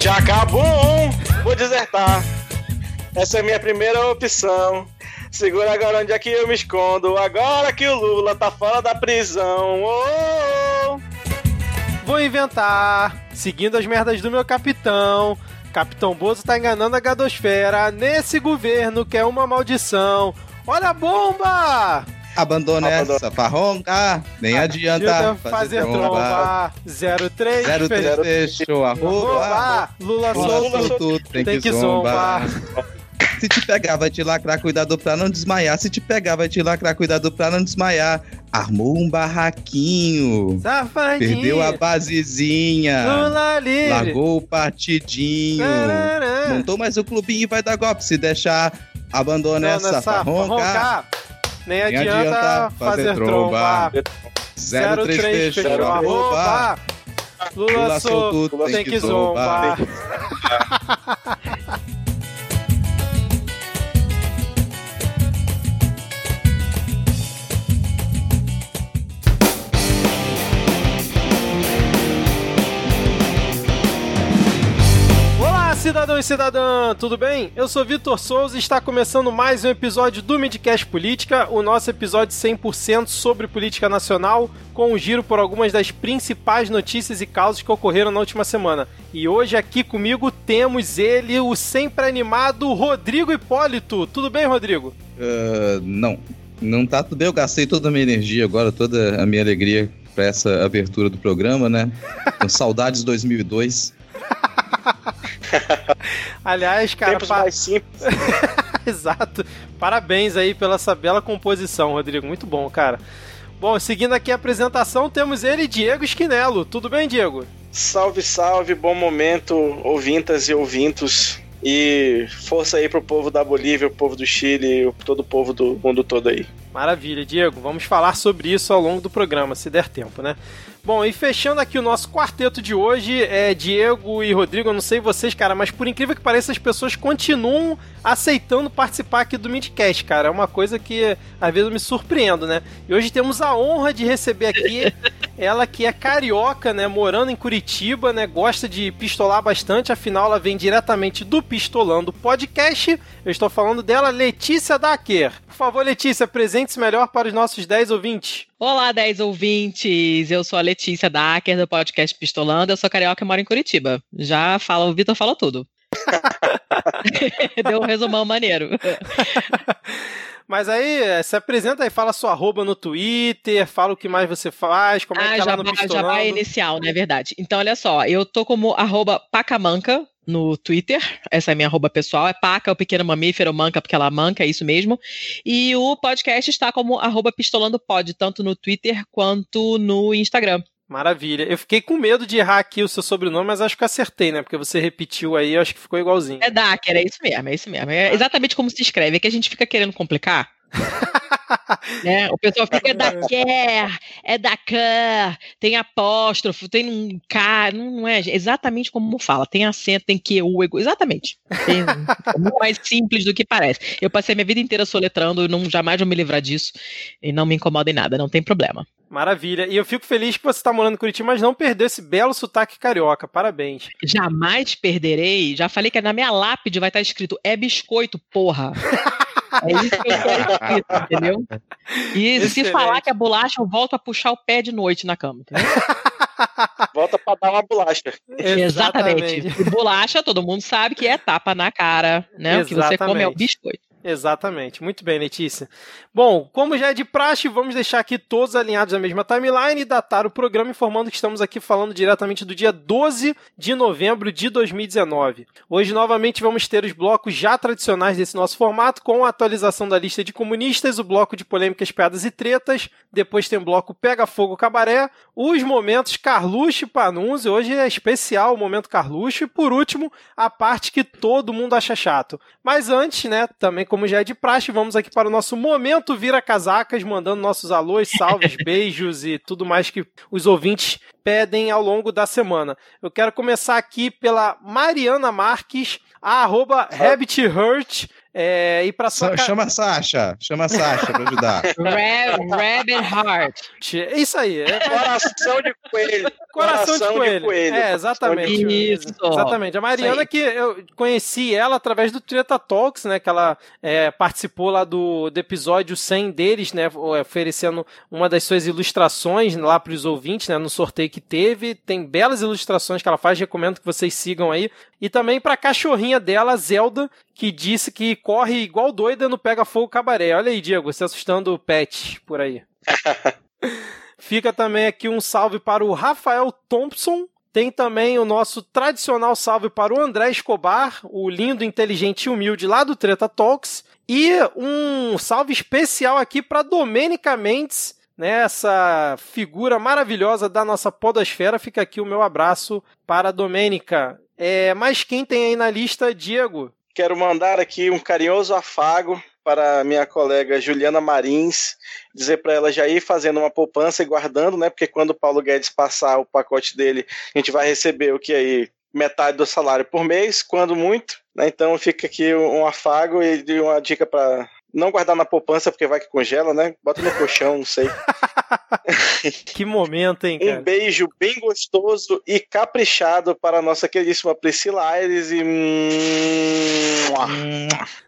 Jacabum, vou desertar. Essa é a minha primeira opção. Segura agora onde é que eu me escondo. Agora que o Lula tá fora da prisão. Oh. Vou inventar, seguindo as merdas do meu capitão. Capitão Bozo tá enganando a gadosfera nesse governo que é uma maldição. Olha a bomba! Abandona Abandona. essa farronca, nem adianta fazer, tromba. 03 Zero fez- três deixou arroba. Arroba, Lula Lula solto, solto, tem, tem que, zombar. zombar. Se te pegar, vai te lacrar, cuidado pra não desmaiar. Se te pegar, vai te lacrar, cuidado pra não desmaiar. Armou um barraquinho. Safadinho. Perdeu a basezinha. Lula livre. Largou o partidinho. Tarará. Montou mais o clubinho e vai dar golpe. Se deixar, abandona Dona essa farronca. Nem Nem adianta, adianta fazer fazer tromba. tromba. 03 03 fechou arroba. arroba. Lula, Lula solto, tem que zombar. cidadão e cidadã, tudo bem? Eu sou Vitor Souza e está começando mais um episódio do Midcast Política, o nosso episódio 100% sobre política nacional, com um giro por algumas das principais notícias e causas que ocorreram na última semana. E hoje aqui comigo temos ele, o sempre animado Rodrigo Hipólito. Tudo bem, Rodrigo? Ah, não, não tá tudo bem. Eu gastei toda a minha energia agora, toda a minha alegria pra essa abertura do programa, né? Com saudades 2002. Aliás, cara, Tempos pa- mais simples. Exato. Parabéns aí pela essa bela composição, Rodrigo. Muito bom, cara. Bom, seguindo aqui a apresentação, temos ele, Diego Esquinelo. Tudo bem, Diego? Salve, salve, bom momento, ouvintas e ouvintos. E força aí pro povo da Bolívia, o povo do Chile, todo o povo do mundo todo aí. Maravilha, Diego. Vamos falar sobre isso ao longo do programa, se der tempo, né? Bom, e fechando aqui o nosso quarteto de hoje, é Diego e Rodrigo, eu não sei vocês, cara, mas por incrível que pareça, as pessoas continuam aceitando participar aqui do Midcast, cara. É uma coisa que às vezes eu me surpreendo, né? E hoje temos a honra de receber aqui ela que é carioca, né? Morando em Curitiba, né? Gosta de pistolar bastante, afinal ela vem diretamente do Pistolando Podcast. Eu estou falando dela, Letícia Dacker. Por favor, Letícia, presente-se melhor para os nossos 10 ouvintes. Olá, 10 ouvintes! Eu sou a Letícia Dacker, do podcast Pistolando. Eu sou carioca e moro em Curitiba. Já fala, o Vitor falou tudo. Deu um resumão maneiro. Mas aí, eh, se apresenta aí, fala sua arroba no Twitter, fala o que mais você faz, como é ah, que tá já lá no vai, já vai inicial, não é verdade? Então, olha só, eu tô como arroba pacamanca no Twitter. Essa é a minha arroba pessoal. É paca, o pequeno mamífero, manca, porque ela manca, é isso mesmo. E o podcast está como arroba pistolandopod, tanto no Twitter quanto no Instagram. Maravilha. Eu fiquei com medo de errar aqui o seu sobrenome, mas acho que acertei, né? Porque você repetiu aí, eu acho que ficou igualzinho. É Dacker, é isso mesmo, é isso mesmo. É exatamente como se escreve, é que a gente fica querendo complicar. né? O pessoal fica é Daquer, é Dacan, tem apóstrofo, tem um K, não é exatamente como fala, tem acento, tem QU, ego- exatamente. Tem, é muito mais simples do que parece. Eu passei minha vida inteira soletrando, não, jamais vou me livrar disso, e não me incomoda em nada, não tem problema. Maravilha. E eu fico feliz que você tá morando em Curitiba, mas não perdeu esse belo sotaque carioca. Parabéns. Jamais perderei, já falei que na minha lápide vai estar escrito, é biscoito, porra. É isso que eu quero escrito, entendeu? E se Excelente. falar que é bolacha, eu volto a puxar o pé de noite na cama. entendeu? Volta pra dar uma bolacha. Exatamente. E bolacha, todo mundo sabe que é tapa na cara, né? O que você come é o Exatamente. biscoito. Exatamente. Muito bem, Letícia. Bom, como já é de praxe, vamos deixar aqui todos alinhados na mesma timeline e datar o programa informando que estamos aqui falando diretamente do dia 12 de novembro de 2019. Hoje, novamente, vamos ter os blocos já tradicionais desse nosso formato, com a atualização da lista de comunistas, o bloco de polêmicas, piadas e tretas, depois tem o bloco Pega Fogo Cabaré, os momentos Carluxo e Panunzi, hoje é especial o momento Carluxo, e por último, a parte que todo mundo acha chato. Mas antes, né, também como já é de praxe, vamos aqui para o nosso momento Vira Casacas, mandando nossos alôs, salves, beijos e tudo mais que os ouvintes pedem ao longo da semana. Eu quero começar aqui pela Mariana Marques, a arroba Rabbit Hurt. É, e pra sua Chama a Sasha, chama a Sasha pra ajudar. Rab- Rabbit Heart. É isso aí. É Coração de coelho. coração, de, coelho. É, exatamente. Isso. Exatamente. A Mariana, que eu conheci ela através do Treta Talks, né? Que ela é, participou lá do, do episódio 100 deles, né? Oferecendo uma das suas ilustrações lá para os ouvintes, né? No sorteio que teve. Tem belas ilustrações que ela faz, recomendo que vocês sigam aí. E também pra cachorrinha dela, Zelda, que disse que corre igual doida no Pega Fogo Cabaré. Olha aí, Diego, você assustando o pet por aí. Fica também aqui um salve para o Rafael Thompson. Tem também o nosso tradicional salve para o André Escobar, o lindo, inteligente e humilde lá do Treta Talks. E um salve especial aqui para Domênica Mendes, né, essa figura maravilhosa da nossa podosfera. Fica aqui o meu abraço para a Domênica. É, mas quem tem aí na lista, Diego? Quero mandar aqui um carinhoso afago para minha colega Juliana Marins, dizer para ela já ir fazendo uma poupança e guardando, né? Porque quando o Paulo Guedes passar o pacote dele, a gente vai receber o que aí metade do salário por mês, quando muito, né? Então fica aqui um afago e uma dica para não guardar na poupança porque vai que congela, né? Bota no colchão, não sei. que momento, hein, cara? Um beijo bem gostoso e caprichado para a nossa queridíssima Priscila Aires e.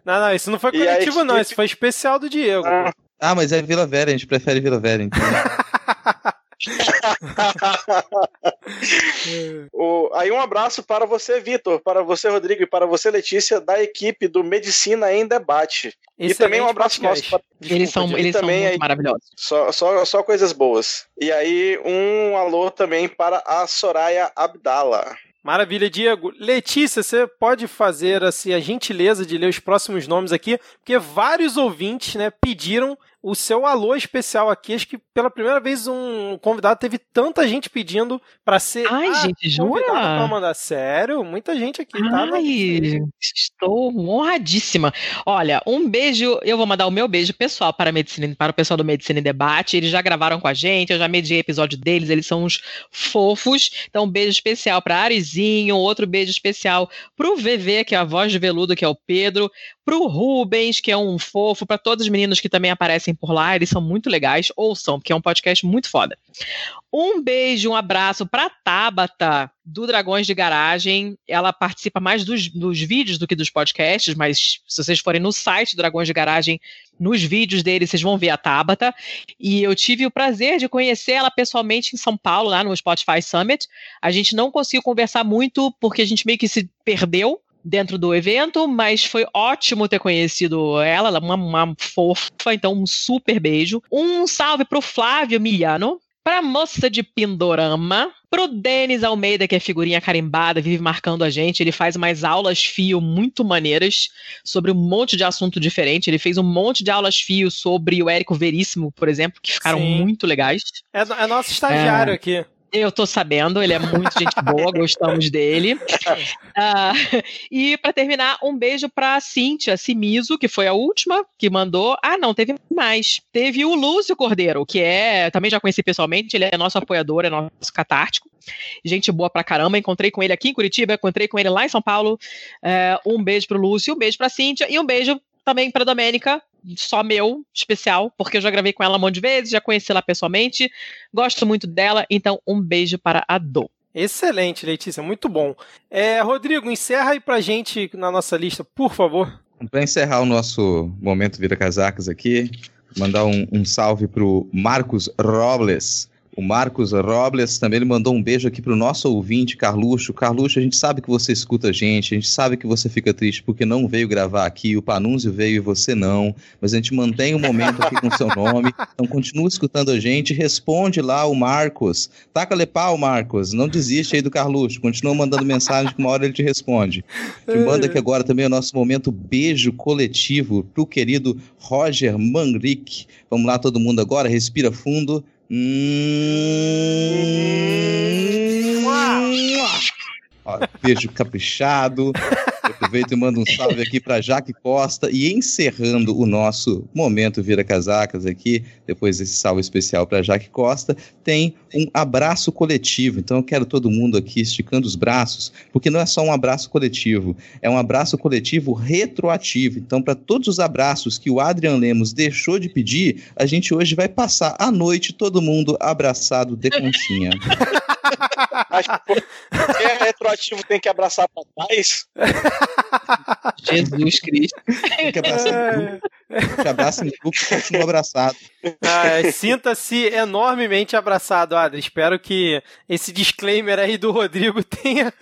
Não, não, isso não foi coletivo, aí, não. Isso foi especial do Diego. Ah, ah, mas é Vila Vera, a gente prefere Vila Vera, então. o, aí um abraço para você, Vitor, para você, Rodrigo, e para você, Letícia, da equipe do Medicina em Debate. Excelente e também um abraço podcast. nosso para. Eles são, Desculpa, eles e são também muito aí- maravilhosos. Só, só, só coisas boas. E aí, um alô também para a Soraya Abdala. Maravilha, Diego. Letícia, você pode fazer assim, a gentileza de ler os próximos nomes aqui, porque vários ouvintes né, pediram o seu alô especial aqui. Acho que pela primeira vez um convidado teve tanta gente pedindo para ser Ai, ah, gente, jura? pra mandar. Sério, muita gente aqui. tá. Ai, estou honradíssima. Olha, um beijo, eu vou mandar o meu beijo pessoal para, a medicina, para o pessoal do Medicina em Debate. Eles já gravaram com a gente, eu já mediei episódio deles, eles são uns fofos. Então, um beijo especial para Arizinho, outro beijo especial para o VV, que é a voz de veludo, que é o Pedro, para o Rubens, que é um fofo, para todos os meninos que também aparecem por lá, eles são muito legais, ouçam, porque é um podcast muito foda. Um beijo, um abraço para Tabata, do Dragões de Garagem. Ela participa mais dos, dos vídeos do que dos podcasts, mas se vocês forem no site do Dragões de Garagem, nos vídeos dele, vocês vão ver a Tabata. E eu tive o prazer de conhecer ela pessoalmente em São Paulo, lá no Spotify Summit. A gente não conseguiu conversar muito, porque a gente meio que se perdeu dentro do evento, mas foi ótimo ter conhecido ela, ela é uma, uma fofa, então um super beijo. Um salve pro Flávio Miliano, pra moça de Pindorama, pro Denis Almeida, que é figurinha carimbada, vive marcando a gente. Ele faz umas aulas fio muito maneiras sobre um monte de assunto diferente. Ele fez um monte de aulas fio sobre o Érico Veríssimo, por exemplo, que ficaram Sim. muito legais. É, é nosso estagiário aqui. Eu tô sabendo, ele é muito gente boa, gostamos dele. Ah, e para terminar, um beijo pra Cíntia Simiso, que foi a última que mandou. Ah, não, teve mais. Teve o Lúcio Cordeiro, que é, também já conheci pessoalmente, ele é nosso apoiador, é nosso catártico. Gente boa pra caramba, encontrei com ele aqui em Curitiba, encontrei com ele lá em São Paulo. É, um beijo pro Lúcio, um beijo pra Cíntia e um beijo também pra Domênica, só meu, especial, porque eu já gravei com ela um monte de vezes, já conheci ela pessoalmente, gosto muito dela, então um beijo para a Dô. Excelente, Letícia, muito bom. É, Rodrigo, encerra aí pra gente na nossa lista, por favor. Para encerrar o nosso momento Vira Casacas aqui, mandar um, um salve pro Marcos Robles. O Marcos Robles também ele mandou um beijo aqui pro nosso ouvinte, Carluxo. Carluxo, a gente sabe que você escuta a gente, a gente sabe que você fica triste porque não veio gravar aqui, o Panúncio veio e você não, mas a gente mantém o momento aqui com seu nome, então continua escutando a gente, responde lá o Marcos. Taca-lhe pau, Marcos, não desiste aí do Carluxo, continua mandando mensagem que uma hora ele te responde. Te manda aqui agora também o nosso momento beijo coletivo pro querido Roger Manrique. Vamos lá, todo mundo agora, respira fundo. Hum... Beijo caprichado. Aproveito e mando um salve aqui para Jaque Costa e encerrando o nosso momento Vira Casacas aqui, depois desse salve especial para Jaque Costa, tem um abraço coletivo. Então eu quero todo mundo aqui esticando os braços, porque não é só um abraço coletivo, é um abraço coletivo retroativo. Então para todos os abraços que o Adrian Lemos deixou de pedir, a gente hoje vai passar a noite todo mundo abraçado de conchinha. Acho que quem é retroativo tem que abraçar pra trás. Jesus Cristo. Tem que abraçar grupo. Te abraça em grupo e continua abraçado. Ah, Sinta-se enormemente abraçado, Adri. Espero que esse disclaimer aí do Rodrigo tenha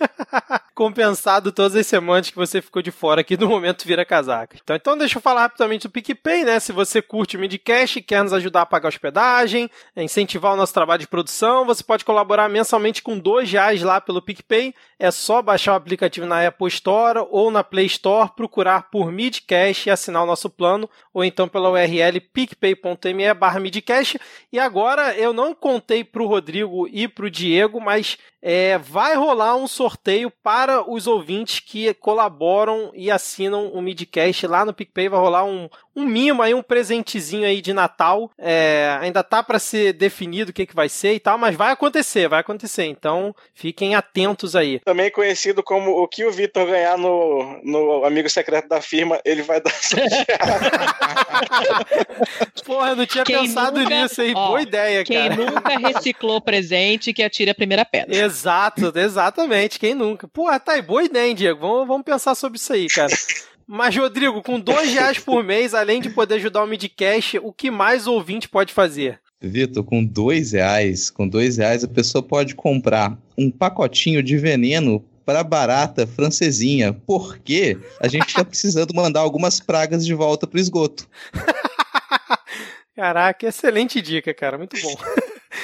compensado todas as semanas que você ficou de fora aqui no momento vira casaca. Então, então deixa eu falar rapidamente do PicPay, né? Se você curte o Midcast e quer nos ajudar a pagar hospedagem, incentivar o nosso trabalho de produção, você pode colaborar mensalmente com dois reais lá pelo PicPay. É só baixar o aplicativo na Apple Store ou na Play Store, procurar por Midcast e assinar o nosso plano, ou então pela URL picpay.me barra midcast. E agora eu não contei para o Rodrigo e para o Diego, mas é, vai rolar um sorteio para os ouvintes que colaboram e assinam o Midcast lá no PicPay. Vai rolar um, um mimo aí, um presentezinho aí de Natal. É, ainda tá para ser definido o que, que vai ser e tal, mas vai acontecer, vai acontecer. Então fiquem atentos aí. Também conhecido como o que o Vitor ganhar no, no amigo secreto da firma, ele vai dar Porra, eu não tinha Quem pensado nunca- nisso aí. ó, Boa ideia, Quem cara. nunca reciclou presente que atire a primeira pedra. Exato, exatamente. Quem nunca? Pô, tá aí, boa ideia, hein, Diego? Vamos, vamos pensar sobre isso aí, cara. Mas, Rodrigo, com dois reais por mês, além de poder ajudar o Midcast, o que mais o ouvinte pode fazer? Vitor, com dois reais, com dois reais a pessoa pode comprar um pacotinho de veneno para barata francesinha, porque a gente está precisando mandar algumas pragas de volta pro esgoto. Caraca, excelente dica, cara. Muito bom.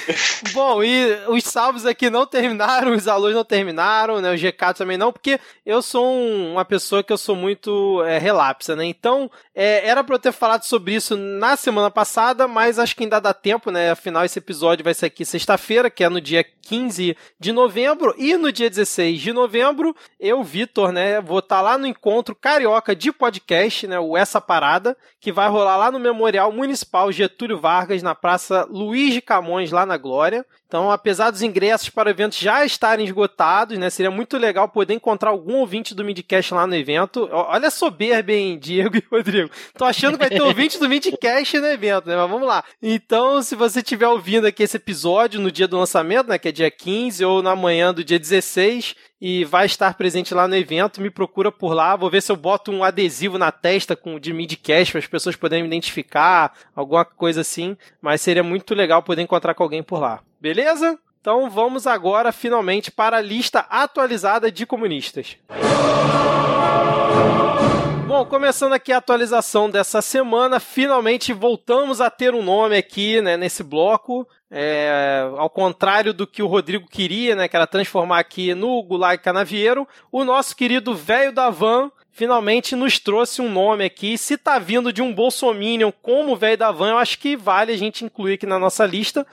bom, e os salves aqui não terminaram, os alunos não terminaram, né? Os recados também não, porque eu sou um- uma pessoa que eu sou muito é, relapsa, né? Então, é, era pra eu ter falado sobre isso na semana passada, mas acho que ainda dá tempo, né? Afinal, esse episódio vai ser aqui sexta-feira, que é no dia 15 de novembro, e no dia 16 de novembro, eu, Vitor, né, vou estar lá no encontro carioca de podcast, né? O Essa Parada, que vai rolar lá no Memorial Municipal Getúlio Vargas, na Praça Luiz de Camões, lá na Glória. Então, apesar dos ingressos para o evento já estarem esgotados, né, seria muito legal poder encontrar algum ouvinte do Midcast lá no evento. Olha a soberba, hein, Diego e Rodrigo. Tô achando que vai ter ouvinte do Midcast no evento, né? Mas vamos lá. Então, se você estiver ouvindo aqui esse episódio no dia do lançamento, né, que é dia 15, ou na manhã do dia 16, e vai estar presente lá no evento, me procura por lá. Vou ver se eu boto um adesivo na testa com de midcast para as pessoas poderem me identificar, alguma coisa assim. Mas seria muito legal poder encontrar com alguém por lá. Beleza? Então vamos agora finalmente para a lista atualizada de comunistas. Bom, começando aqui a atualização dessa semana, finalmente voltamos a ter um nome aqui né, nesse bloco. É, ao contrário do que o Rodrigo queria, né, que era transformar aqui no Gulag Canavieiro, o nosso querido velho da van finalmente nos trouxe um nome aqui. Se tá vindo de um bolsominion como o velho da van, eu acho que vale a gente incluir aqui na nossa lista,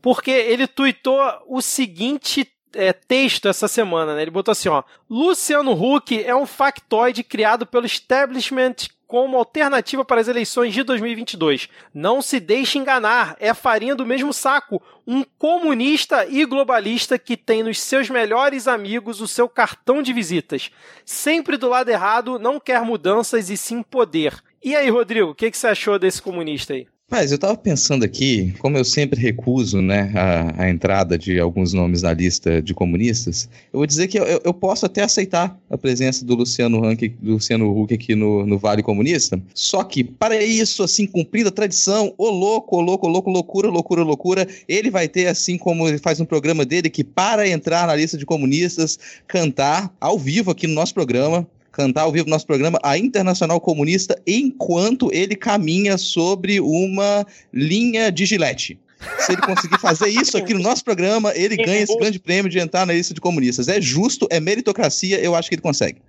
porque ele tuitou o seguinte é, texto essa semana, né? Ele botou assim, ó. Luciano Huck é um factoide criado pelo establishment como alternativa para as eleições de 2022. Não se deixe enganar, é farinha do mesmo saco. Um comunista e globalista que tem nos seus melhores amigos o seu cartão de visitas. Sempre do lado errado, não quer mudanças e sim poder. E aí, Rodrigo, o que, que você achou desse comunista aí? Mas eu tava pensando aqui, como eu sempre recuso, né, a, a entrada de alguns nomes na lista de comunistas, eu vou dizer que eu, eu- posso até aceitar a presença do Luciano Huck, do Luciano Huck aqui no, no Vale Comunista, só que para isso, assim, cumprida a tradição, ô louco, ô louco, ô louco, loucura, loucura, loucura, ele vai ter, assim como ele faz no programa dele, que para entrar na lista de comunistas, cantar ao vivo aqui no nosso programa, cantar ao vivo no nosso programa a Internacional Comunista enquanto ele caminha sobre uma linha de gilete. Se ele conseguir fazer isso aqui no nosso programa, ele ganha esse grande prêmio de entrar na lista de comunistas. É justo, é meritocracia, eu acho que ele consegue.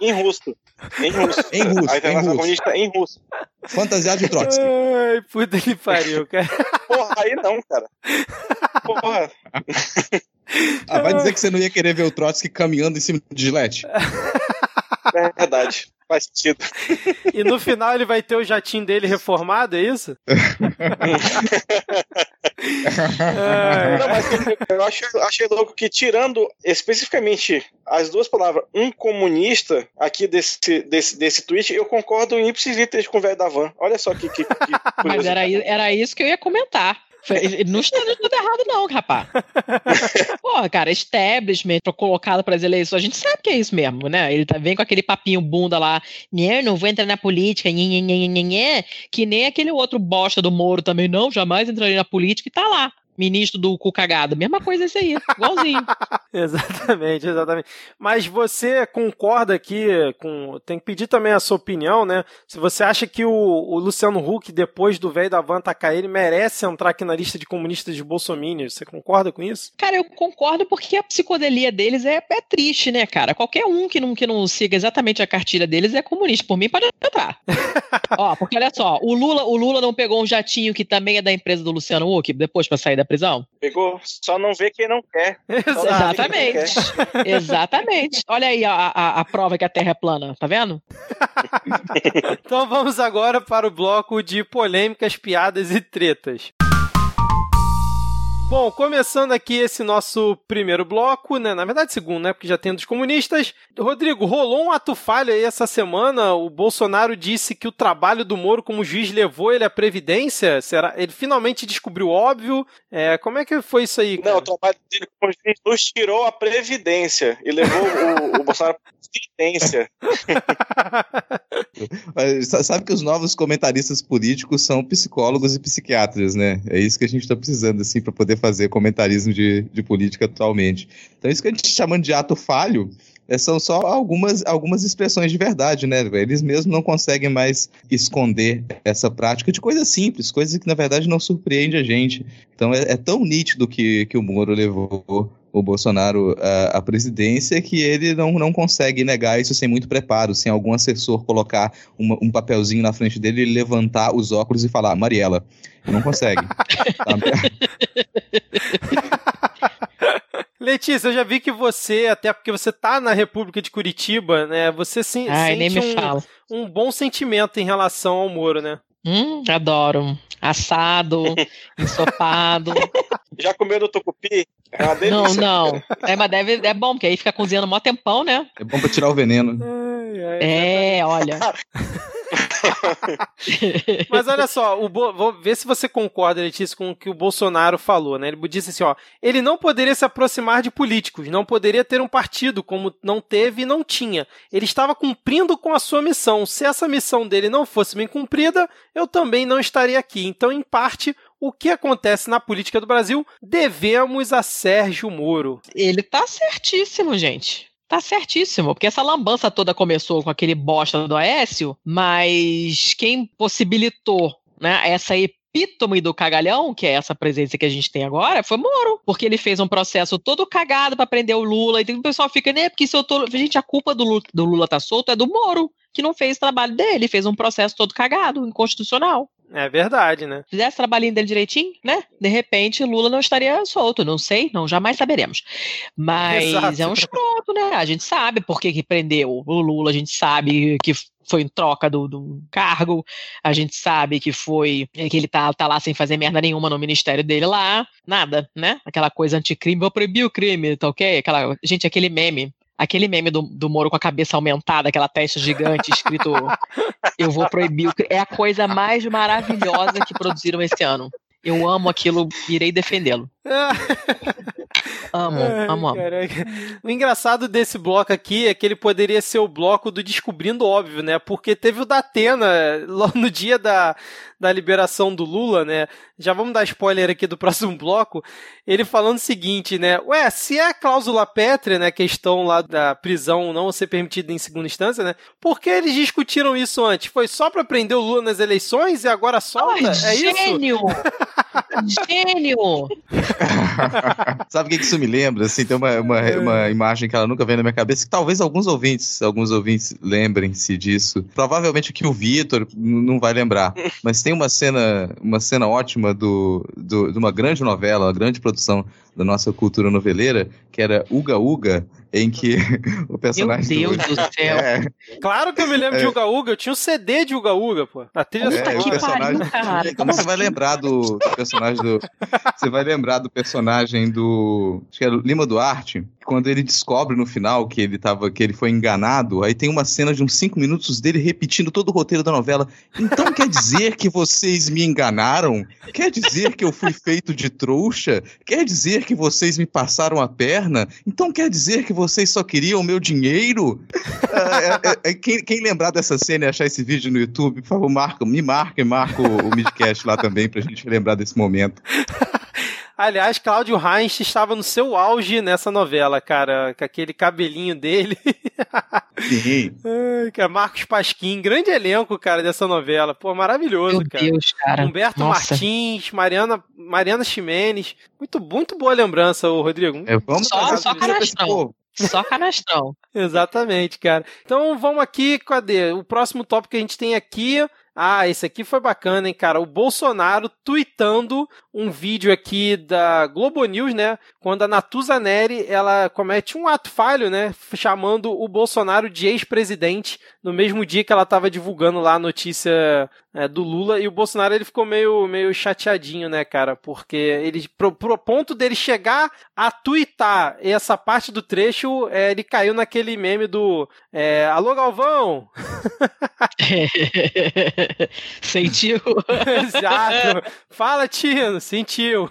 Em russo. Em russo. Em russo, A em Internacional. Comunista em russo. Fantasiado de Trotsky. Ai, puta que pariu, cara. Porra, aí não, cara. Porra. Ah, vai dizer que você não ia querer ver o Trotsky caminhando em cima de gilete? É verdade. Faz sentido. E no final ele vai ter o jatinho dele reformado, é isso? Não, mas eu achei, achei louco que, tirando especificamente as duas palavras, um comunista, aqui desse, desse, desse tweet, eu concordo em ipsis literis com o velho da van. Olha só que, que, que Mas era, era isso que eu ia comentar. Não está tudo errado, não, rapaz. Porra, cara, establishment colocado para as eleições, a gente sabe que é isso mesmo, né? Ele tá, vem com aquele papinho bunda lá, não vou entrar na política, nhê, nhê, nhê, que nem aquele outro bosta do Moro também, não, jamais entraria na política e tá lá ministro do cu cagado. Mesma coisa esse aí, igualzinho. exatamente, exatamente. Mas você concorda aqui com. Tem que pedir também a sua opinião, né? Se você acha que o, o Luciano Huck, depois do velho da van tacar ele, merece entrar aqui na lista de comunistas de Bolsonaro. Você concorda com isso? Cara, eu concordo porque a psicodelia deles é, é triste, né, cara? Qualquer um que não, que não siga exatamente a cartilha deles é comunista. Por mim, pode entrar. Ó, porque olha só, o Lula, o Lula não pegou um jatinho que também é da empresa do Luciano Huck, depois para sair da prisão? Pegou. Só não vê quem não quer. Exatamente. Quer. Exatamente. Olha aí a, a, a, prova que a Terra é plana, tá vendo? então vamos agora para o bloco de polêmicas, piadas e tretas. Bom, começando aqui esse nosso primeiro bloco, né? Na verdade, segundo, né? Porque já tem dos comunistas. Rodrigo, rolou um ato falho aí essa semana. O Bolsonaro disse que o trabalho do Moro como juiz levou ele à Previdência. Será? Ele finalmente descobriu óbvio. É, como é que foi isso aí? Cara? Não, o trabalho dele como juiz nos tirou a Previdência e levou o, o Bolsonaro Previdência. Sabe que os novos comentaristas políticos são psicólogos e psiquiatras, né? É isso que a gente está precisando, assim, para poder fazer comentarismo de, de política atualmente. Então, isso que a gente está chamando de ato falho é, são só algumas, algumas expressões de verdade, né? Eles mesmos não conseguem mais esconder essa prática de coisas simples, coisas que na verdade não surpreende a gente. Então é, é tão nítido que, que o Moro levou o Bolsonaro à, presidência que ele não, não consegue negar isso sem muito preparo, sem algum assessor colocar uma, um papelzinho na frente dele, ele levantar os óculos e falar, Mariela, não consegue. Letícia, eu já vi que você, até porque você tá na República de Curitiba, né? Você sim, Ai, sente um, um bom sentimento em relação ao Moro, né? Hum, adoro. Assado, ensopado. Já comeu do tucupi? É uma delícia. Não, não. É, mas deve, é bom, porque aí fica cozinhando mó tempão, né? É bom pra tirar o veneno. É, olha. Mas olha só, o Bo... vou ver se você concorda, Letícia, com o que o Bolsonaro falou, né? Ele disse assim, ó, ele não poderia se aproximar de políticos, não poderia ter um partido como não teve e não tinha. Ele estava cumprindo com a sua missão. Se essa missão dele não fosse bem cumprida, eu também não estaria aqui. Então, em parte, o que acontece na política do Brasil devemos a Sérgio Moro. Ele tá certíssimo, gente. Tá certíssimo, porque essa lambança toda começou com aquele bosta do Aécio, mas quem possibilitou né, essa epítome do cagalhão, que é essa presença que a gente tem agora, foi Moro. Porque ele fez um processo todo cagado para prender o Lula. E o pessoal fica, né? Porque se eu tô. Gente, a culpa do Lula, do Lula tá solto é do Moro, que não fez o trabalho dele, fez um processo todo cagado, inconstitucional. É verdade, né? Se fizesse o trabalhinho dele direitinho, né? De repente, Lula não estaria solto. Não sei, não, jamais saberemos. Mas Exato. é um escroto, né? A gente sabe por que, que prendeu o Lula, a gente sabe que foi em troca do, do cargo, a gente sabe que foi que ele tá, tá lá sem fazer merda nenhuma no ministério dele lá, nada, né? Aquela coisa anticrime, vou proibir o crime, tá ok? Aquela, gente, aquele meme Aquele meme do, do Moro com a cabeça aumentada, aquela testa gigante escrito Eu vou proibir. É a coisa mais maravilhosa que produziram esse ano. Eu amo aquilo, irei defendê-lo. Amo, amo, amo. O engraçado desse bloco aqui é que ele poderia ser o bloco do Descobrindo Óbvio, né? Porque teve o da Atena, no dia da, da liberação do Lula, né? Já vamos dar spoiler aqui do próximo bloco. Ele falando o seguinte, né? Ué, se é a cláusula pétrea, né? Questão lá da prisão não ser permitida em segunda instância, né? Por que eles discutiram isso antes? Foi só para prender o Lula nas eleições e agora solta? Ai, é gênio! isso? gênio! Sabe o que isso me lembra? Assim, tem uma, uma, uma imagem que ela nunca vem na minha cabeça, que talvez alguns ouvintes, alguns ouvintes lembrem-se disso. Provavelmente que o Vitor não vai lembrar, mas tem uma cena, uma cena ótima do, do, de uma grande novela, uma grande produção da nossa cultura noveleira, que era Uga Uga, em que o personagem. Meu Deus do, do céu. É, claro que eu me lembro é. de Uga Uga, eu tinha um CD de Uga Uga, pô. A trilha é, o personagem. Pariu, Como você vai lembrar do, do personagem do. Você vai lembrar do personagem do. Acho que é Lima Duarte, quando ele descobre no final que ele tava, que ele foi enganado, aí tem uma cena de uns cinco minutos dele repetindo todo o roteiro da novela. Então quer dizer que vocês me enganaram? Quer dizer que eu fui feito de trouxa? Quer dizer que vocês me passaram a perna? Então quer dizer que vocês só queriam meu dinheiro? é, é, é, quem, quem, lembrar dessa cena e achar esse vídeo no YouTube, por favor, marca, me marca e marca o, o midcast lá também pra gente lembrar desse momento. Aliás, Cláudio Heinz estava no seu auge nessa novela, cara, com aquele cabelinho dele. Sim. Ai, Marcos Pasquim, grande elenco, cara, dessa novela. Pô, maravilhoso, Meu cara. Deus, cara. Humberto Nossa. Martins, Mariana, Mariana Ximenes. Muito, muito boa lembrança, o Rodrigo. É, vamos só, só canastrão. Só canastrão. Exatamente, cara. Então vamos aqui, cadê? O próximo tópico que a gente tem aqui ah, esse aqui foi bacana, hein, cara? O Bolsonaro tweetando um vídeo aqui da Globo News, né? Quando a Natuza Neri, ela comete um ato falho, né? Chamando o Bolsonaro de ex-presidente no mesmo dia que ela estava divulgando lá a notícia é, do Lula. E o Bolsonaro, ele ficou meio, meio chateadinho, né, cara? Porque ele, pro, pro ponto dele chegar a twittar essa parte do trecho, é, ele caiu naquele meme do é, Alô, Galvão! sentiu. Exato. Fala, Tino, sentiu.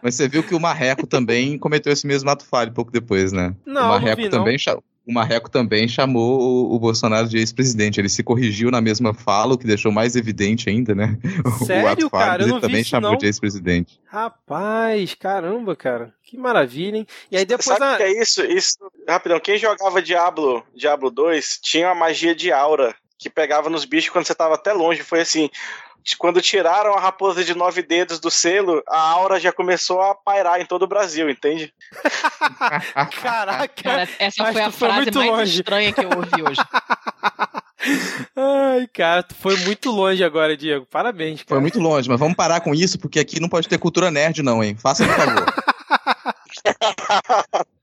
Mas você viu que o Marreco também cometeu esse mesmo ato falho pouco depois, né? Não, o Marreco não vi, também não. O Marreco também chamou o, o Bolsonaro de ex-presidente. Ele se corrigiu na mesma fala, o que deixou mais evidente ainda, né? Sério, o ato falho, cara? Eu ele também isso, chamou não. de ex-presidente. Rapaz, caramba, cara. Que maravilha, hein? E aí depois Sabe a... que é isso? Isso, rapidão, quem jogava Diablo, Diablo 2 tinha a magia de aura que pegava nos bichos quando você tava até longe. Foi assim, quando tiraram a raposa de nove dedos do selo, a aura já começou a pairar em todo o Brasil, entende? Caraca, Cara, essa foi a foi frase muito mais longe. estranha que eu ouvi hoje. Ai, cara, tu foi muito longe agora, Diego. Parabéns, cara. Foi muito longe, mas vamos parar com isso, porque aqui não pode ter cultura nerd, não, hein? Faça por favor.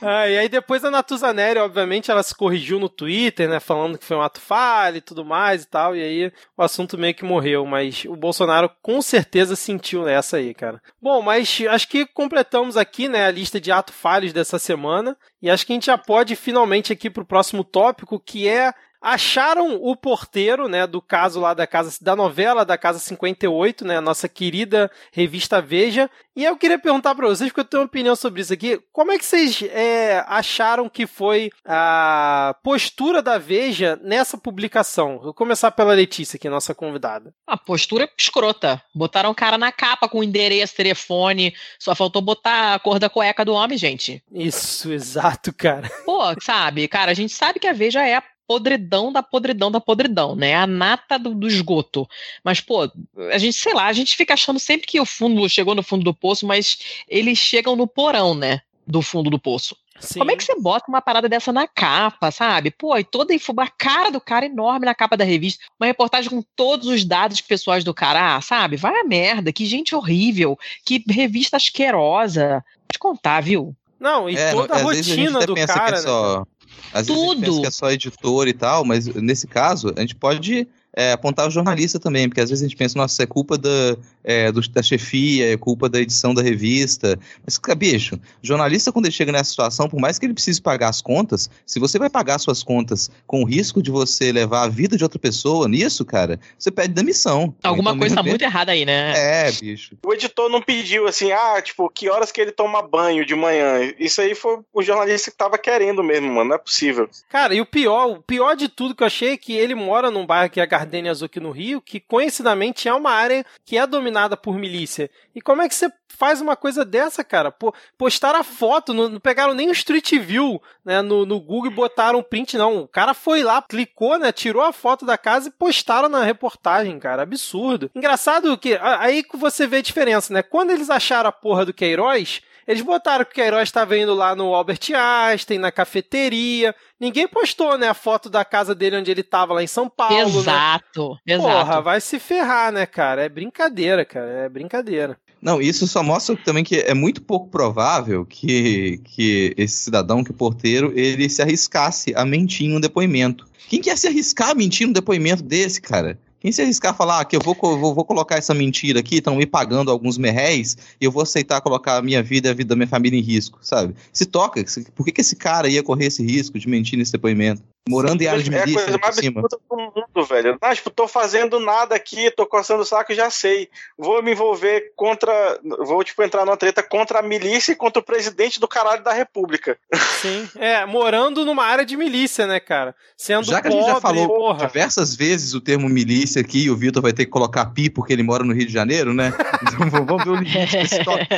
Ah, e aí depois a Natuza Neri, obviamente, ela se corrigiu no Twitter, né, falando que foi um ato falho e tudo mais e tal, e aí o assunto meio que morreu, mas o Bolsonaro com certeza sentiu nessa aí, cara. Bom, mas acho que completamos aqui, né, a lista de atos falhos dessa semana, e acho que a gente já pode finalmente aqui pro próximo tópico, que é acharam o porteiro, né, do caso lá da casa da novela da Casa 58, né, a nossa querida revista Veja. E eu queria perguntar para vocês, porque eu tenho uma opinião sobre isso aqui. Como é que vocês é, acharam que foi a postura da Veja nessa publicação? Vou começar pela Letícia, que é nossa convidada. A postura escrota. Botaram o cara na capa com endereço, telefone. Só faltou botar a cor da cueca do homem, gente. Isso, exato, cara. Pô, sabe, cara, a gente sabe que a Veja é a podridão da podridão da podridão, né? A nata do, do esgoto. Mas, pô, a gente, sei lá, a gente fica achando sempre que o fundo chegou no fundo do poço, mas eles chegam no porão, né? Do fundo do poço. Sim. Como é que você bota uma parada dessa na capa, sabe? Pô, e toda a a cara do cara enorme na capa da revista, uma reportagem com todos os dados pessoais do cara, ah, sabe? Vai a merda, que gente horrível, que revista asquerosa. Vou te contar, viu? Não, e É, toda a às vezes gente rotina até do pensa cara, que é né? só, Às vezes a gente pensa Tudo. que é só editor e tal, mas nesse caso a gente pode é, apontar o jornalista também, porque às vezes a gente pensa, nossa, é culpa da, é, do- da chefia, é culpa da edição da revista. Mas, bicho, jornalista quando ele chega nessa situação, por mais que ele precise pagar as contas, se você vai pagar suas contas com o risco de você levar a vida de outra pessoa nisso, cara, você pede demissão. Alguma Então, coisa tá muito errada aí, né? É, bicho. O editor não pediu assim, ah, tipo, que horas que ele toma banho de manhã. Isso aí foi o jornalista que tava querendo mesmo, mano. Não é possível. Cara, e o pior, o pior de tudo que eu achei é que ele mora num bairro que é a Gardenia Azul aqui no Rio, que conhecidamente é uma área que é dominada por milícia. E como é que você faz uma coisa dessa, cara? Pô, postaram a foto, não, não pegaram nem o Street View né, no, no Google e botaram um print, não. O cara foi lá, clicou, né, tirou a foto da casa e postaram na reportagem, cara. Absurdo. Engraçado que aí que você vê a diferença, né? Quando eles acharam a porra do Queiroz, eles botaram que o Queiroz estava indo lá no Albert Einstein, na cafeteria. Ninguém postou, né, a foto da casa dele onde ele tava lá em São Paulo, né? Exato, exato. Porra, vai se ferrar, né, cara? É brincadeira, cara. É brincadeira. Não, isso só mostra também que é muito pouco provável que, que esse cidadão, que o porteiro, ele se arriscasse a mentir em um depoimento. Quem quer se arriscar a mentir num depoimento desse, cara? Quem se arriscar a falar ah, que eu vou, vou, vou, colocar essa mentira aqui, estão me pagando alguns merréis, e eu vou aceitar colocar a minha vida e a vida da minha família em risco, sabe? Se toca, por que, que esse cara ia correr esse risco de mentir nesse depoimento? Morando em área de milícia. É a coisa mais cima. do mundo, velho. Não, tipo, tô fazendo nada aqui, tô coçando o saco, já sei. Vou me envolver contra. Vou, tipo, entrar numa treta contra a milícia e contra o presidente do caralho da República. Sim. É, morando numa área de milícia, né, cara? Sendo já que pobre, a gente já falou porra. diversas vezes o termo milícia aqui, e o Vitor vai ter que colocar pi porque ele mora no Rio de Janeiro, né? Então vamos ver o limite desse tópico.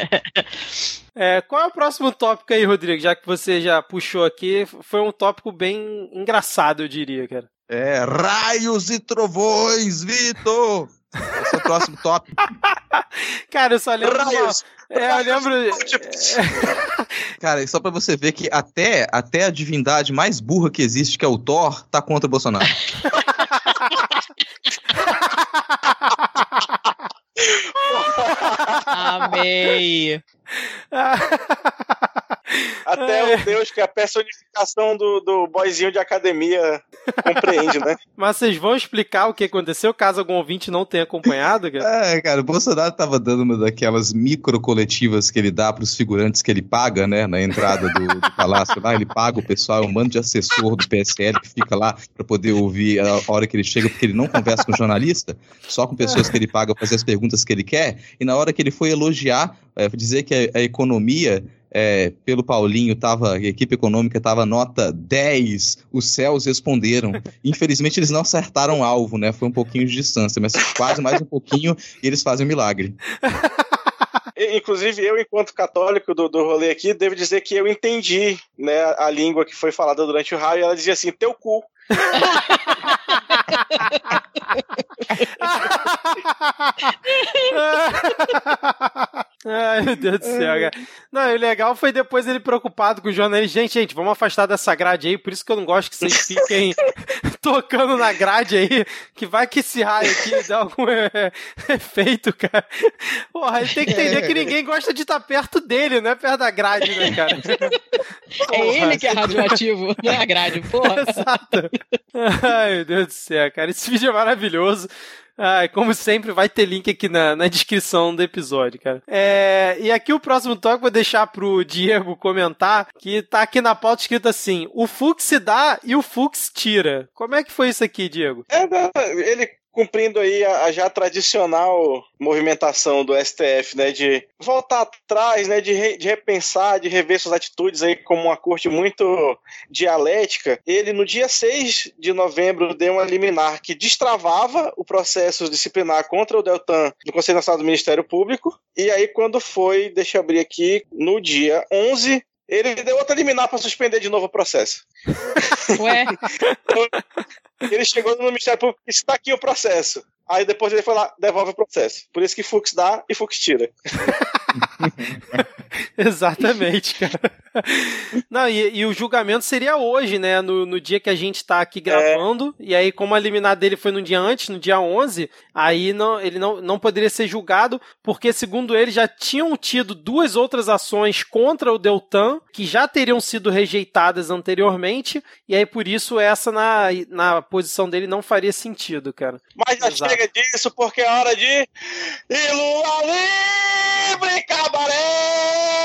É, qual é o próximo tópico aí, Rodrigo? Já que você já puxou aqui, foi um tópico bem engraçado, eu diria, cara. É, raios e trovões, Vitor! Esse é o próximo tópico. cara, eu só lembro. Raios! Uma... É, eu lembro. cara, só pra você ver que até, até a divindade mais burra que existe, que é o Thor, tá contra o Bolsonaro. Amei. Até é. o Deus que é a personificação do, do boyzinho de academia compreende, né? Mas vocês vão explicar o que aconteceu, caso algum ouvinte não tenha acompanhado? Cara? É, cara, o Bolsonaro tava dando uma daquelas micro coletivas que ele dá pros figurantes que ele paga, né, na entrada do, do palácio lá, ele paga o pessoal, é um mando de assessor do PSL que fica lá para poder ouvir a hora que ele chega, porque ele não conversa com jornalista, só com pessoas que ele paga fazer as perguntas que ele quer, e na hora que ele foi elogiar, é, dizer que a, a economia é, pelo Paulinho, tava, a equipe econômica estava nota 10, os céus responderam. Infelizmente eles não acertaram o alvo, né? Foi um pouquinho de distância, mas quase mais um pouquinho e eles fazem um milagre. Inclusive, eu, enquanto católico do, do rolê aqui, devo dizer que eu entendi né, a língua que foi falada durante o raio. Ela dizia assim: teu cu. Ai, meu Deus do céu, cara. Não, o legal foi depois ele preocupado com o jornalista. Gente, gente, vamos afastar dessa grade aí, por isso que eu não gosto que vocês fiquem tocando na grade aí, que vai que esse raio aqui dá algum efeito, cara. Porra, ele tem que entender que ninguém gosta de estar perto dele, não é perto da grade, né, cara? É ele que é radioativo, não é a grade, porra. Exato. Ai, meu Deus do céu, cara. Esse vídeo é maravilhoso. Ah, como sempre, vai ter link aqui na, na descrição do episódio, cara. É, e aqui o próximo toque vou deixar pro Diego comentar, que tá aqui na pauta escrito assim: o Fux dá e o Fux tira. Como é que foi isso aqui, Diego? É, ele cumprindo aí a, a, já tradicional movimentação do STF, né, de voltar atrás, né, de, re, de repensar, de rever suas atitudes aí como uma corte muito dialética, ele no dia 6 de novembro deu uma liminar que destravava o processo disciplinar contra o Deltan no Conselho Nacional do Ministério Público, e aí quando foi, deixa eu abrir aqui, no dia 11 ele deu outra liminar para suspender de novo o processo. Ué? ele chegou no Ministério Público e está aqui o processo. Aí depois ele foi lá, devolve o processo. Por isso que Fux dá e Fux tira. Exatamente, cara. Não, e, e, o julgamento seria hoje, né? No, no dia que a gente tá aqui gravando. É. E aí, como a liminar dele foi no dia antes, no dia 11, aí não, ele não, não poderia ser julgado, porque, segundo ele, já tinham tido duas outras ações contra o Deltan, que já teriam sido rejeitadas anteriormente. E aí, por isso, essa na, na posição dele não faria sentido, cara. Mas já Exato. chega disso, porque é hora de. E Lula cabaré!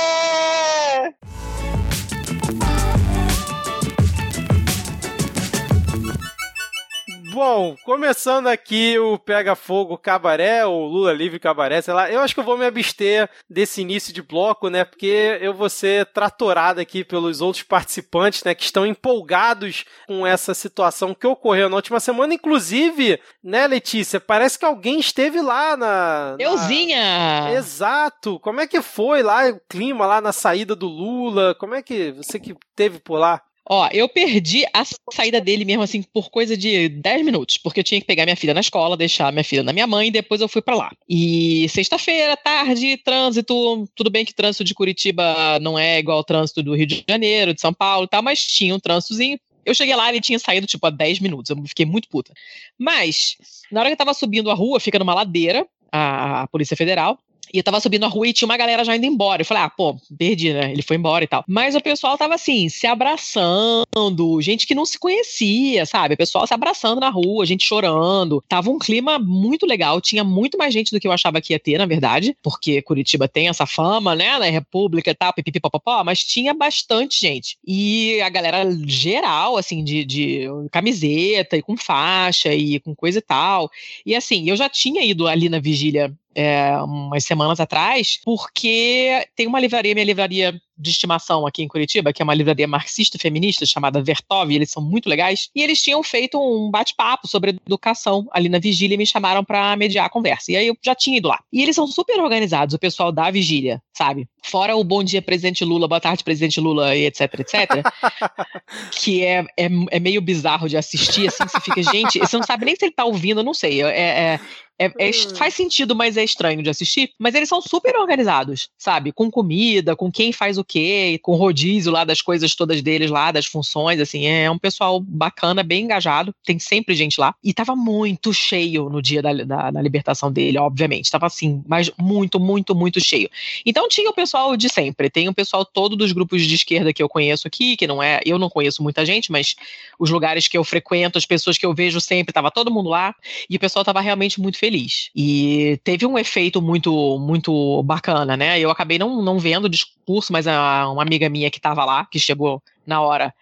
Bom, começando aqui o Pega Fogo Cabaré, ou Lula Livre Cabaré, sei lá. Eu acho que eu vou me abster desse início de bloco, né? Porque eu vou ser tratorado aqui pelos outros participantes, né? Que estão empolgados com essa situação que ocorreu na última semana. Inclusive, né, Letícia? Parece que alguém esteve lá na. na... Euzinha! Exato! Como é que foi lá o clima lá na saída do Lula? Como é que você que teve por lá? Ó, eu perdi a saída dele mesmo assim por coisa de 10 minutos, porque eu tinha que pegar minha filha na escola, deixar minha filha na minha mãe e depois eu fui para lá. E sexta-feira, tarde, trânsito, tudo bem que trânsito de Curitiba não é igual ao trânsito do Rio de Janeiro, de São Paulo e tal, mas tinha um trânsitozinho. Eu cheguei lá, ele tinha saído tipo há 10 minutos, eu fiquei muito puta. Mas, na hora que eu tava subindo a rua, fica numa ladeira, a, a Polícia Federal, E eu tava subindo a rua e tinha uma galera já indo embora. Eu falei, ah, pô, perdi, né? Ele foi embora e tal. Mas o pessoal tava assim, se abraçando, gente que não se conhecia, sabe? O pessoal se abraçando na rua, gente chorando. Tava um clima muito legal, tinha muito mais gente do que eu achava que ia ter, na verdade, porque Curitiba tem essa fama, né? Na República e tal, pipipipopopó, mas tinha bastante gente. E a galera geral, assim, de, de camiseta e com faixa e com coisa e tal. E assim, eu já tinha ido ali na vigília é, umas semanas atrás, porque tem uma livraria, minha livraria de estimação aqui em Curitiba, que é uma livraria marxista feminista chamada Vertov, eles são muito legais, e eles tinham feito um bate-papo sobre educação ali na vigília e me chamaram para mediar a conversa. E aí eu já tinha ido lá. E eles são super organizados, o pessoal da vigília, sabe? Fora o bom dia, presidente Lula, boa tarde, presidente Lula, e etc, etc, que é, é, é, meio bizarro de assistir, assim, você fica, gente, você não sabe nem se ele tá ouvindo, eu não sei. É, é, é, é, hum. faz sentido, mas é estranho de assistir. Mas eles são super organizados, sabe? Com comida, com quem faz o quê, com rodízio lá das coisas todas deles lá, das funções, assim. É um pessoal bacana, bem engajado. Tem sempre gente lá. E tava muito cheio no dia da, da, da libertação dele, obviamente. Tava assim, mas muito, muito, muito cheio. Então tinha o pessoal de sempre. Tem o pessoal todo dos grupos de esquerda que eu conheço aqui, que não é. Eu não conheço muita gente, mas os lugares que eu frequento, as pessoas que eu vejo sempre, tava todo mundo lá. E o pessoal tava realmente muito feliz feliz. E teve um efeito muito muito bacana, né? Eu acabei não, não vendo o discurso, mas a, uma amiga minha que estava lá, que chegou na hora,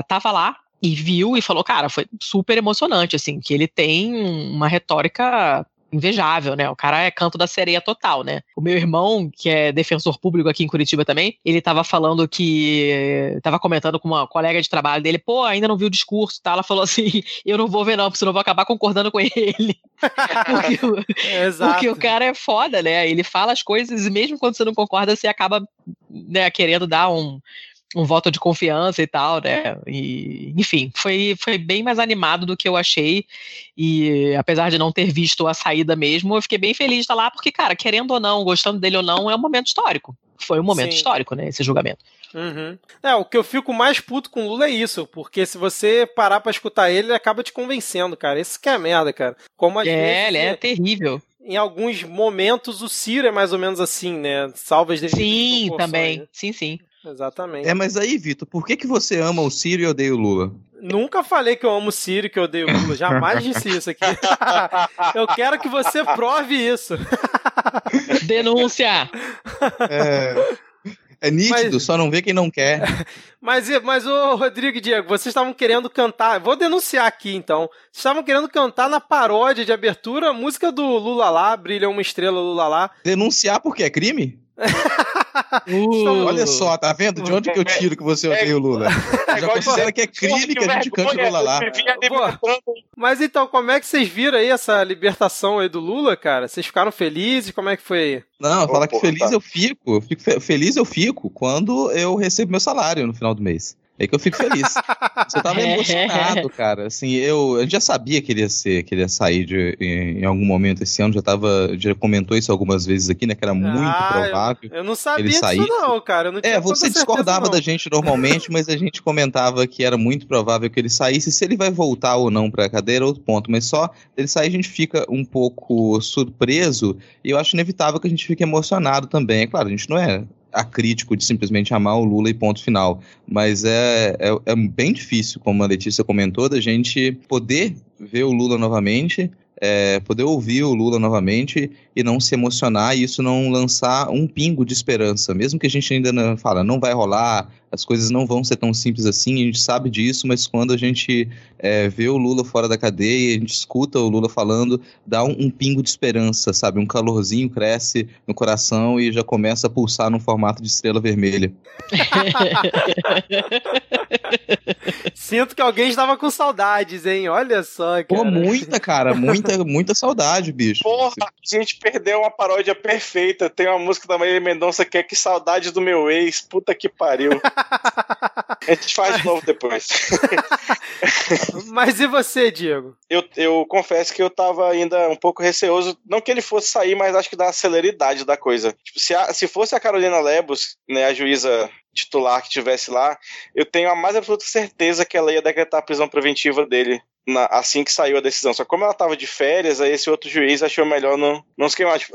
estava é, lá e viu e falou, cara, foi super emocionante, assim, que ele tem uma retórica invejável, né? O cara é canto da sereia total, né? O meu irmão, que é defensor público aqui em Curitiba também, ele tava falando que. tava comentando com uma colega de trabalho dele, pô, ainda não viu o discurso, tá? Ela falou assim: eu não vou ver, não, porque senão eu vou acabar concordando com ele. porque, o, porque o cara é foda, né? Ele fala as coisas e mesmo quando você não concorda, você acaba né, querendo dar um um voto de confiança e tal, né? E, enfim, foi, foi bem mais animado do que eu achei. E apesar de não ter visto a saída mesmo, eu fiquei bem feliz de estar lá, porque, cara, querendo ou não, gostando dele ou não, é um momento histórico. Foi um momento Sim. histórico, né? Esse julgamento. Uhum. É, o que eu fico mais puto com o Lula é isso, porque se você parar para escutar ele, ele acaba te convencendo, cara. Isso que é a merda, cara. Como é, vezes, ele é terrível em alguns momentos o Ciro é mais ou menos assim, né? Salvas dele. Sim, também. Né? Sim, sim. Exatamente. É, mas aí, Vitor, por que, que você ama o Ciro e odeia o Lula? Nunca falei que eu amo o Ciro e que eu odeio o Lula. Jamais disse isso aqui. eu quero que você prove isso. Denúncia! É. É nítido, mas, só não vê quem não quer. Mas, mas o Rodrigo e Diego, vocês estavam querendo cantar. Vou denunciar aqui então. Vocês estavam querendo cantar na paródia de abertura a música do Lula lá, Brilha uma Estrela Lula lá. Denunciar porque é crime? Uh, Olha só, tá vendo? De onde que eu tiro que você odeia o Lula? É Já considera que é crime que a gente cante o Lula lá. Mas então, como é que vocês viram aí essa libertação aí do Lula, cara? Vocês ficaram felizes? Como é que foi aí? Não, falar que feliz tá. eu fico. Eu fico feliz eu fico quando eu recebo meu salário no final do mês. É que eu fico feliz. Você tava emocionado, cara. Assim, eu, eu já sabia que ele ia ser, que ele ia sair de, em, em, algum momento esse ano. Já tava, já comentou isso algumas vezes aqui, né? Que era muito ah, provável. Eu, eu, não sabia disso não, cara. Eu não é, você discordava da gente normalmente, mas a gente comentava que era muito provável que ele saísse. Se ele vai voltar ou não para a cadeira, é outro ponto. Mas só ele sair a gente fica um pouco surpreso e eu acho inevitável que a gente fique emocionado também. É claro, a gente não é acrítico de simplesmente amar o Lula e ponto final. Mas é, é, é bem difícil, como a Letícia comentou, da gente poder ver o Lula novamente é, poder ouvir o Lula novamente e não se emocionar e isso não lançar um pingo de esperança, mesmo que a gente ainda não fala, não vai rolar, as coisas não vão ser tão simples assim, a gente sabe disso, mas quando a gente é, vê o Lula fora da cadeia, a gente escuta o Lula falando, dá um, um, pingo de esperança, sabe? Um calorzinho cresce no coração e já começa a pulsar no formato de estrela vermelha. Sinto que alguém estava com saudades, hein? Olha só, cara. Pô, muita, cara, muita, muita saudade, bicho. Porra, a gente perdeu uma paródia perfeita. Tem uma música da Maria Mendonça que é Que Saudade do Meu Ex. Puta que pariu. a gente faz de novo depois. Mas e você, Diego? Eu, eu confesso que eu tava ainda um pouco receoso, não que ele fosse sair, mas acho que da celeridade da coisa. Tipo, se, a, se fosse a Carolina Lebos, né, a juíza titular que tivesse lá, eu tenho a mais absoluta certeza que ela ia decretar a prisão preventiva dele na, assim que saiu a decisão. Só que como ela estava de férias, aí esse outro juiz achou melhor não, não se queimar. Tipo,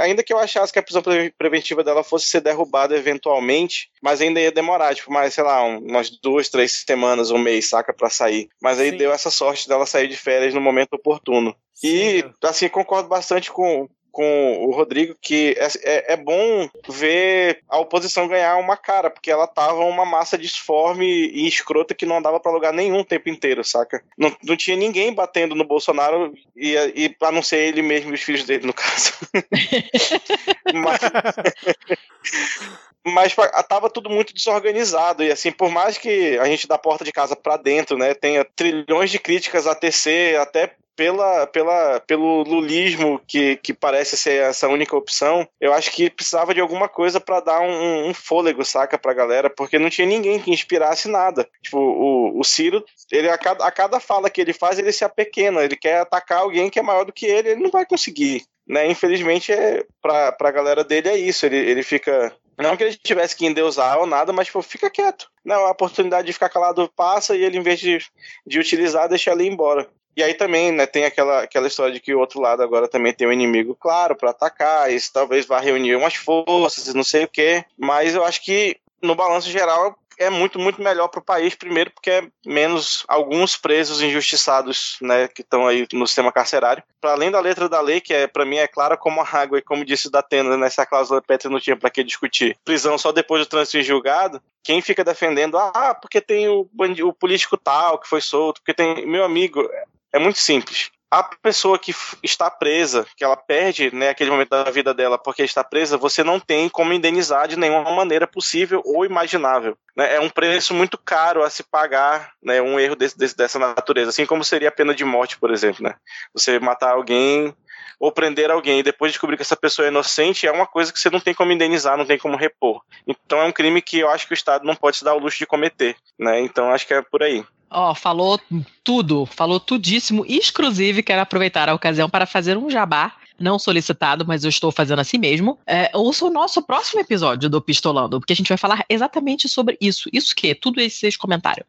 ainda que eu achasse que a prisão preventiva dela fosse ser derrubada eventualmente, mas ainda ia demorar, tipo, mais, sei lá, umas duas, três semanas, um mês, saca, para sair. Mas aí Sim. deu essa sorte dela sair de férias no momento oportuno. Sim. E, assim, concordo bastante com, com o Rodrigo que é, é, é, bom ver a oposição ganhar uma cara, porque ela tava uma massa disforme e escrota que não andava para lugar nenhum o tempo inteiro, saca? Não, não tinha ninguém batendo no Bolsonaro e, e a não ser ele mesmo e os filhos dele, no caso. Mas... mas tava tudo muito desorganizado e assim, por mais que a gente da porta de casa para dentro, né, tenha trilhões de críticas a tecer, até pela, pela, pelo lulismo que, que parece ser essa única opção, eu acho que precisava de alguma coisa para dar um, um, fôlego, saca, pra galera, porque não tinha ninguém que inspirasse nada. Tipo, o, o Ciro, ele, a, cada, a cada fala que ele faz, ele se apequena, ele quer atacar alguém que é maior do que ele, ele não vai conseguir. Né? Infelizmente, é, pra, pra galera dele é isso, ele, ele fica não que ele tivesse que endeusar ou nada, mas tipo, fica quieto. Não, a oportunidade de ficar calado passa e ele, em vez de, de utilizar, deixa ele embora. E aí também, né, tem aquela, aquela história de que o outro lado agora também tem um inimigo claro para atacar, isso talvez vá reunir umas forças, não sei o quê. Mas eu acho que, no balanço geral, é muito, muito melhor para o país, primeiro porque é menos alguns presos injustiçados, né, que estão aí no sistema carcerário. Para além da letra da lei, que é para mim é clara como a água, e como disse o Datena, nessa né, cláusula Petra não tinha para que discutir. Prisão só depois do trânsito em julgado, quem fica defendendo, ah, porque tem o, o político tal que foi solto, porque tem. Meu amigo, é muito simples. A pessoa que está presa, que ela perde né, aquele momento da vida dela porque está presa, você não tem como indenizar de nenhuma maneira possível ou imaginável. Né? É um preço muito caro a se pagar né, um erro desse, desse, dessa natureza, assim como seria a pena de morte, por exemplo. Né? Você matar alguém ou prender alguém e depois descobrir que essa pessoa é inocente é uma coisa que você não tem como indenizar, não tem como repor. Então é um crime que eu acho que o Estado não pode se dar o luxo de cometer. Né? Então acho que é por aí. Ó, falou tudo, falou tudíssimo. Exclusive, quero aproveitar a ocasião para fazer um jabá não solicitado, mas eu estou fazendo assim mesmo. É, ouça o nosso próximo episódio do Pistolando, porque a gente vai falar exatamente sobre isso. Isso que? Tudo esses comentários.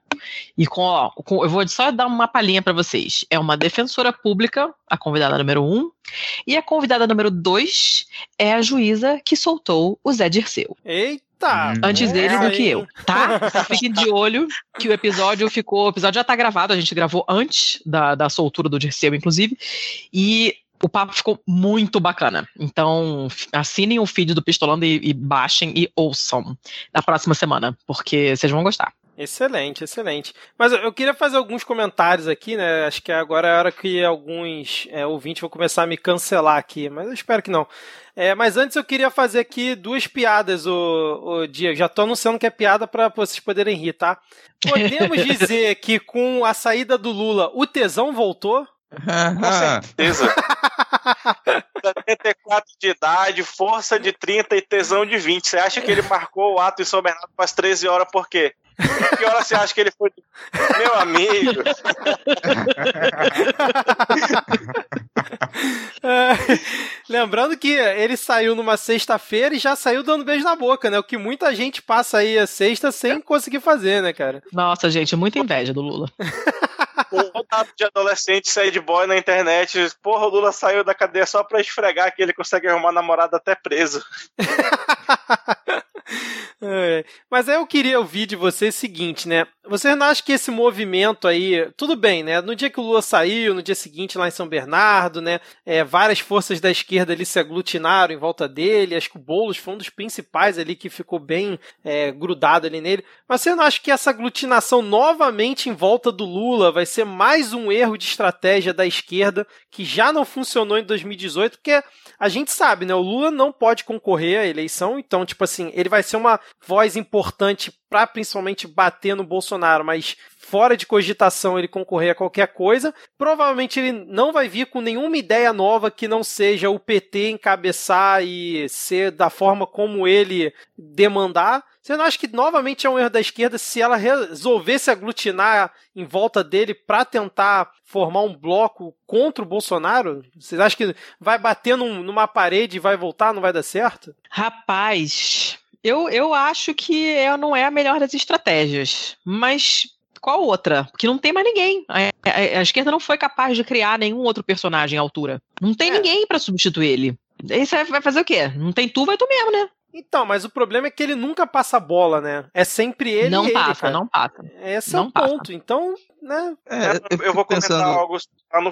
E com, ó, com, eu vou só dar uma palhinha para vocês. É uma defensora pública, a convidada número um, e a convidada número dois é a juíza que soltou o Zé Dirceu. Eita! Antes dele do que eu, tá? Fiquem de olho que o episódio ficou. O episódio já tá gravado, a gente gravou antes da, da soltura do Dirceu, inclusive. E o papo ficou muito bacana. Então, assinem o feed do Pistolando e, e baixem e ouçam na próxima semana, porque vocês vão gostar. Excelente, excelente. Mas eu queria fazer alguns comentários aqui, né? Acho que agora é a hora que alguns é, ouvintes vão começar a me cancelar aqui, mas eu espero que não. É, mas antes eu queria fazer aqui duas piadas, o, o Diego. Já tô anunciando que é piada para vocês poderem rir, tá? Podemos dizer que com a saída do Lula, o tesão voltou? Com certeza. 74 de idade, força de 30 e tesão de 20. Você acha que ele marcou o ato em São Bernardo para as 13 horas por quê? Que hora você acha que ele foi? Meu amigo. Lembrando que ele saiu numa sexta-feira e já saiu dando beijo na boca, né? O que muita gente passa aí a sexta sem conseguir fazer, né, cara? Nossa, gente, muita inveja do Lula. Lotado de adolescente sad boy na internet. Porra, o Lula saiu da cadeia só pra esfregar que ele consegue arrumar namorada até preso. É. Mas aí eu queria ouvir de você o seguinte, né? Você não acha que esse movimento aí, tudo bem, né? No dia que o Lula saiu, no dia seguinte lá em São Bernardo, né? É, várias forças da esquerda ali se aglutinaram em volta dele. Acho que o Boulos foi um dos principais ali que ficou bem é, grudado ali nele. Mas você não acha que essa aglutinação novamente em volta do Lula vai ser mais um erro de estratégia da esquerda que já não funcionou em 2018? Porque a gente sabe, né? O Lula não pode concorrer à eleição, então, tipo assim, ele vai ser uma voz importante para principalmente bater no Bolsonaro, mas fora de cogitação ele concorrer a qualquer coisa. Provavelmente ele não vai vir com nenhuma ideia nova que não seja o PT encabeçar e ser da forma como ele demandar. Você não acha que novamente é um erro da esquerda se ela resolver se aglutinar em volta dele para tentar formar um bloco contra o Bolsonaro? Vocês acham que vai bater num, numa parede e vai voltar, não vai dar certo? Rapaz, eu, eu acho que é, não é a melhor das estratégias, mas qual outra? Porque não tem mais ninguém. A, a, a esquerda não foi capaz de criar nenhum outro personagem à altura. Não tem é. ninguém para substituir ele. Aí você vai fazer o quê? Não tem tu, vai tu mesmo, né? Então, mas o problema é que ele nunca passa a bola, né? É sempre ele. Não ele, passa, cara. não passa. Esse não é o passa. ponto. Então, né? É, eu, eu vou pensando... comentar algo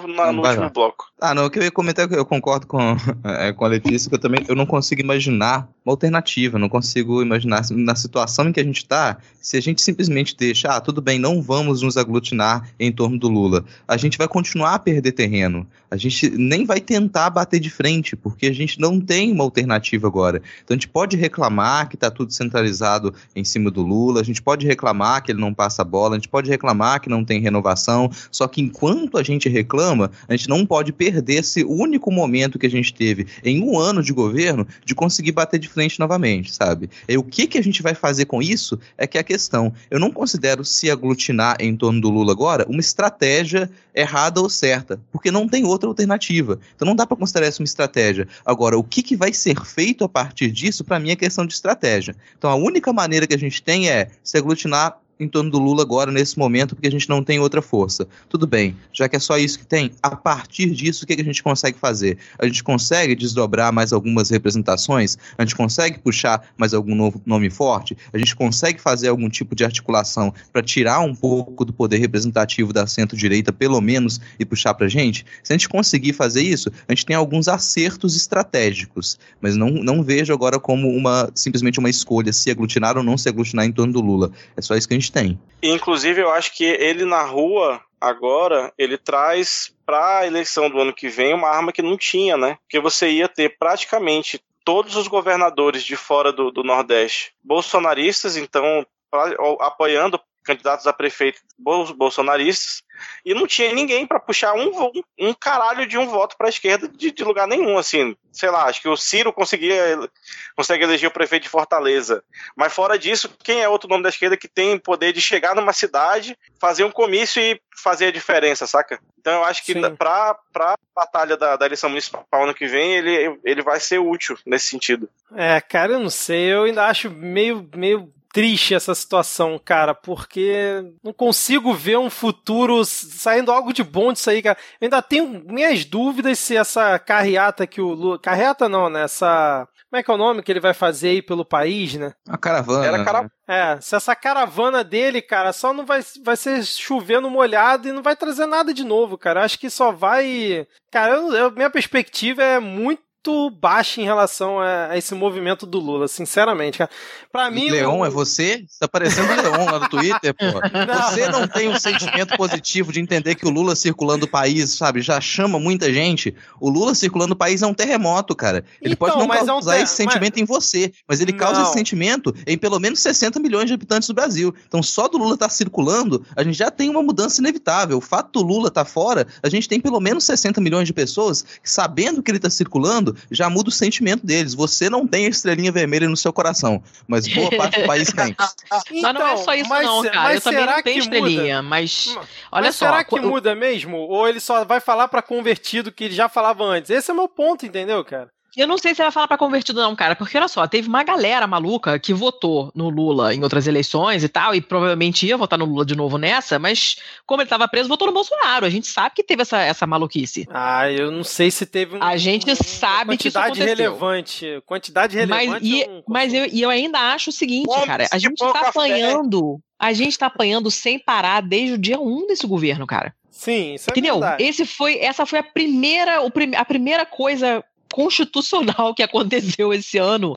no, na, no último bloco. Ah, não, o que eu ia comentar é que eu concordo com, é, com a Letícia, que eu também eu não consigo imaginar uma alternativa, não consigo imaginar na situação em que a gente está, se a gente simplesmente deixa, ah, tudo bem, não vamos nos aglutinar em torno do Lula, a gente vai continuar a perder terreno, a gente nem vai tentar bater de frente, porque a gente não tem uma alternativa agora. Então a gente pode reclamar que está tudo centralizado em cima do Lula, a gente pode reclamar que ele não passa a bola, a gente pode reclamar que não tem renovação, só que enquanto a gente reclama, a gente não pode perder esse único momento que a gente teve em um ano de governo de conseguir bater de frente novamente, sabe? E o que, que a gente vai fazer com isso é que é a questão. Eu não considero se aglutinar em torno do Lula agora uma estratégia errada ou certa, porque não tem outra alternativa. Então não dá para considerar isso uma estratégia. Agora, o que, que vai ser feito a partir disso, para mim, é questão de estratégia. Então a única maneira que a gente tem é se aglutinar em torno do Lula agora, nesse momento, porque a gente não tem outra força. Tudo bem, já que é só isso que tem, a partir disso, o que, que a gente consegue fazer? A gente consegue desdobrar mais algumas representações? A gente consegue puxar mais algum novo nome forte? A gente consegue fazer algum tipo de articulação para tirar um pouco do poder representativo da centro-direita, pelo menos, e puxar para a gente? Se a gente conseguir fazer isso, a gente tem alguns acertos estratégicos, mas não, não vejo agora como uma simplesmente uma escolha se aglutinar ou não se aglutinar em torno do Lula. É só isso que a gente tem. Inclusive, eu acho que ele na rua agora ele traz para a eleição do ano que vem uma arma que não tinha, né? Porque você ia ter praticamente todos os governadores de fora do, do Nordeste bolsonaristas, então pra, apoiando candidatos a prefeito bolsonaristas, e não tinha ninguém para puxar um, um caralho de um voto para a esquerda de, de, lugar nenhum, assim. Sei lá, acho que o Ciro conseguia consegue eleger o prefeito de Fortaleza. Mas fora disso, quem é outro nome da esquerda que tem poder de chegar numa cidade, fazer um comício e fazer a diferença, saca? Então eu acho que para a batalha da, da eleição municipal ano que vem, ele, ele vai ser útil nesse sentido. É, cara, eu não sei, eu ainda acho meio, meio triste essa situação, cara, porque não consigo ver um futuro saindo algo de bom disso aí, cara. Eu ainda tenho minhas dúvidas se essa carreata que o Lula. Carreata não, né? Essa. Como é que é o nome que ele vai fazer aí pelo país, né? A caravana. Era cara... Né? É, se essa caravana dele, cara, só não vai, vai ser chovendo molhado e não vai trazer nada de novo, cara. Acho que só vai. Cara, eu, eu, minha perspectiva é muito muito baixa em relação a, a, esse movimento do Lula, sinceramente, cara. Pra mim. Leon, eu... é você? Tá parecendo o Leon lá no Twitter, pô. Não. Você não tem um sentimento positivo de entender que o Lula circulando o país, sabe, já chama muita gente. O Lula circulando o país é um terremoto, cara. Ele então, pode não causar é um ter... esse sentimento mas... em você, mas ele causa não. esse sentimento em pelo menos 60 milhões de habitantes do Brasil. Então, só do Lula estar tá circulando, a gente já tem uma mudança inevitável. O fato do Lula estar tá fora, a gente tem pelo menos 60 milhões de pessoas que, sabendo que ele está circulando, já muda o sentimento deles. Você não tem a estrelinha vermelha no seu coração, mas boa parte do país tem. então, mas não é só isso mas, não, cara. Eu também não tenho estrelinha, muda? mas olha mas só. será que muda mesmo? Ou ele só vai falar para convertido que ele já falava antes? Esse é o meu ponto, entendeu, cara? Eu não sei se vai falar para convertido, não, cara, porque olha só, teve uma galera maluca que votou no Lula em outras eleições e tal, e provavelmente ia votar no Lula de novo nessa, mas como ele estava preso, votou no Bolsonaro. A gente sabe que teve essa, essa maluquice. Ah, eu não sei se teve um, A gente um, sabe que isso aconteceu. relevante. Quantidade relevante. Mas, e, eu, mas eu, eu ainda acho o seguinte, cara, a gente está apanhando. A gente está apanhando sem parar desde o dia 1 um desse governo, cara. Sim, isso é Entendeu? Verdade. Esse foi, essa foi a primeira, a primeira coisa constitucional que aconteceu esse ano.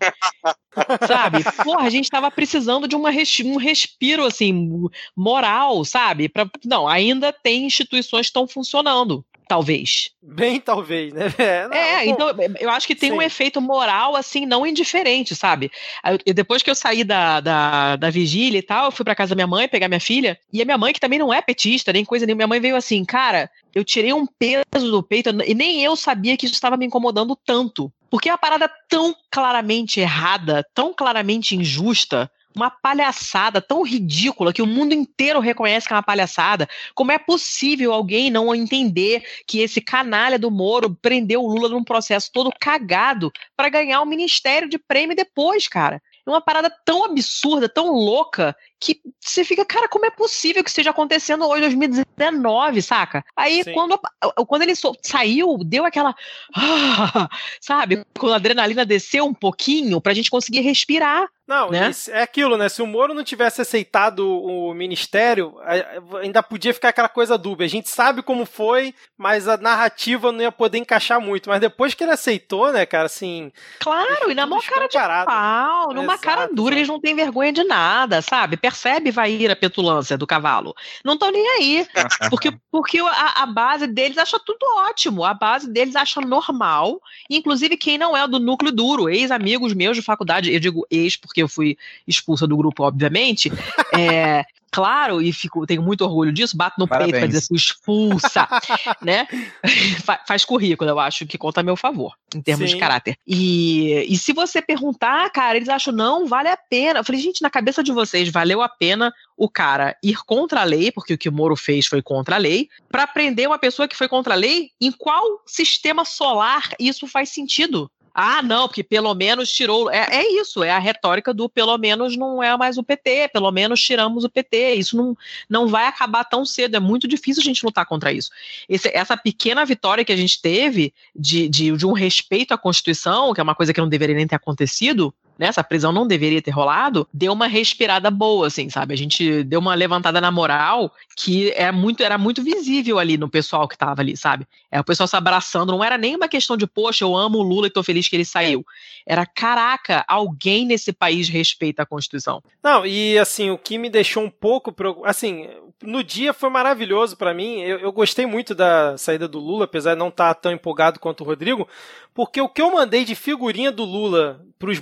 sabe? Porra, a gente tava precisando de uma res, um respiro, assim, moral, sabe? Pra, não, ainda tem instituições que estão funcionando talvez. Bem, talvez, né? É, não, é então eu acho que tem Sim. um efeito moral, assim, não indiferente, sabe? Eu, depois que eu saí da, da, da vigília e tal, eu fui pra casa da minha mãe pegar minha filha, e a minha mãe, que também não é petista, nem coisa nenhuma, minha mãe veio assim, cara, eu tirei um peso do peito, e nem eu sabia que isso estava me incomodando tanto. Porque é uma parada tão claramente errada, tão claramente injusta, uma palhaçada tão ridícula que o mundo inteiro reconhece que é uma palhaçada. Como é possível alguém não entender que esse canalha do Moro prendeu o Lula num processo todo cagado para ganhar o um ministério de prêmio depois, cara? É uma parada tão absurda, tão louca, que você fica, cara, como é possível que esteja acontecendo hoje, 2019, saca? Aí quando, quando ele saiu, deu aquela. Ah, sabe? Quando a adrenalina desceu um pouquinho pra gente conseguir respirar. Não, né? é aquilo, né? Se o Moro não tivesse aceitado o ministério, ainda podia ficar aquela coisa dúbia. A gente sabe como foi, mas a narrativa não ia poder encaixar muito. Mas depois que ele aceitou, né, cara, assim. Claro, e na mão cara de pau, numa Exato, cara dura, eles não têm vergonha de nada, sabe? Percebe, vai ir a petulância do cavalo. Não estão nem aí. Porque, porque a, a, base deles acha tudo ótimo. A base deles acha normal. Inclusive, quem não é do núcleo duro, ex-amigos meus de faculdade, eu digo ex porque eu fui expulsa do grupo, obviamente. é, claro, e fico, tenho muito orgulho disso, bato no Parabéns. peito pra dizer fui expulsa, né? Faz currículo, eu acho que conta a meu favor, em termos Sim. de caráter. E, e se você perguntar, cara, eles acham, não, vale a pena. Eu falei, gente, na cabeça de vocês, valeu a pena o cara ir contra a lei, porque o que o Moro fez foi contra a lei, para prender uma pessoa que foi contra a lei? Em qual sistema solar isso faz sentido? Ah, não, porque pelo menos tirou. É, é isso, é a retórica do pelo menos não é mais o PT, pelo menos tiramos o PT. Isso não, não vai acabar tão cedo, é muito difícil a gente lutar contra isso. Esse, essa pequena vitória que a gente teve de, de, de um respeito à Constituição, que é uma coisa que não deveria nem ter acontecido, né, essa prisão não deveria ter rolado, deu uma respirada boa, assim, sabe? A gente deu uma levantada na moral que é muito, era muito visível ali no pessoal que tava ali, sabe? É o pessoal se abraçando, não era nem uma questão de, poxa, eu amo o Lula e tô feliz que ele saiu. Era, caraca, alguém nesse país respeita a Constituição. Não, e assim, o que me deixou um pouco, assim, no dia foi maravilhoso para mim, eu, eu, gostei muito da saída do Lula, apesar de não estar tá tão empolgado quanto o Rodrigo, porque o que eu mandei de figurinha do Lula pros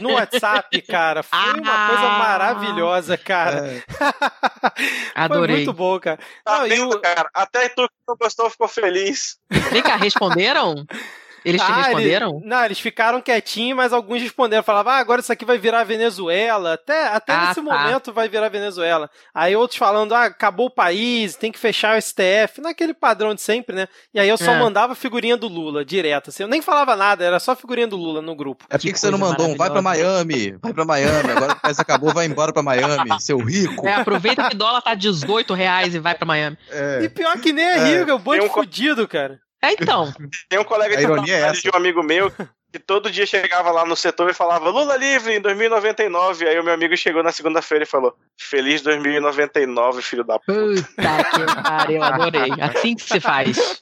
no WhatsApp, cara, foi ah, uma coisa maravilhosa, cara. É. Adorei. Foi muito bom, cara. Tá não, vendo, eu... cara? Até tu que não gostou ficou feliz. Vem cá, responderam? Eles te ah, responderam? Ele, não, eles ficaram quietinhos, mas alguns responderam. Falavam, ah, agora isso aqui vai virar Venezuela. Até, até ah, nesse tá. momento vai virar Venezuela. Aí outros falando, ah, acabou o país, tem que fechar o STF. Naquele padrão de sempre, né? E aí eu só é. mandava figurinha do Lula, direto. Assim, eu nem falava nada, era só figurinha do Lula no grupo. É por que, você não mandou um vai pra Miami? Vai pra Miami. Agora que o país acabou, vai embora pra Miami, seu rico. É, aproveita que o dólar tá 18 reais e vai pra Miami. É. E pior que nem é, é. rico, é um bando fudido, cara. É, então. Tem um colega de é trabalho é de um amigo meu que todo dia chegava lá no setor e falava Lula livre em 2099. Aí o meu amigo chegou na segunda-feira e falou: Feliz 2099, filho da puta. Puta que pariu, adorei. Assim que se faz.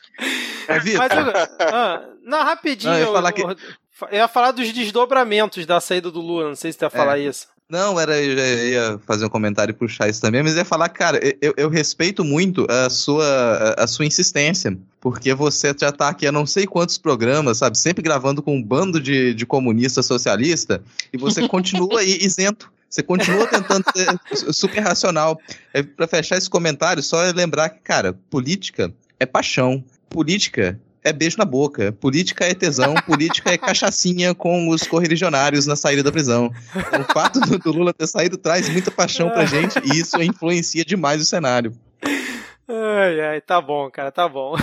É, Vitor. Ah, não, rapidinho. Não, eu, ia falar que... eu ia falar dos desdobramentos da saída do Lula, não sei se você ia falar é. isso. Não, era, eu ia fazer um comentário e puxar isso também, mas ia falar, cara, eu, eu respeito muito a sua, a sua insistência, porque você já tá aqui a não sei quantos programas, sabe, sempre gravando com um bando de, de comunista socialista, e você continua aí isento. Você continua tentando ser super racional. É, para fechar esse comentário, só lembrar que, cara, política é paixão. Política é beijo na boca. Política é tesão, política é cachaçinha com os correligionários na saída da prisão. O fato do, do Lula ter saído traz muita paixão pra gente e isso influencia demais o cenário. Ai, ai, tá bom, cara, tá bom.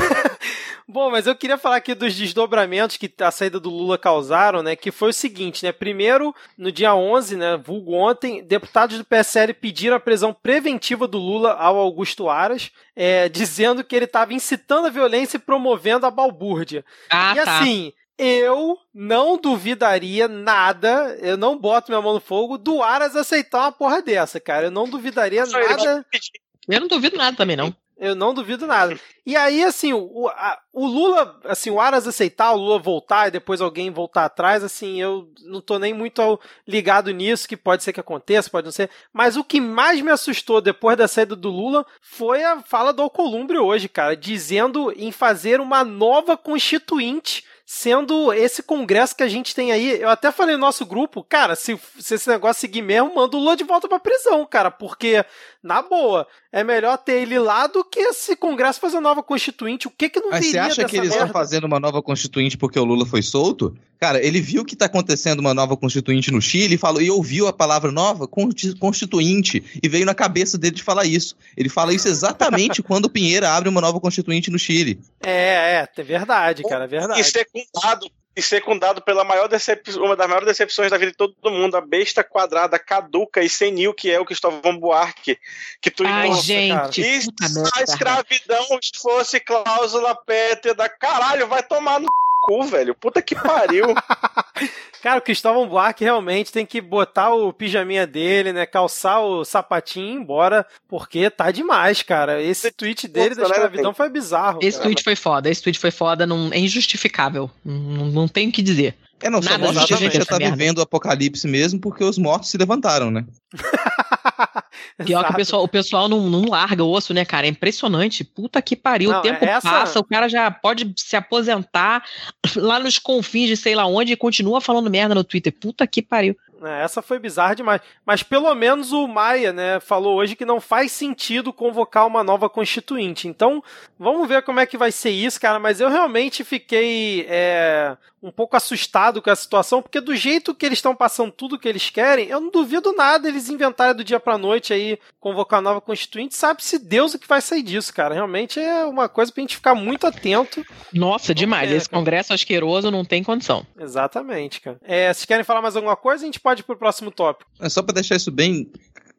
Bom, mas eu queria falar aqui dos desdobramentos que a saída do Lula causaram, né? Que foi o seguinte, né? Primeiro, no dia 11, né? Vulgo ontem, deputados do PSL pediram a prisão preventiva do Lula ao Augusto Aras, é, dizendo que ele estava incitando a violência e promovendo a balbúrdia. Ah, e tá. assim, eu não duvidaria nada, eu não boto minha mão no fogo, do Aras aceitar uma porra dessa, cara. Eu não duvidaria nada. Eu não duvido nada também, não. Eu não duvido nada. E aí, assim, o, a, o Lula, assim, o Aras aceitar, o Lula voltar e depois alguém voltar atrás, assim, eu não tô nem muito ligado nisso, que pode ser que aconteça, pode não ser. Mas o que mais me assustou depois da saída do Lula foi a fala do Alcolumbre hoje, cara, dizendo em fazer uma nova constituinte sendo esse congresso que a gente tem aí, eu até falei no nosso grupo, cara, se, se esse negócio seguir mesmo, manda o Lula de volta pra prisão, cara, porque, na boa, é melhor ter ele lá do que esse congresso fazer nova constituinte, o que que não Mas você acha que eles merda? estão fazendo uma nova constituinte porque o Lula foi solto? Cara, ele viu que tá acontecendo uma nova constituinte no Chile e, falou, e ouviu a palavra nova, constituinte, e veio na cabeça dele de falar isso. Ele fala isso exatamente quando o Pinheiro abre uma nova constituinte no Chile. É, é, é verdade, cara, é verdade. Isso é com dado, e secundado pela maior decepção, uma das maiores decepções da vida de todo mundo, a besta quadrada, caduca e senil, que é o Cristóvão Buarque, que tu Ai, gente, e se a escravidão fosse cláusula pétrea, caralho, vai tomar no cu, velho. Puta que pariu. Cara, o Cristóvão Buarque realmente tem que botar o pijaminha dele, né? Calçar o sapatinho e ir embora, porque tá demais, cara. Esse tweet dele da né, escravidão foi bizarro. Esse cara. tweet foi foda, esse tweet foi foda, não, é injustificável. Não, não tem o que dizer. É, não, só mostra que a gente já tá merda. vivendo o apocalipse mesmo porque os mortos se levantaram, né? Pior que o pessoal, o pessoal não, não larga o osso, né, cara? É impressionante. Puta que pariu. Não, o tempo essa... passa, o cara já pode se aposentar lá nos confins de sei lá onde e continua falando merda no Twitter. Puta que pariu. É, essa foi bizarra demais. Mas pelo menos o Maia, né, falou hoje que não faz sentido convocar uma nova constituinte. Então, vamos ver como é que vai ser isso, cara. Mas eu realmente fiquei é, um pouco assustado com a situação, porque do jeito que eles estão passando tudo que eles querem, eu não duvido nada eles inventarem do dia pra noite aí convocar uma nova constituinte. Sabe-se Deus o que vai sair disso, cara. Realmente é uma coisa pra gente ficar muito atento. Nossa, demais. Esse congresso asqueroso não tem condição. Exatamente, cara. É, se querem falar mais alguma coisa, a gente pode pode ir pro próximo tópico. É só para deixar isso bem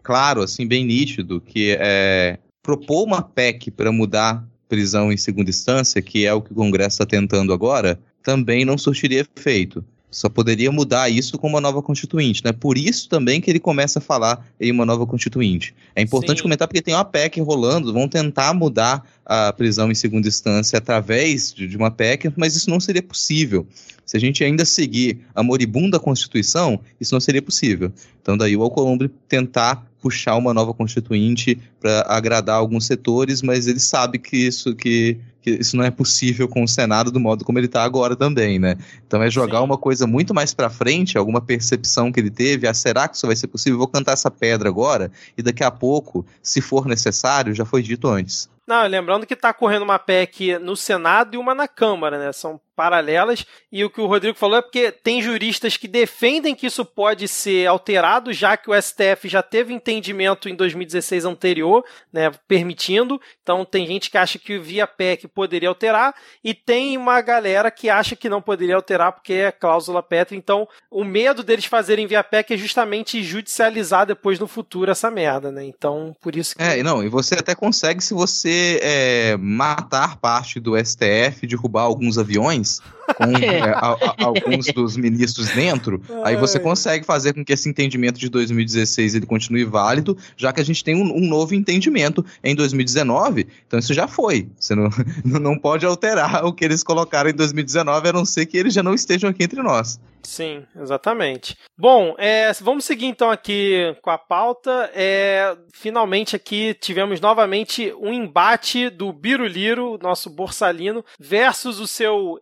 claro, assim, bem nítido, que é propor uma PEC para mudar prisão em segunda instância, que é o que o Congresso está tentando agora, também não surtiria efeito. Só poderia mudar isso com uma nova constituinte, né? Por isso também que ele começa a falar em uma nova constituinte. É importante Sim. comentar porque tem uma PEC rolando, vão tentar mudar a prisão em segunda instância através de uma PEC, mas isso não seria possível. Se a gente ainda seguir a moribunda Constituição, isso não seria possível. Então, daí o Alcolumbre tentar puxar uma nova constituinte para agradar alguns setores, mas ele sabe que isso que, que, isso não é possível com o Senado do modo como ele está agora também, né? Então é jogar Sim. uma coisa muito mais para frente, alguma percepção que ele teve, ah, será que isso vai ser possível? Vou cantar essa pedra agora e daqui a pouco, se for necessário, já foi dito antes. Não, lembrando que está correndo uma PEC no Senado e uma na Câmara, né? São paralelas. E o que o Rodrigo falou é porque tem juristas que defendem que isso pode ser alterado, já que o STF já teve entendimento em 2016 anterior, né, permitindo. Então tem gente que acha que via PEC poderia alterar e tem uma galera que acha que não poderia alterar porque é cláusula pétrea. Então o medo deles fazerem via PEC é justamente judicializar depois no futuro essa merda, né? Então por isso que... É, não, e você até consegue se você é, matar parte do STF, derrubar alguns aviões, Yes com é, a, a, alguns dos ministros dentro, aí você consegue fazer com que esse entendimento de 2016 ele continue válido, já que a gente tem um, um novo entendimento em 2019, então isso já foi. Você não, não pode alterar o que eles colocaram em 2019, a não ser que eles já não estejam aqui entre nós. Sim, exatamente. Bom, é, vamos seguir então aqui com a pauta. É, finalmente aqui tivemos novamente um embate do Biruliro, nosso Borsalino, versus o seu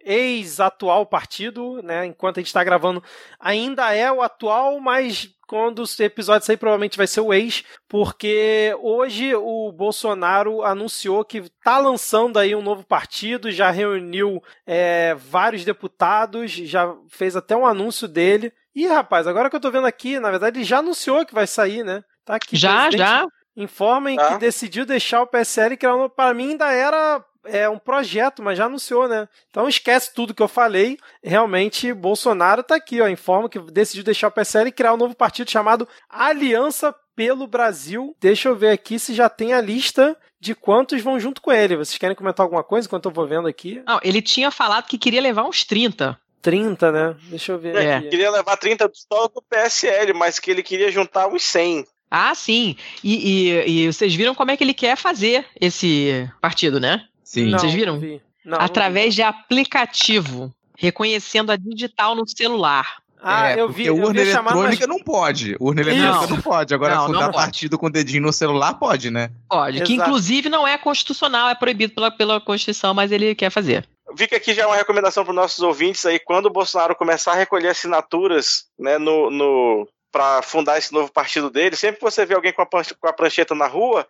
ex-atual partido, né? Enquanto a gente está gravando, ainda é o atual, mas quando o episódio sair, provavelmente vai ser o ex, porque hoje o Bolsonaro anunciou que está lançando aí um novo partido, já reuniu é, vários deputados, já fez até um anúncio dele. E rapaz, agora que eu tô vendo aqui, na verdade ele já anunciou que vai sair, né? Tá aqui. Já, já. Informem tá. que decidiu deixar o PSL, que para mim ainda era é um projeto, mas já anunciou, né? Então esquece tudo que eu falei. Realmente, Bolsonaro tá aqui, ó. Informa que decidiu deixar o PSL e criar um novo partido chamado Aliança pelo Brasil. Deixa eu ver aqui se já tem a lista de quantos vão junto com ele. Vocês querem comentar alguma coisa enquanto eu vou vendo aqui? Não, ele tinha falado que queria levar uns 30. 30, né? Deixa eu ver. É, aqui. Queria levar 30 só do PSL, mas que ele queria juntar uns 100. Ah, sim. E, e, e, vocês viram como é que ele quer fazer esse partido, né? Sim. Vocês viram? Não, não, Através de aplicativo, reconhecendo a digital no celular. Ah, é, eu vi. Porque urna eletrônica não pode. Urna eletrônica não, não pode. Agora, não, fundar não partido com o dedinho no celular pode, né? Pode. Exato. Que inclusive não é constitucional, é proibido pela, pela Constituição, mas ele quer fazer. Vi que aqui já é uma recomendação para os nossos ouvintes aí, quando o Bolsonaro começar a recolher assinaturas né, no, no, para fundar esse novo partido dele, sempre que você vê alguém com a, com a prancheta na rua,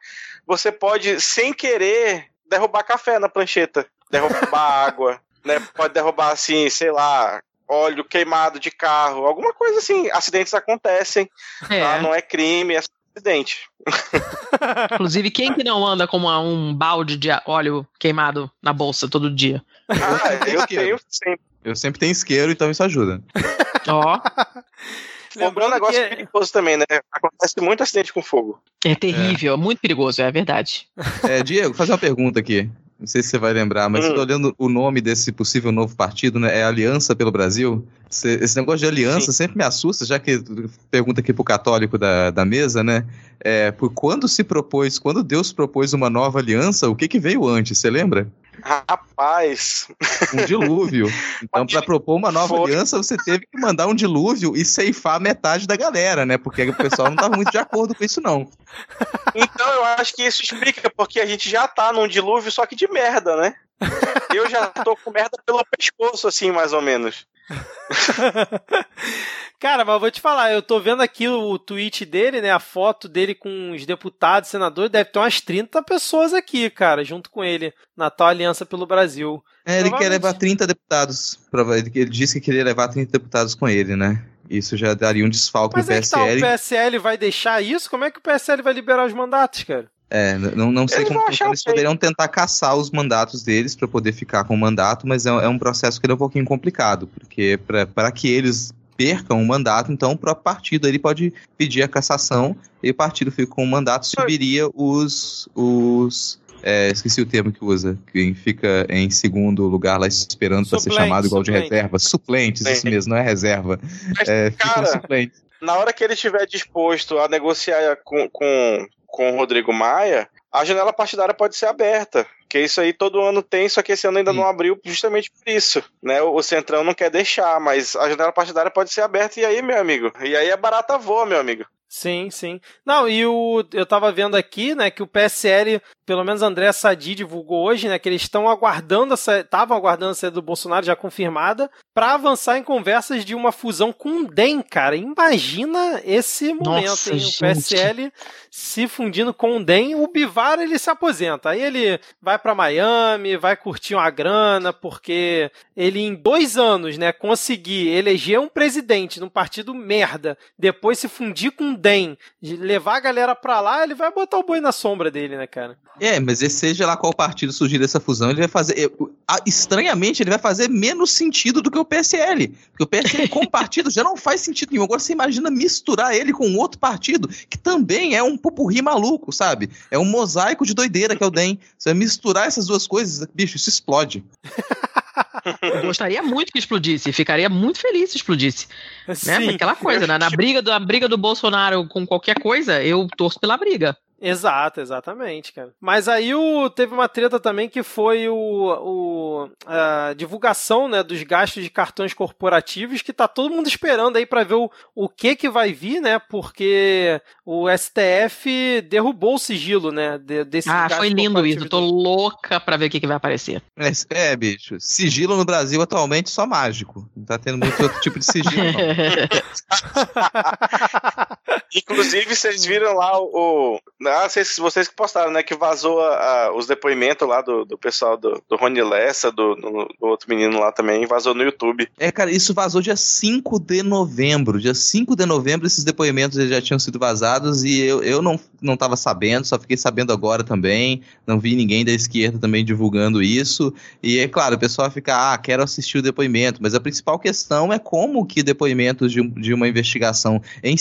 você pode, sem querer, derrubar café na prancheta, derrubar água, né? Pode derrubar assim, sei lá, óleo queimado de carro, alguma coisa assim. Acidentes acontecem, é. Tá? não é crime, é acidente. Inclusive, quem que não anda com uma, um balde de óleo queimado na bolsa todo dia? Ah, eu tenho sempre. Eu sempre tenho isqueiro, então isso ajuda. Ó. Fogo é um negócio que- perigoso também, né? Acontece muito acidente com fogo. É terrível, é muito perigoso, é verdade. É, Diego, fazer uma pergunta aqui. Não sei se você vai lembrar, mas Hum. eu tô olhando o nome desse possível novo partido, né? É Aliança pelo Brasil. Esse negócio de aliança sempre me assusta, já que pergunta aqui pro católico da, da mesa, né? É, por quando se propôs, quando Deus propôs uma nova aliança, o que que veio antes? Você lembra? Rapaz, Um dilúvio. Então, para propor uma nova Foi. aliança, você teve que mandar um dilúvio e ceifar metade da galera, né? Porque o pessoal não tava muito de acordo com isso, não. então eu acho que isso explica porque a gente já tá num dilúvio, só que de merda, né? Eu já tô com merda pelo pescoço, assim, mais ou menos. Cara, mas vou te falar, eu tô vendo aqui o tweet dele, né? A foto dele com os deputados, senadores, deve ter umas 30 pessoas aqui, cara, junto com ele, na tal Aliança pelo Brasil. É, ele quer levar 30 deputados. Ele disse que queria levar 30 deputados com ele, né? Isso já daria um desfalque Mas no é que tá, o PSL. PSL vai deixar isso? Como é que o PSL vai liberar os mandatos, cara? É, não, não sei como achar Eles jeito. poderiam tentar caçar os mandatos deles para poder ficar com o mandato, mas é, é um processo que é um pouquinho complicado, porque para que eles percam o mandato, então o próprio partido ele pode pedir a cassação e o partido fica com o mandato, subiria os. os é, esqueci o termo que usa, quem fica em segundo lugar lá esperando para ser chamado igual de suplente. reserva. Suplentes, isso Suplente. mesmo, não é reserva. Mas, É, cara, na hora que ele estiver disposto a negociar com, com, com o Rodrigo Maia, a janela partidária pode ser aberta. Que isso aí todo ano tem, só que esse ano ainda não abriu justamente por isso. Né? O Centrão não quer deixar, mas a janela partidária pode ser aberta. E aí, meu amigo? E aí é barata voa, meu amigo. Sim, sim. Não, e o, eu tava vendo aqui, né, que o PSL, pelo menos André Sadi divulgou hoje, né, que eles estão aguardando, estavam aguardando a saída do Bolsonaro já confirmada, para avançar em conversas de uma fusão com o DEM, cara. Imagina esse momento, Nossa, hein? O gente. PSL se fundindo com o DEM, o Bivar ele se aposenta. Aí ele vai para Miami, vai curtir uma grana, porque ele em dois anos, né, conseguir eleger um presidente num partido merda, depois se fundir com o DEM, de levar a galera pra lá, ele vai botar o boi na sombra dele, né, cara? É, mas seja lá qual partido surgir dessa fusão, ele vai fazer. estranhamente, ele vai fazer menos sentido do que o PSL. Porque o PSL, como partido, já não faz sentido nenhum. Agora você imagina misturar ele com outro partido, que também é um pupurri maluco, sabe? É um mosaico de doideira que é o DEM. Você vai misturar essas duas coisas, bicho, isso explode. Eu gostaria muito que explodisse, ficaria muito feliz se explodisse. Né? Sim, Aquela coisa, né? Na briga, do, na briga do Bolsonaro com qualquer coisa, eu torço pela briga. Exato, exatamente, cara. Mas aí o, teve uma treta também que foi o, o a divulgação né, dos gastos de cartões corporativos que tá todo mundo esperando aí para ver o, o que que vai vir, né? Porque o STF derrubou o sigilo, né? De, desse Ah, foi lindo isso. Tô louca pra ver o que, que vai aparecer. É, é, bicho. Sigilo no Brasil atualmente só mágico. Não tá tendo muito outro tipo de sigilo, não. Inclusive, vocês viram lá o. ah, vocês, vocês que postaram, né? Que vazou a- a- os depoimentos lá do, do pessoal do, do Rony Lessa, do, do- do outro menino lá também, vazou no YouTube. É, cara, isso vazou dia 5 de novembro. Dia 5 de novembro esses depoimentos já tinham sido vazados e eu, eu não, não tava sabendo, só fiquei sabendo agora também. Não vi ninguém da esquerda também divulgando isso. E é claro, o pessoal fica, ah, quero assistir o depoimento, mas a principal questão é como que depoimentos de, de uma investigação em,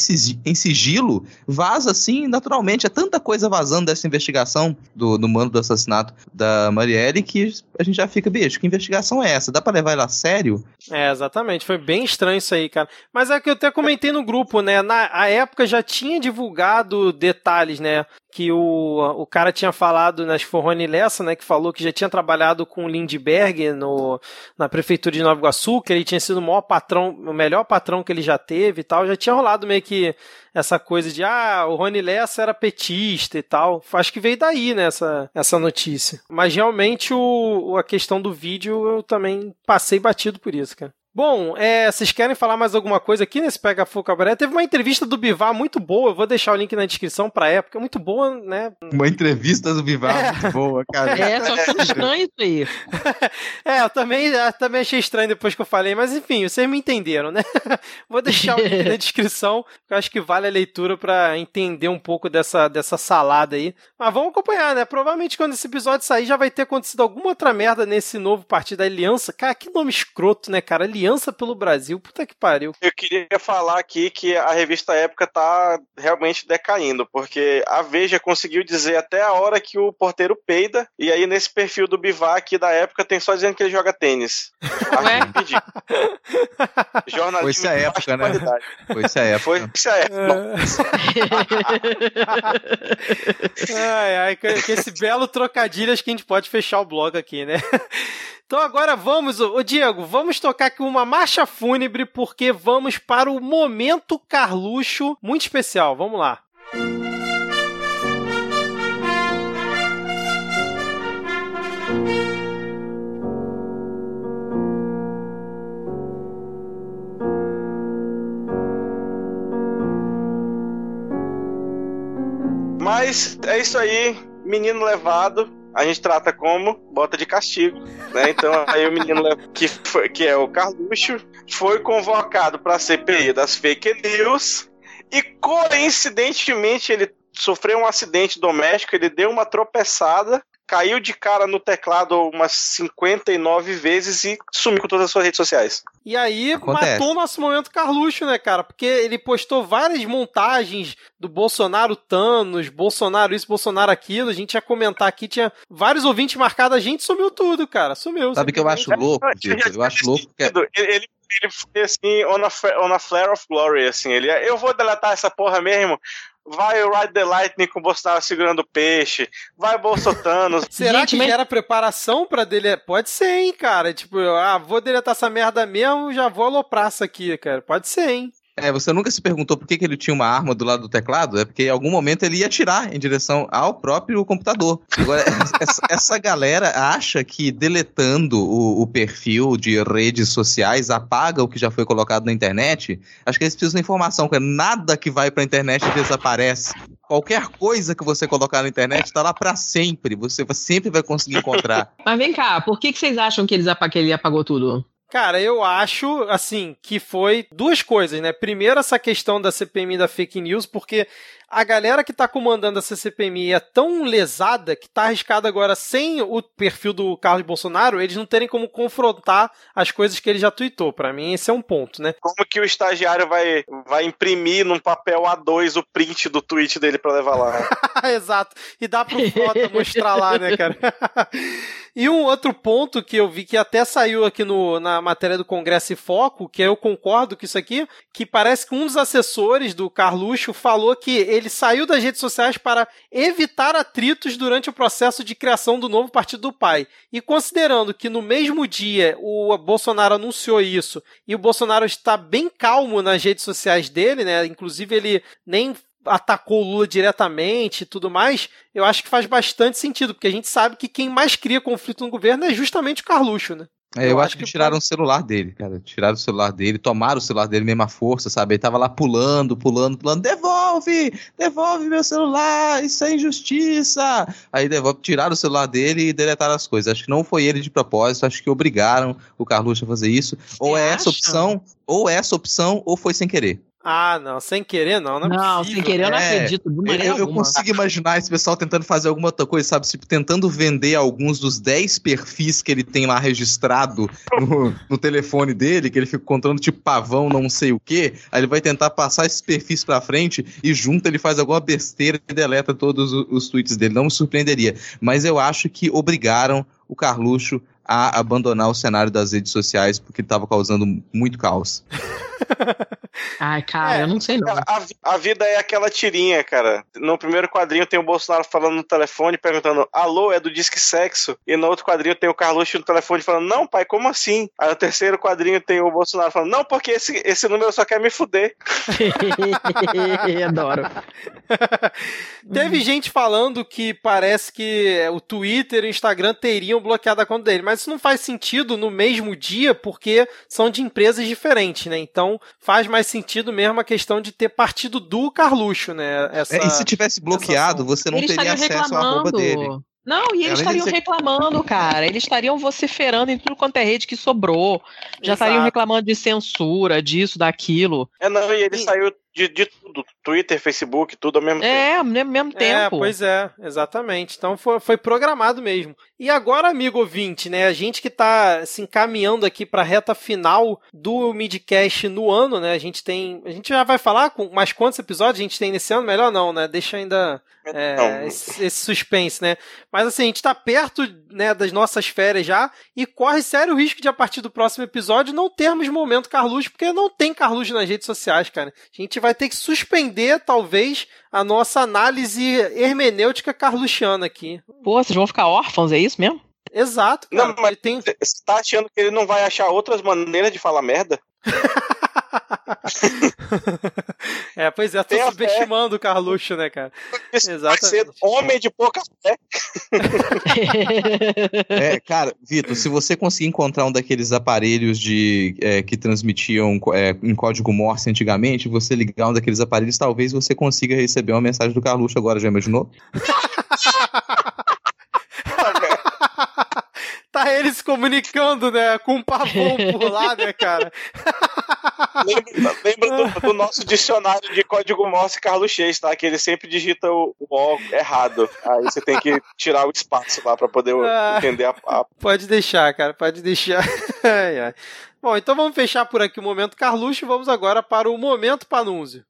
em sigilo vaza assim naturalmente. É tanta coisa vazando dessa investigação do, do mando do assassinato da Marielle que a gente já fica, bicho, que investigação é essa? Dá pra levar ela a sério? É, exatamente. Foi bem estranho isso aí, cara. Mas é que eu até comentei no grupo, né? Na a época já tinha divulgado detalhes, né? Que o, o cara tinha falado, o Rony Lessa, né? Que falou que já tinha trabalhado com o Lindbergh no, na prefeitura de Nova Iguaçu, que ele tinha sido o maior patrão, o melhor patrão que ele já teve e tal. Já tinha rolado meio que essa coisa de, ah, o Rony Lessa era petista e tal. Acho que veio daí, né, essa, essa notícia. Mas realmente o, a questão do vídeo eu também passei batido por isso, cara. Bom, é, vocês querem falar mais alguma coisa aqui nesse Pega Fogo Cabaré? Teve uma entrevista do Bivar muito boa, eu vou deixar o link na descrição pra época, muito boa, né? Uma entrevista do Bivar é. muito boa, cara. É, só que estranho isso aí. é, eu também, eu também achei estranho depois que eu falei, mas enfim, vocês me entenderam, né? vou deixar o link na descrição, que eu acho que vale a leitura pra entender um pouco dessa, dessa salada aí. Mas vamos acompanhar, né? Provavelmente quando esse episódio sair já vai ter acontecido alguma outra merda nesse novo partido da Aliança. Cara, que nome escroto, né, cara? Aliança Aliança pelo Brasil, puta que pariu. Eu queria falar aqui que a revista Época tá realmente decaindo, porque a Veja conseguiu dizer até a hora que o porteiro peida, e aí nesse perfil do Bivac da época tem só dizendo que ele joga tênis. Jornalismo Foi isso a época, né? Foi isso a época. Foi isso a época. ai, ai, com esse belo trocadilho, acho que a gente pode fechar o blog aqui, né? Então agora vamos, o Diego, vamos tocar aqui uma marcha fúnebre porque vamos para o momento Carluxo muito especial. Vamos lá. Mas é isso aí, menino levado a gente trata como bota de castigo, né? Então aí o menino que, foi, que é o Carluxo foi convocado para a CPI das fake news e coincidentemente ele sofreu um acidente doméstico, ele deu uma tropeçada caiu de cara no teclado umas 59 vezes e sumiu com todas as suas redes sociais. E aí Acontece. matou o nosso momento Carluxo, né, cara? Porque ele postou várias montagens do Bolsonaro Thanos, Bolsonaro isso, Bolsonaro aquilo. A gente ia comentar aqui, tinha vários ouvintes marcados, a gente sumiu tudo, cara. Sumiu. Sabe o que eu acho louco? Eu acho louco que... É ele, ele foi assim, on a, on a flare of glory, assim. Ele, eu vou deletar essa porra mesmo vai o Ride the Lightning com o Bolsonaro segurando peixe, vai Bolsotano. Será Gente, que mas... era preparação para dele? Pode ser, hein, cara? Tipo, ah, vou deletar essa merda mesmo, já vou aloprar isso aqui, cara. Pode ser, hein? É, você nunca se perguntou por que, que ele tinha uma arma do lado do teclado? É porque em algum momento ele ia atirar em direção ao próprio computador. Agora, essa, essa, galera acha que deletando o, o, perfil de redes sociais apaga o que já foi colocado na internet. Acho que eles precisam de informação, que nada que vai pra internet desaparece. Qualquer coisa que você colocar na internet está lá para sempre. Você sempre vai conseguir encontrar. Mas vem cá, por que, que vocês acham que, eles, que ele apagou tudo? Cara, eu acho, assim, que foi duas coisas, né? Primeiro, essa questão da CPMI da fake news, porque a galera que tá comandando essa CPMI é tão lesada que tá arriscado agora, sem o perfil do Carlos Bolsonaro, eles não terem como confrontar as coisas que ele já tweetou. Para mim, esse é um ponto, né? Como que o estagiário vai, vai imprimir num papel A2 o print do tweet dele para levar lá? Exato. E dá pro Frota mostrar lá, né, cara? E um outro ponto que eu vi que até saiu aqui no, na matéria do Congresso e Foco, que eu concordo com isso aqui, que parece que um dos assessores do Carluxo falou que ele saiu das redes sociais para evitar atritos durante o processo de criação do novo Partido do Pai. E considerando que no mesmo dia o Bolsonaro anunciou isso e o Bolsonaro está bem calmo nas redes sociais dele, né? Inclusive ele nem atacou o Lula diretamente e tudo mais, eu acho que faz bastante sentido, porque a gente sabe que quem mais cria conflito no governo é justamente o Carluxo, né? É, eu, eu, acho que, que tiraram o celular dele, cara. Tiraram o celular dele, tomaram o celular dele mesma força, sabe? Ele tava lá pulando, pulando, pulando. Devolve! Devolve meu celular! Isso é injustiça! Aí devolve, tiraram o celular dele e deletaram as coisas. Acho que não foi ele de propósito, acho que obrigaram o Carluxo a fazer isso. Você ou é essa opção, ou é essa opção, ou foi sem querer. Ah, não, sem querer não, não é Não, possível. sem querer eu não é, acredito de maneira eu, eu consigo imaginar esse pessoal tentando fazer alguma outra coisa, sabe? Tipo, tentando vender alguns dos 10 perfis que ele tem lá registrado no, no telefone dele, que ele fica contando tipo pavão, não sei o quê. Aí ele vai tentar passar esses perfis pra frente e junto ele faz alguma besteira e deleta todos os, os tweets dele. Não me surpreenderia. Mas eu acho que obrigaram o Carluxo a abandonar o cenário das redes sociais porque estava causando muito caos. Ai, cara, é, eu não sei não. A, a, vida é aquela tirinha, cara. No primeiro quadrinho tem o Bolsonaro falando no telefone, perguntando: alô, é do Disque Sexo? E no outro quadrinho tem o Carluxo no telefone falando: não, pai, como assim? Aí no terceiro quadrinho tem o Bolsonaro falando: não, porque esse, esse número só quer me fuder. Adoro. Teve gente falando que parece que o Twitter e o Instagram teriam bloqueado a conta dele, mas Mas isso não faz sentido no mesmo dia porque são de empresas diferentes, né? Então faz mais sentido mesmo a questão de ter partido do Carluxo, né? Essa, é, e se tivesse bloqueado, você não teria acesso à arroba dele. Não, e eles estariam ser... reclamando, cara. Eles estariam vociferando em tudo quanto é rede que sobrou. Já estariam reclamando de censura, disso, daquilo. É, não, e ele e... saiu de, de tudo. Twitter, Facebook, tudo ao mesmo é, tempo. É, ao mesmo tempo. É, pois é, exatamente. Então foi, foi programado mesmo. E agora, amigo ouvinte, né? A gente que está se encaminhando aqui para a reta final do Midcast no ano, né? A gente tem. A gente já vai falar com mais quantos episódios a gente tem nesse ano? Melhor não, né? Deixa ainda é, esse, esse, suspense, né? Mas assim, a gente está perto né, das nossas férias já e corre sério o risco de, a partir do próximo episódio, não termos momento Carluxo, porque não tem Carluxo nas redes sociais, cara. A gente vai ter que suspender, talvez, a nossa análise hermenêutica carluxiana aqui. Pô, vocês vão ficar órfãos, é isso mesmo? Exato, cara. Não, mas tem... você tá achando que ele não vai achar outras maneiras de falar merda? é, pois é, tô subestimando o Carluxo, né, cara? Exatamente. homem de pouca fé. é, cara, Vitor, se você conseguir encontrar um daqueles aparelhos de é, que transmitiam é, em código Morse antigamente, você ligar um daqueles aparelhos, talvez você consiga receber uma mensagem do Carluxo agora, já imaginou? tá ele se comunicando, né? Com um pavão por lá, né, cara? lembra, lembra do, do, nosso dicionário de código Morse Carlos Chase, tá? Que ele sempre digita o, O errado. Aí você tem que tirar o espaço lá pra poder ah, entender a, a. Pode deixar, cara, pode deixar. ai, ai. Bom, então vamos fechar por aqui o momento Carluxo e vamos agora para o momento Panúncio.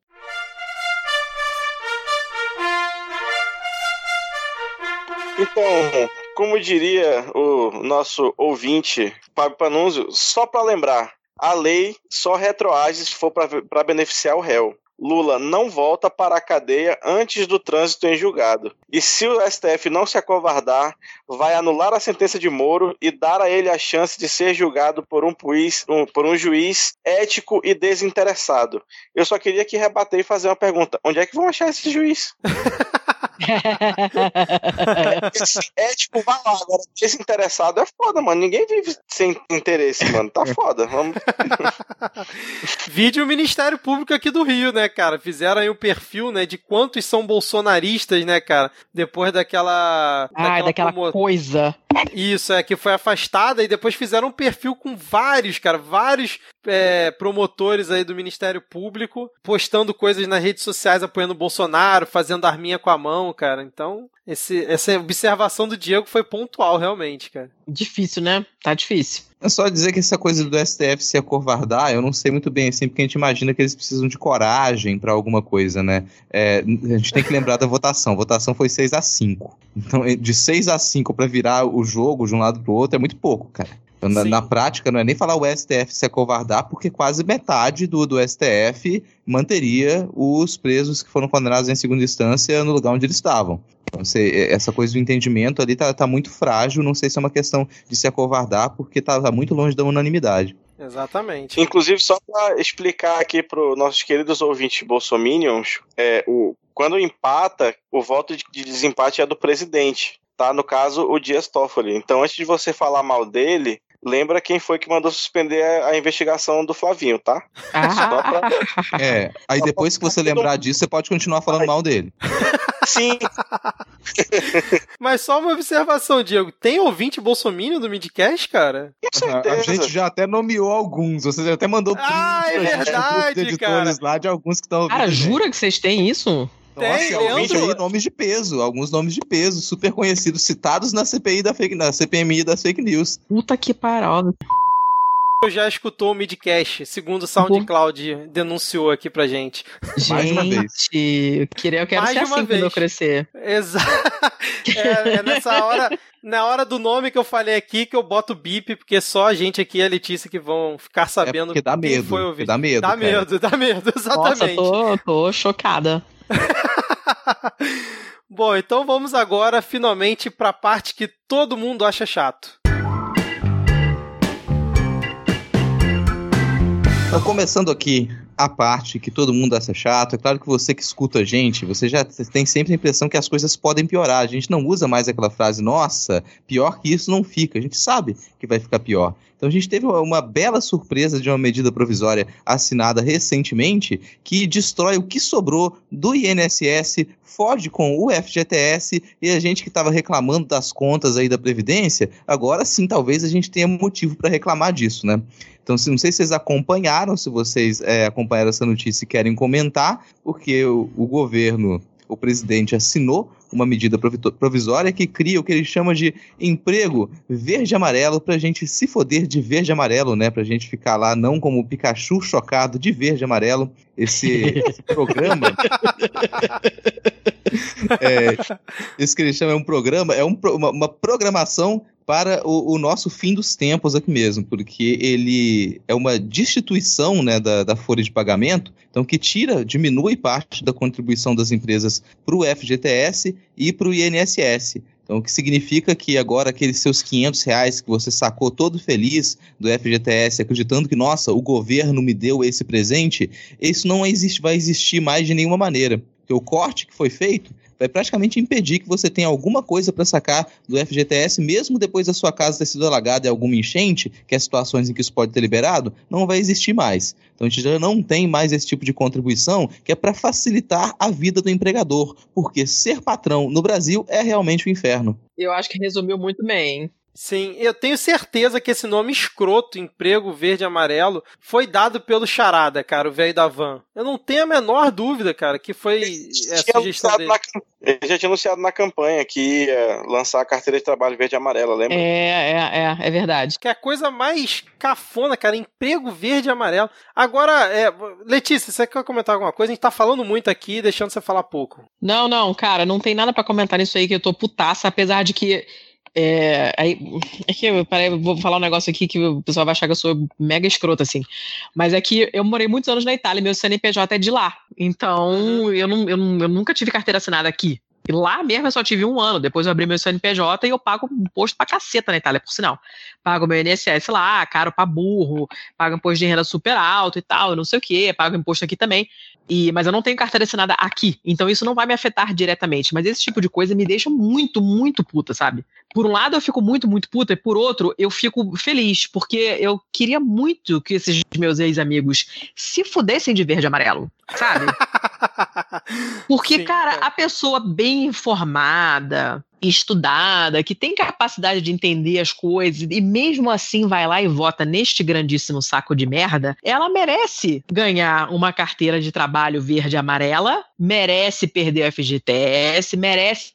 Então, como diria o nosso ouvinte, Fábio Panunzio, só para lembrar, a lei só retroage se for para beneficiar o réu. Lula não volta para a cadeia antes do trânsito em julgado. E se o STF não se acovardar, vai anular a sentença de Moro e dar a ele a chance de ser julgado por um, juiz, um, por um juiz ético e desinteressado. Eu só queria que rebater e fazer uma pergunta: onde é que vão achar esse juiz? é tipo, vai lá, agora desinteressado é foda, mano. Ninguém vive sem interesse, mano. Tá foda. Vamos. Vídeo o Ministério Público aqui do Rio, né, cara? Fizeram aí o um perfil, né, de quantos são bolsonaristas, né, cara? Depois daquela. Ah, daquela, daquela promo... coisa. Isso, é, que foi afastada e depois fizeram um perfil com vários, cara, vários é, promotores aí do Ministério Público postando coisas nas redes sociais apoiando o Bolsonaro, fazendo arminha com a mão, cara. Então, esse, essa observação do Diego foi pontual, realmente, cara. Difícil, né? Tá difícil. É só dizer que essa coisa do STF se acovardar, eu não sei muito bem assim, porque a gente imagina que eles precisam de coragem para alguma coisa, né? É, a gente tem que lembrar da votação. A votação foi 6 a 5 Então, de 6 a 5 para virar o jogo de um lado pro outro é muito pouco, cara. Na, na, prática, não é nem falar o STF se acovardar, porque quase metade do, do STF manteria os presos que foram condenados em segunda instância no lugar onde eles estavam. Então, você, essa coisa do entendimento ali tá, tá, muito frágil, não sei se é uma questão de se acovardar, porque tá, tá muito longe da unanimidade. Exatamente. Inclusive, só para explicar aqui para os nossos queridos ouvintes bolsominions, é, o, quando empata, o voto de, de desempate é do presidente tá? No caso, o Dias Toffoli. Então, antes de você falar mal dele, lembra quem foi que mandou suspender a investigação do Flavinho, tá? Ah. Pra... É, aí depois que você lembrar disso, você pode continuar falando mal dele. Sim. Mas só uma observação, Diego. Tem ouvinte bolsominion do Midcast, cara? A, a, gente já até nomeou alguns. Você até mandou ah, é verdade, editores cara. lá de alguns que estão Cara, jura que vocês têm isso? Tem, Nossa, Leandro... aí nomes de peso, alguns nomes de peso, super conhecidos, citados na CPI da fake, na CPMI das fake news. Puta que parada. Eu já escutou o midcast, segundo o SoundCloud denunciou aqui pra gente. gente Mais uma vez. Queria, eu quero Mais ser assim vez. quando eu crescer. Exato. É, é, nessa hora, na hora do nome que eu falei aqui, que eu boto bip, porque só a gente aqui e a Letícia que vão ficar sabendo. É dá medo. Foi ouvir. Dá medo. Dá cara. medo, dá medo, exatamente. Nossa, tô, tô chocada. Bom, então vamos agora finalmente para a parte que todo mundo acha chato. Então, começando aqui à parte, que todo mundo acha chato. É claro que você que escuta a gente, você já tem sempre a impressão que as coisas podem piorar. A gente não usa mais aquela frase, nossa, pior que isso não fica. A gente sabe que vai ficar pior. Então a gente teve uma bela surpresa de uma medida provisória assinada recentemente que destrói o que sobrou do INSS, fode com o FGTS e a gente que estava reclamando das contas aí da Previdência, agora sim talvez a gente tenha motivo para reclamar disso, né? Então, não sei se vocês acompanharam, se vocês é, acompanharam essa notícia e querem comentar, porque o, o governo, o presidente assinou uma medida provisória que cria o que ele chama de emprego verde-amarelo para a gente se foder de verde-amarelo, né? Para a gente ficar lá não como o Pikachu chocado de verde-amarelo. Esse, esse programa. é, esse que ele chama é um programa, é um, uma, uma programação para o, o, nosso fim dos tempos aqui mesmo, porque ele é uma destituição né, da, da folha de pagamento, então que tira, diminui parte da contribuição das empresas para o FGTS e para o INSS. Então, o que significa que agora aqueles seus 500 reais que você sacou todo feliz do FGTS, acreditando que, nossa, o governo me deu esse presente, isso não existe, vai existir mais de nenhuma maneira. Porque o corte que foi feito vai praticamente impedir que você tenha alguma coisa para sacar do FGTS, mesmo depois da sua casa ter sido alagada em alguma enchente, que é situações em que isso pode ter liberado, não vai existir mais. Então a gente já não tem mais esse tipo de contribuição que é para facilitar a vida do empregador, porque ser patrão no Brasil é realmente o um inferno. Eu acho que resumiu muito bem. Sim, eu tenho certeza que esse nome escroto, emprego verde e amarelo, foi dado pelo Charada, cara, o velho da van. Eu não tenho a menor dúvida, cara, que foi a sugestão dele. Na, ele já tinha anunciado na campanha que ia lançar a carteira de trabalho verde e amarela, lembra? É, é, é, é verdade. Que é a coisa mais cafona, cara, emprego verde e amarelo. Agora, é, Letícia, você quer comentar alguma coisa? A gente tá falando muito aqui, deixando você falar pouco. Não, não, cara, não tem nada para comentar nisso aí que eu tô putaça, apesar de que é, aí, é que vou falar um negócio aqui que o pessoal vai achar que eu sou mega escroto, assim. Mas é que eu morei muitos anos na Itália, meu CNPJ é de lá. Então, uhum. eu, não, eu, não, eu nunca tive carteira assinada aqui. E lá mesmo eu só tive um ano. Depois eu abri meu CNPJ e eu pago imposto pra caceta na Itália, por sinal. Pago meu INSS lá, caro pra burro, pago imposto de renda super alto e tal, não sei o quê, pago imposto aqui também. E, mas eu não tenho carteira assinada aqui, então isso não vai me afetar diretamente. Mas esse tipo de coisa me deixa muito, muito puta, sabe? Por um lado eu fico muito, muito puta, e por outro eu fico feliz, porque eu queria muito que esses meus ex-amigos se fudessem de verde e amarelo, sabe? Porque, Sim, cara, é. a pessoa bem informada, estudada, que tem capacidade de entender as coisas e mesmo assim vai lá e vota neste grandíssimo saco de merda, ela merece ganhar uma carteira de trabalho verde e amarela, merece perder o FGTS, merece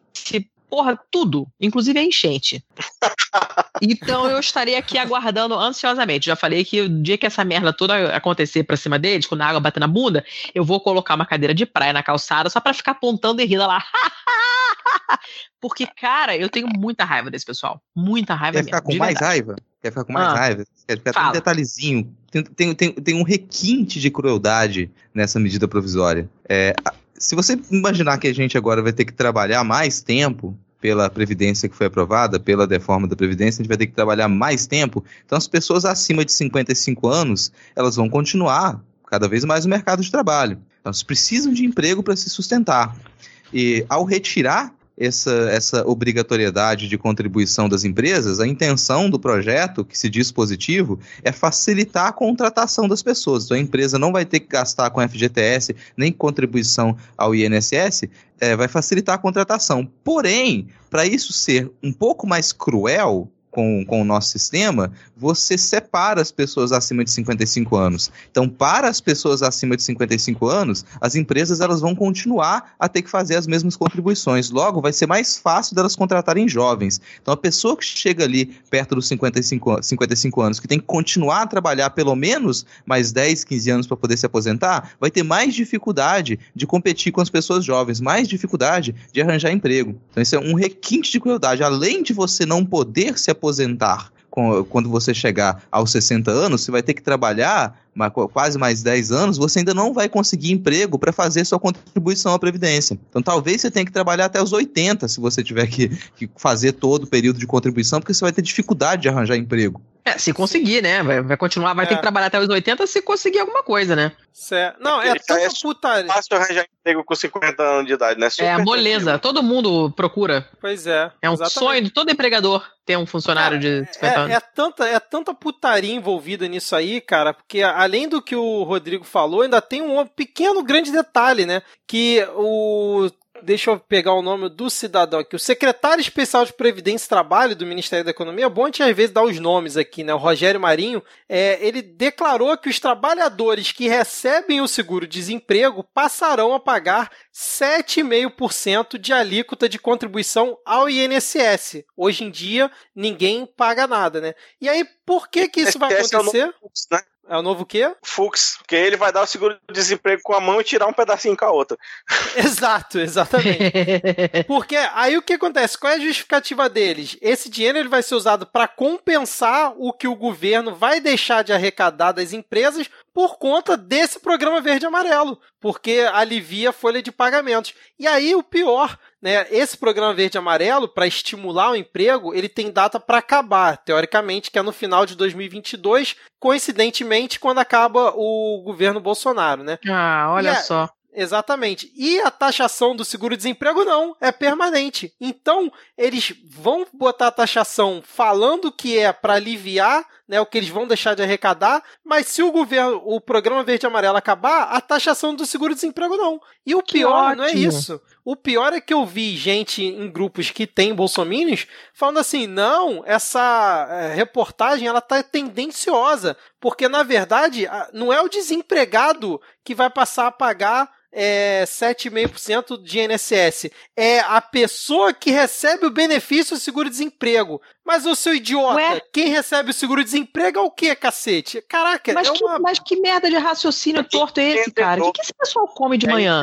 porra, tudo, inclusive a enchente. Então eu estarei aqui aguardando ansiosamente. Já falei que o dia que essa merda toda acontecer pra cima deles, quando a água bater na bunda, eu vou colocar uma cadeira de praia na calçada só pra ficar apontando e rindo lá. Porque, cara, eu tenho muita raiva desse pessoal. Muita raiva Quer ficar mesmo, com mais verdade. raiva? Quer ficar com mais ah, raiva? Quer ficar com um detalhezinho? Tem, tem, tem, tem um requinte de crueldade nessa medida provisória. É, se você imaginar que a gente agora vai ter que trabalhar mais tempo pela Previdência que foi aprovada, pela deforma da Previdência, a gente vai ter que trabalhar mais tempo. Então, as pessoas acima de 55 anos, elas vão continuar cada vez mais no mercado de trabalho. Elas precisam de emprego para se sustentar. E ao retirar essa, essa obrigatoriedade de contribuição das empresas, a intenção do projeto, que se diz positivo, é facilitar a contratação das pessoas. Então a empresa não vai ter que gastar com FGTS nem contribuição ao INSS, é, vai facilitar a contratação. Porém, para isso ser um pouco mais cruel, com, com o nosso sistema, você separa as pessoas acima de 55 anos. Então, para as pessoas acima de 55 anos, as empresas elas vão continuar a ter que fazer as mesmas contribuições. Logo, vai ser mais fácil delas contratarem jovens. Então, a pessoa que chega ali perto dos 55, 55 anos, que tem que continuar a trabalhar pelo menos mais 10, 15 anos para poder se aposentar, vai ter mais dificuldade de competir com as pessoas jovens, mais dificuldade de arranjar emprego. Então, isso é um requinte de crueldade. Além de você não poder se aposentar quando você chegar aos 60 anos, você vai ter que trabalhar quase mais 10 anos, você ainda não vai conseguir emprego para fazer sua contribuição à Previdência. Então, talvez você tenha que trabalhar até os 80 se você tiver que, que fazer todo o período de contribuição, porque você vai ter dificuldade de arranjar emprego. É, se conseguir, né? Vai, vai continuar, vai é. ter que trabalhar até os 80 se conseguir alguma coisa, né? Certo. Não, é, é tanta é putaria. fácil arranjar emprego com 50 anos de idade, né? Super é, moleza. Todo mundo procura. Pois é. É um exatamente. sonho de todo empregador ter um funcionário é, de 50 é, anos. É tanta, é tanta putaria envolvida nisso aí, cara, porque além do que o Rodrigo falou, ainda tem um pequeno grande detalhe, né? Que o deixa eu pegar o nome do cidadão aqui. O secretário especial de Previdência e Trabalho do Ministério da Economia, é bom a gente às vezes dar os nomes aqui, né? O Rogério Marinho, é, ele declarou que os trabalhadores que recebem o seguro-desemprego passarão a pagar 7,5% de alíquota de contribuição ao INSS. Hoje em dia, ninguém paga nada, né? E aí, por que que isso vai acontecer? É novo, né? É o novo quê? Fux, porque ele vai dar o seguro-desemprego com a mão e tirar um pedacinho com a outra. Exato, exatamente. porque aí o que acontece? Qual é a justificativa deles? Esse dinheiro ele vai ser usado para compensar o que o governo vai deixar de arrecadar das empresas por conta desse programa verde amarelo, porque alivia a folha de pagamentos. E aí o pior, né, esse programa verde amarelo para estimular o emprego, ele tem data para acabar, teoricamente, que é no final de 2022, coincidentemente quando acaba o governo Bolsonaro, né? Ah, olha é, só. Exatamente. E a taxação do seguro-desemprego não, é permanente. Então, eles vão botar a taxação falando que é para aliviar né, o que eles vão deixar de arrecadar, mas se o governo, o programa verde e amarelo acabar, a taxação do seguro-desemprego não. E o que pior ótimo. não é isso. O pior é que eu vi gente em grupos que tem bolsominions falando assim: "Não, essa é, reportagem ela tá tendenciosa, porque na verdade não é o desempregado que vai passar a pagar é, 7,5% de INSS. É a pessoa que recebe o benefício do seguro-desemprego. Mas o seu idiota, Ué? quem recebe o seguro-desemprego é o quê, cacete? Caraca, mas, é que, uma... mas que merda de raciocínio torto é esse, cara? O que, que esse pessoal come de manhã?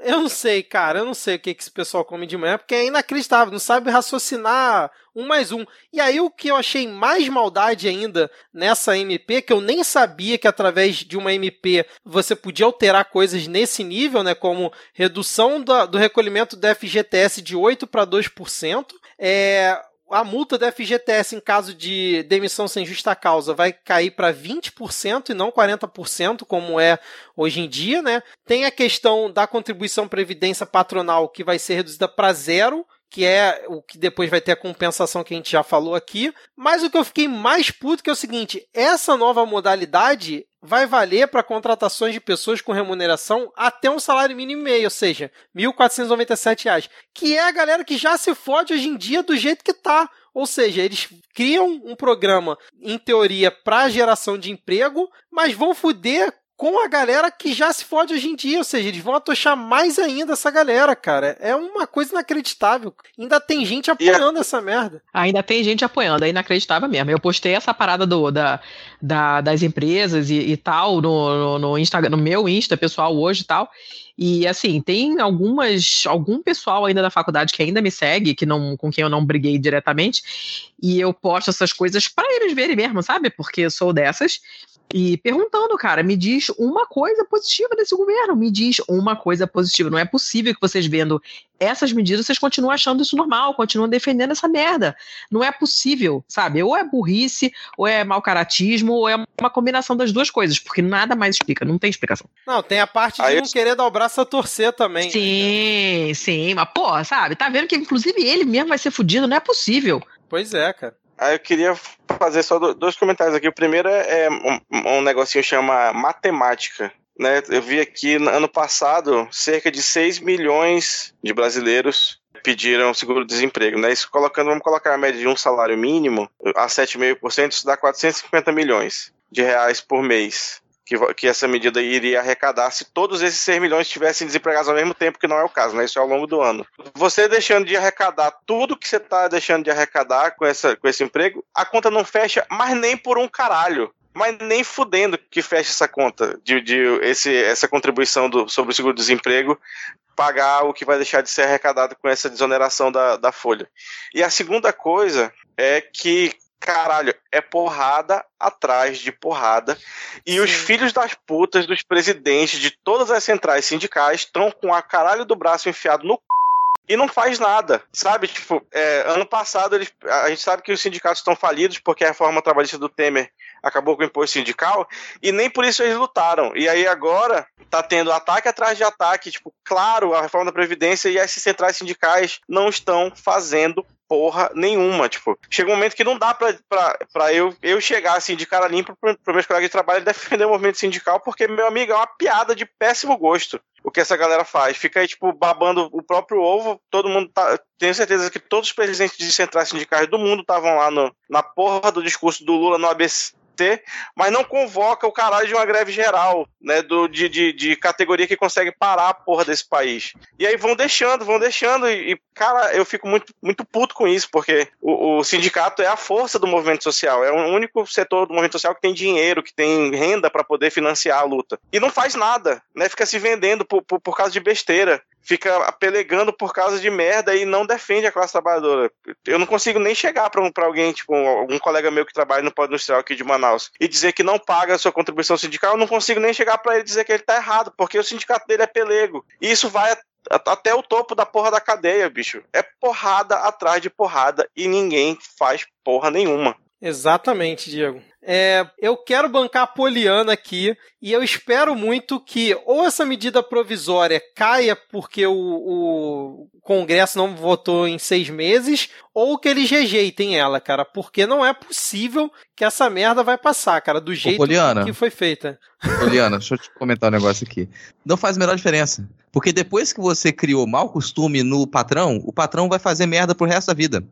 Eu não sei, cara. Eu não sei o que, esse pessoal come de manhã, porque é inacreditável. Não sabe raciocinar um mais um. E aí o que eu achei mais maldade ainda nessa MP, que eu nem sabia que através de uma MP você podia alterar coisas nesse nível, né? Como redução do recolhimento do FGTS de 8% para 2%. É, a multa da FGTS em caso de demissão sem justa causa vai cair para 20% e não 40%, como é hoje em dia, né? Tem a questão da contribuição previdência patronal que vai ser reduzida para zero, que é o que depois vai ter a compensação que a gente já falou aqui. Mas o que eu fiquei mais puto que é o seguinte: essa nova modalidade vai valer para contratações de pessoas com remuneração até um salário mínimo e meio, ou seja, R$ 1.497, que é a galera que já se fode hoje em dia do jeito que tá. Ou seja, eles criam um programa, em teoria, para geração de emprego, mas vão foder com a galera que já se fode hoje em dia, ou seja, eles vão atochar mais ainda essa galera, cara. É uma coisa inacreditável. Ainda tem gente apoiando essa merda. Ainda tem gente apoiando, é inacreditável mesmo. Eu postei essa parada do, da, da das empresas e, e tal no, no, no, Instagram, no meu Insta pessoal hoje e tal. E assim, tem algumas algum pessoal ainda da faculdade que ainda me segue, que não com quem eu não briguei diretamente, e eu posto essas coisas para eles verem mesmo, sabe? Porque eu sou dessas e perguntando, cara, me diz uma coisa positiva desse governo, me diz uma coisa positiva. Não é possível que vocês vendo essas medidas, vocês continuam achando isso normal, continuam defendendo essa merda. Não é possível, sabe? Ou é burrice, ou é mau caratismo, ou é uma combinação das duas coisas, porque nada mais explica, não tem explicação. Não, tem a parte de Aí não eu... querer dar o braço a torcer também. Sim, sim, mas pô, sabe? Tá vendo que inclusive ele mesmo vai ser fudido, não é possível. Pois é, cara. Aí eu queria fazer só dois comentários aqui. O primeiro é, é um, um negocinho chama matemática. Né? Eu vi aqui ano passado cerca de 6 milhões de brasileiros pediram seguro-desemprego, né? Isso colocando, vamos colocar a média de um salário mínimo a 7,5%, isso dá 450 milhões de reais por mês que, que essa medida iria arrecadar se todos esses 6 milhões estivessem desempregados ao mesmo tempo, que não é o caso, né? Isso é ao longo do ano. Você deixando de arrecadar tudo que você está deixando de arrecadar com, essa, com esse emprego, a conta não fecha, mas nem por um caralho mas nem fudendo que feche essa conta de, de esse, essa contribuição do, sobre o seguro-desemprego pagar o que vai deixar de ser arrecadado com essa desoneração da, da folha. E a segunda coisa é que caralho, é porrada atrás de porrada. E Sim. os filhos das putas dos presidentes de todas as centrais sindicais estão com a caralho do braço enfiado no e não faz nada, sabe? Tipo, é, ano passado eles, a gente sabe que os sindicatos estão falidos porque a reforma trabalhista do Temer acabou com o imposto sindical e nem por isso eles lutaram. E aí agora tá tendo ataque atrás de ataque, tipo, claro, a reforma da Previdência e essas centrais sindicais não estão fazendo porra nenhuma. Tipo, chega um momento que não dá pra, pra, pra eu, eu chegar assim de cara limpa pro, pro meus colegas de trabalho defender o movimento sindical, porque, meu amigo, é uma piada de péssimo gosto o que essa galera faz. Fica aí, tipo, babando o próprio ovo. Todo mundo tá. Tenho certeza que todos os presidentes de centrais sindicais do mundo estavam lá no, na porra do discurso do Lula no ABC ter, mas não convoca o caralho de uma greve geral, né, do, de, de, de, categoria que consegue parar a porra desse país. E aí vão deixando, vão deixando, e, cara, eu fico muito, muito puto com isso, porque o, o, sindicato é a força do movimento social, é o único setor do movimento social que tem dinheiro, que tem renda para poder financiar a luta. E não faz nada, né, fica se vendendo por, por, por causa de besteira fica pelegando por causa de merda e não defende a classe trabalhadora. Eu não consigo nem chegar para um, alguém, tipo, algum colega meu que trabalha no Polo Industrial aqui de Manaus, e dizer que não paga a sua contribuição sindical, eu não consigo nem chegar para ele dizer que ele tá errado, porque o sindicato dele é pelego. E isso vai até o topo da porra da cadeia, bicho. É porrada atrás de porrada e ninguém faz porra nenhuma. Exatamente, Diego. É, eu quero bancar a Poliana aqui e eu espero muito que ou essa medida provisória caia porque o, o Congresso não votou em seis meses, ou que eles rejeitem ela, cara, porque não é possível que essa merda vai passar, cara, do jeito Ô, que foi feita. Poliana, deixa eu te comentar um negócio aqui. Não faz a menor diferença. Porque depois que você criou mau costume no patrão, o patrão vai fazer merda pro resto da vida.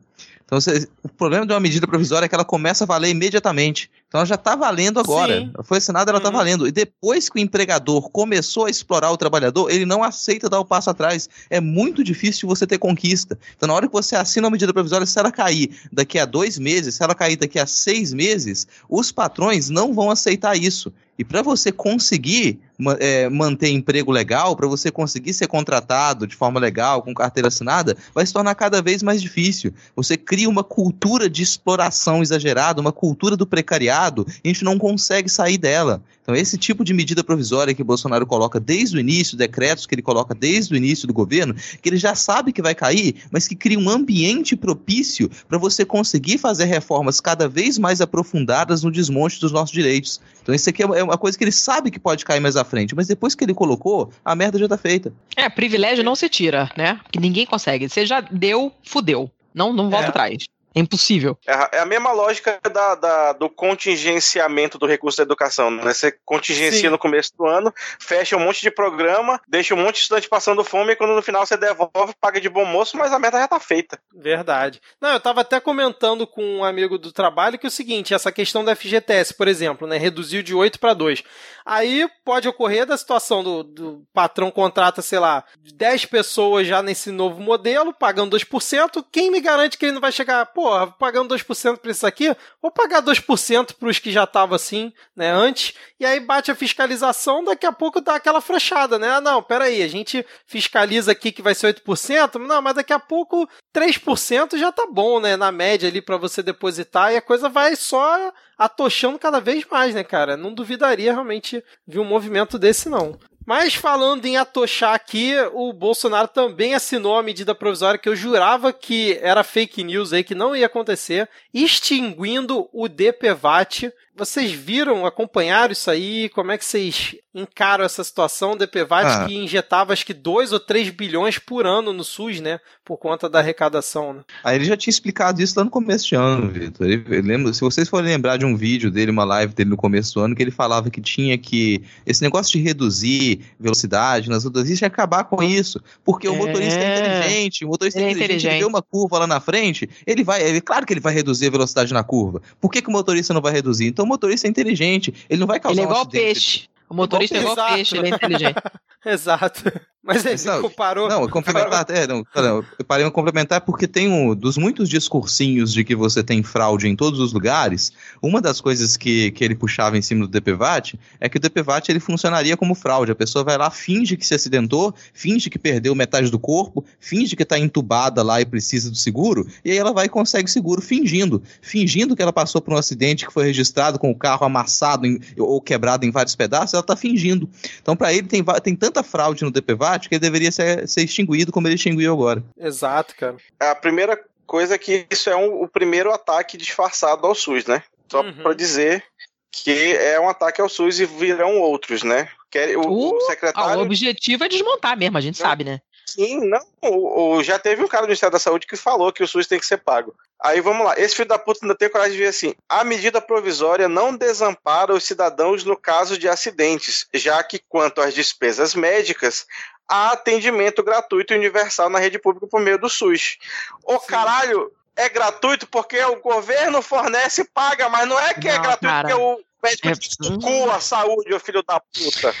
Então, o problema de uma medida provisória é que ela começa a valer imediatamente. Então, ela já está valendo agora. Sim. Foi assinada, ela está uhum. valendo. E depois que o empregador começou a explorar o trabalhador, ele não aceita dar o passo atrás. É muito difícil você ter conquista. Então, na hora que você assina uma medida provisória, se ela cair daqui a dois meses, se ela cair daqui a seis meses, os patrões não vão aceitar isso. E para você conseguir é, manter emprego legal, para você conseguir ser contratado de forma legal, com carteira assinada, vai se tornar cada vez mais difícil. Você cria uma cultura de exploração exagerada, uma cultura do precariado, e a gente não consegue sair dela. Então, esse tipo de medida provisória que Bolsonaro coloca desde o início, decretos que ele coloca desde o início do governo, que ele já sabe que vai cair, mas que cria um ambiente propício para você conseguir fazer reformas cada vez mais aprofundadas no desmonte dos nossos direitos. Então, isso aqui é uma coisa que ele sabe que pode cair mais à frente, mas depois que ele colocou, a merda já tá feita. É, privilégio não se tira, né? Que ninguém consegue. Você já deu, fudeu. Não, não volta é. atrás. É impossível. É, é a mesma lógica da, da, do contingenciamento do recurso da educação. Né? Você contingencia Sim. no começo do ano, fecha um monte de programa, deixa um monte de estudante passando fome e quando no final você devolve, paga de bom moço, mas a meta já tá feita. Verdade. Não, eu tava até comentando com um amigo do trabalho que é o seguinte, essa questão da FGTS, por exemplo, né, reduziu de 8 para 2. Aí pode ocorrer da situação do, do patrão contrata, sei lá, 10 pessoas já nesse novo modelo, pagando 2%, quem me garante que ele não vai chegar, pô, pô, pagando 2% para isso aqui, vou pagar 2% para os que já estavam assim, né, antes, e aí bate a fiscalização, daqui a pouco dá aquela frechada, né? Ah, não, peraí, a gente fiscaliza aqui que vai ser 8%, não, mas daqui a pouco 3% já tá bom, né, na média ali para você depositar, e a coisa vai só atochando cada vez mais, né, cara? Não duvidaria realmente ver um movimento desse, não. Mas falando em atochar aqui, o Bolsonaro também assinou a medida provisória que eu jurava que era fake news aí, que não ia acontecer, extinguindo o DPVAT. Vocês viram, acompanharam isso aí? Como é que vocês encaram essa situação? O DPVAT ah. que injetava acho que 2 ou 3 bilhões por ano no SUS, né? Por conta da arrecadação, né? Aí ele já tinha explicado isso lá no começo de ano, Vitor. Lembra, se vocês forem lembrar de um vídeo dele, uma live dele no começo do ano, que ele falava que tinha que. Esse negócio de reduzir velocidade nas rodovias tinha que acabar com isso. Porque é. o motorista é inteligente, o motorista ele é inteligente, inteligente. vê uma curva lá na frente, ele vai. Ele, claro que ele vai reduzir a velocidade na curva. Por que, que o motorista não vai reduzir? Então o motorista é inteligente, ele não vai causar ele é igual um peixe. O motorista é igual peixe, ele é inteligente. Exato. Mas ele não, comparou. Não, complementar, é, não, não, eu parei complementar porque tem um dos muitos discursinhos de que você tem fraude em todos os lugares. Uma das coisas que, que ele puxava em cima do DPVAT é que o DPVAT ele funcionaria como fraude. A pessoa vai lá, finge que se acidentou, finge que perdeu metade do corpo, finge que está entubada lá e precisa do seguro, e aí ela vai e consegue seguro fingindo. Fingindo que ela passou por um acidente que foi registrado com o carro amassado em, ou quebrado em vários pedaços, ela está fingindo. Então, para ele, tem, tem tanta fraude no DPVAT prática, ele deveria ser, ser extinguido como ele extinguiu agora. Exato, cara. A primeira coisa é que isso é um, o primeiro ataque disfarçado ao SUS, né? Só uhum. para dizer que é um ataque ao SUS e virão outros, né? O, uh, o secretário. O objetivo é desmontar mesmo, a gente sabe, né? Sim, não. O, o, já teve um cara do Ministério da Saúde que falou que o SUS tem que ser pago. Aí vamos lá. Esse filho da puta ainda tem coragem de ver assim: a medida provisória não desampara os cidadãos no caso de acidentes, já que, quanto às despesas médicas, há atendimento gratuito e universal na rede pública por meio do SUS. Ô caralho, é gratuito porque o governo fornece e paga, mas não é que é não, é gratuito cara. porque o médico é... a saúde, ô filho da puta.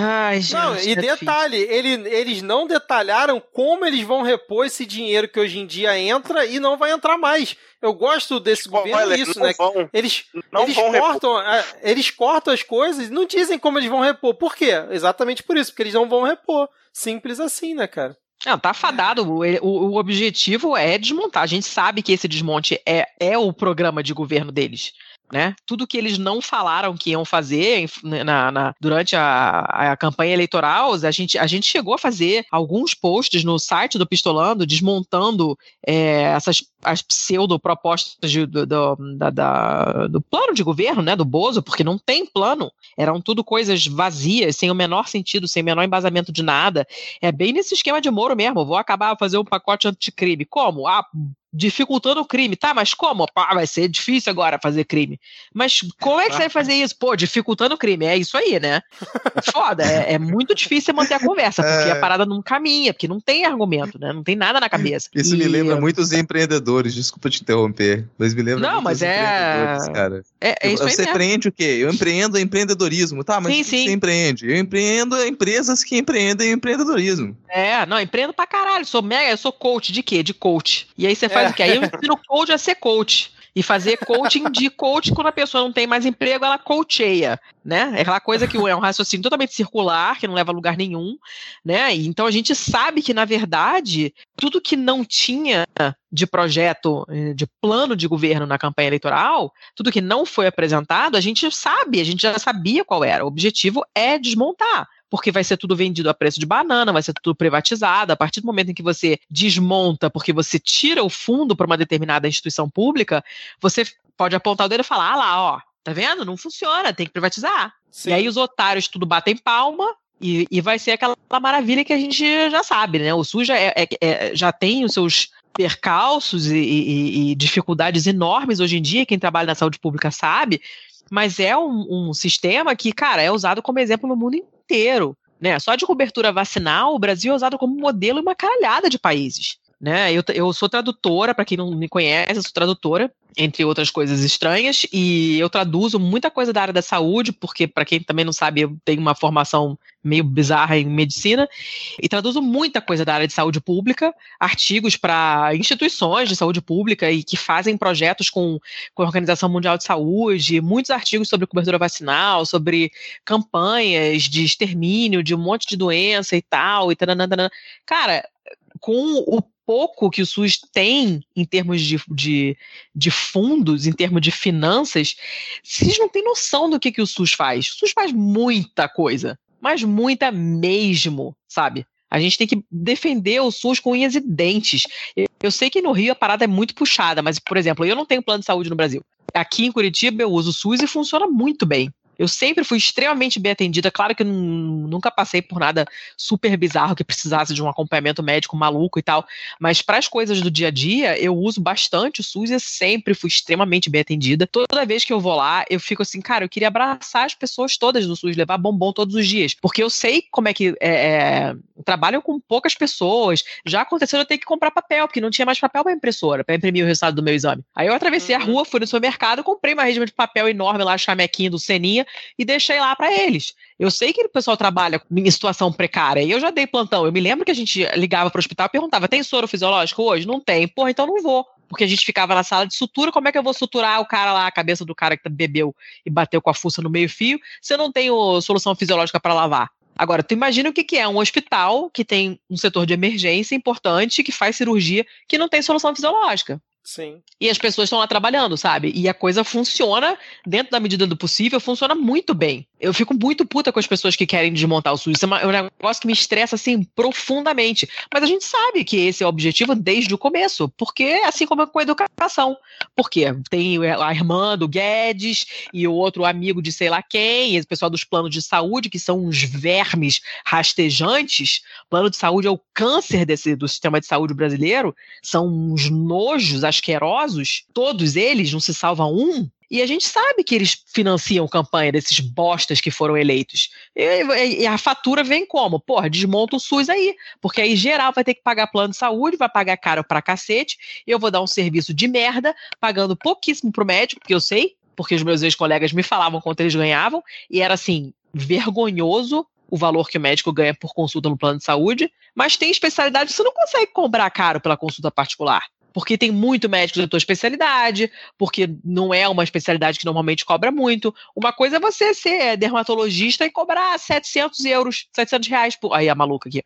Ai, gente. Não, e é detalhe, ele, eles não detalharam como eles vão repor esse dinheiro que hoje em dia entra e não vai entrar mais. Eu gosto desse Bom, governo olha, isso, né? Vão, eles eles cortam, repor. eles cortam as coisas e não dizem como eles vão repor. Por quê? Exatamente por isso, porque eles não vão repor. Simples assim, né, cara? Não, tá fadado. O, o, o, objetivo é desmontar. A gente sabe que esse desmonte é, é o programa de governo deles né? Tudo que eles não falaram que iam fazer né, na, na, durante a, a, campanha eleitoral, a gente, a gente chegou a fazer alguns posts no site do Pistolando desmontando é, essas as pseudo-propostas do, do, da, do plano de governo, né, do Bozo, porque não tem plano, eram tudo coisas vazias, sem o menor sentido, sem o menor embasamento de nada. É bem nesse esquema de Moro mesmo, vou acabar fazer um pacote anticrime. Como? Ah, dificultando o crime. Tá, mas como? Pá, vai ser difícil agora fazer crime. Mas como é que você vai fazer isso? Pô, dificultando o crime. É isso aí, né? Foda. É, é muito difícil manter a conversa, porque é... a parada não caminha, porque não tem argumento, né? Não tem nada na cabeça. Isso e... me lembra muito os empreendedores, desculpa te interromper, mas me lembra não, mas é... cara. É, é isso você empreende o quê? Eu empreendo empreendedorismo. Tá, mas sim, sim. você empreende? Eu empreendo empresas que empreendem empreendedorismo. É, não, empreendo pra caralho. Sou mega, eu sou coach de quê? De coach. E aí você faz faz o quê? Aí eu ensino coach a ser coach. E fazer coaching de coach quando a pessoa não tem mais emprego, ela coacheia, né? É aquela coisa que é um raciocínio totalmente circular, que não leva a lugar nenhum, né? Então a gente sabe que, na verdade, tudo que não tinha de projeto, eh, de plano de governo na campanha eleitoral, tudo que não foi apresentado, a gente sabe, a gente já sabia qual era. O objetivo é desmontar porque vai ser tudo vendido a preço de banana, vai ser tudo privatizado. A partir do momento em que você desmonta, porque você tira o fundo para uma determinada instituição pública, você pode apontar o dedo e falar: ah lá, ó, tá vendo? Não funciona, tem que privatizar. Sim. E aí os otários tudo batem palma. E, e vai ser aquela maravilha que a gente já sabe, né? O SUS já, é, é, é, já tem os seus percalços e, e, e, dificuldades enormes hoje em dia, quem trabalha na saúde pública sabe, mas é um, um sistema que, cara, é usado como exemplo no mundo inteiro. Né? Só de cobertura vacinal, o Brasil é usado como modelo em uma caralhada de países. Né? Eu, eu sou tradutora, para quem não me conhece, eu sou tradutora, entre outras coisas estranhas, e eu traduzo muita coisa da área da saúde, porque, para quem também não sabe, eu tenho uma formação meio bizarra em medicina, e traduzo muita coisa da área de saúde pública, artigos para instituições de saúde pública e que fazem projetos com, com a Organização Mundial de Saúde, muitos artigos sobre cobertura vacinal, sobre campanhas de extermínio de um monte de doença e tal, e taranana. Cara, com o pouco que o SUS tem em termos de, de, de fundos, em termos de finanças, vocês não têm noção do que, que o SUS faz. O SUS faz muita coisa, mas muita mesmo, sabe? A gente tem que defender o SUS com unhas e dentes. Eu sei que no Rio a parada é muito puxada, mas, por exemplo, eu não tenho plano de saúde no Brasil. Aqui em Curitiba eu uso o SUS e funciona muito bem. Eu sempre fui extremamente bem atendida. Claro que nunca passei por nada super bizarro que precisasse de um acompanhamento médico maluco e tal. Mas para as coisas do dia a dia, eu uso bastante o SUS e sempre fui extremamente bem atendida. Toda vez que eu vou lá, eu fico assim, cara, eu queria abraçar as pessoas todas do SUS, levar bombom todos os dias. Porque eu sei como é que é, é, trabalham com poucas pessoas. Já aconteceu eu ter que comprar papel, porque não tinha mais papel para impressora, para imprimir o resultado do meu exame. Aí eu atravessei uhum. a rua, fui no supermercado, comprei uma rede de papel enorme lá, chamequinho do Seninha, e deixei lá para eles. Eu sei que o pessoal trabalha em situação precária e eu já dei plantão. Eu me lembro que a gente ligava para o hospital e perguntava: tem soro fisiológico hoje? Não tem. Porra, então não vou. Porque a gente ficava na sala de sutura, como é que eu vou suturar o cara lá, a cabeça do cara que bebeu e bateu com a fuça no meio-fio, se eu não tenho solução fisiológica para lavar? Agora, tu imagina o que, que é um hospital que tem um setor de emergência importante, que faz cirurgia, que não tem solução fisiológica. Sim. E as pessoas estão lá trabalhando, sabe? E a coisa funciona, dentro da medida do possível, funciona muito bem. Eu fico muito puta com as pessoas que querem desmontar o SUS. Isso é, é um negócio que me estressa, assim, profundamente. Mas a gente sabe que esse é o objetivo desde o começo. Porque, assim como com a educação. Porque tem a irmã do Guedes e o outro amigo de sei lá quem, o pessoal dos planos de saúde, que são uns vermes rastejantes. Plano de saúde é o câncer desse, do sistema de saúde brasileiro. São uns nojos asquerosos. Todos eles, não se salva um. E a gente sabe que eles financiam campanha desses bostas que foram eleitos. E, e, a fatura vem como? Porra, desmonta o SUS aí. Porque aí geral vai ter que pagar plano de saúde, vai pagar caro pra cacete. Eu vou dar um serviço de merda, pagando pouquíssimo pro médico, porque eu sei, porque os meus ex-colegas me falavam quanto eles ganhavam, e era assim, vergonhoso o valor que o médico ganha por consulta no plano de saúde, mas tem especialidade que você não consegue cobrar caro pela consulta particular porque tem muito médico da tua especialidade, porque não é uma especialidade que normalmente cobra muito. Uma coisa é você ser dermatologista e cobrar 700 euros, 700 reais por. Aí a maluca aqui.